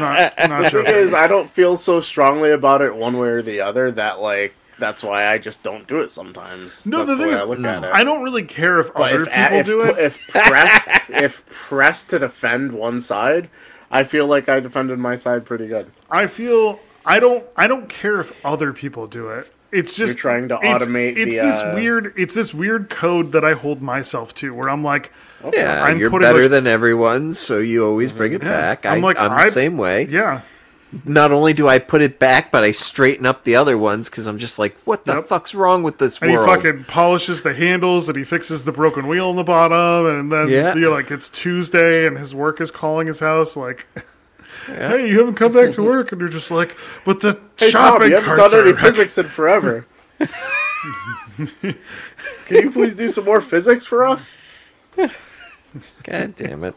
not, not thing joking. is, I don't feel so strongly about it one way or the other that like that's why I just don't do it sometimes. No, That's the thing way is, I look at it. I don't really care if But other if, people if, do it. if pressed, if pressed to defend one side, I feel like I defended my side pretty good. I feel I don't I don't care if other people do it. It's just You're trying to automate It's, the, this uh, weird. It's this weird code that I hold myself to, where I'm like, Yeah, I'm you're better those- than everyone, so you always bring it back. I, I'm like, I'm I- the same way. yeah, Not only do I put it back, but I straighten up the other ones because I'm just like, what the Yep. fuck's wrong with this and world? he fucking polishes the handles and he fixes the broken wheel in the bottom, and then Yeah. you know, like it's Tuesday and his work is calling his house, like. Hey, you haven't come back to work, and you're just like, but the Hey Tom, shopping you haven't carts done any are physics in forever. Can you please do some more physics for us? God damn it.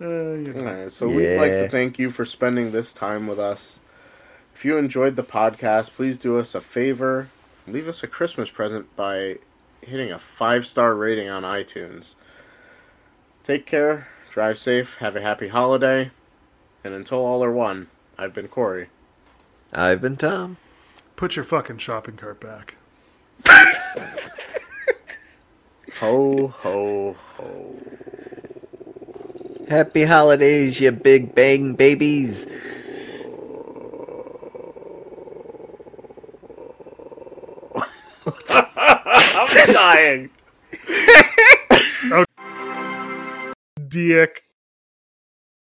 Uh, you know. Alright, so we'd like to thank you for spending this time with us. If you enjoyed the podcast, please do us a favor. Leave us a Christmas present by hitting a five star rating on iTunes. Take care, drive safe, have a happy holiday, and until all are one, I've been Corey. I've been Tom. Put your fucking shopping cart back. Ho, ho, ho. Happy holidays, you big bang babies. I'm dying. Dick.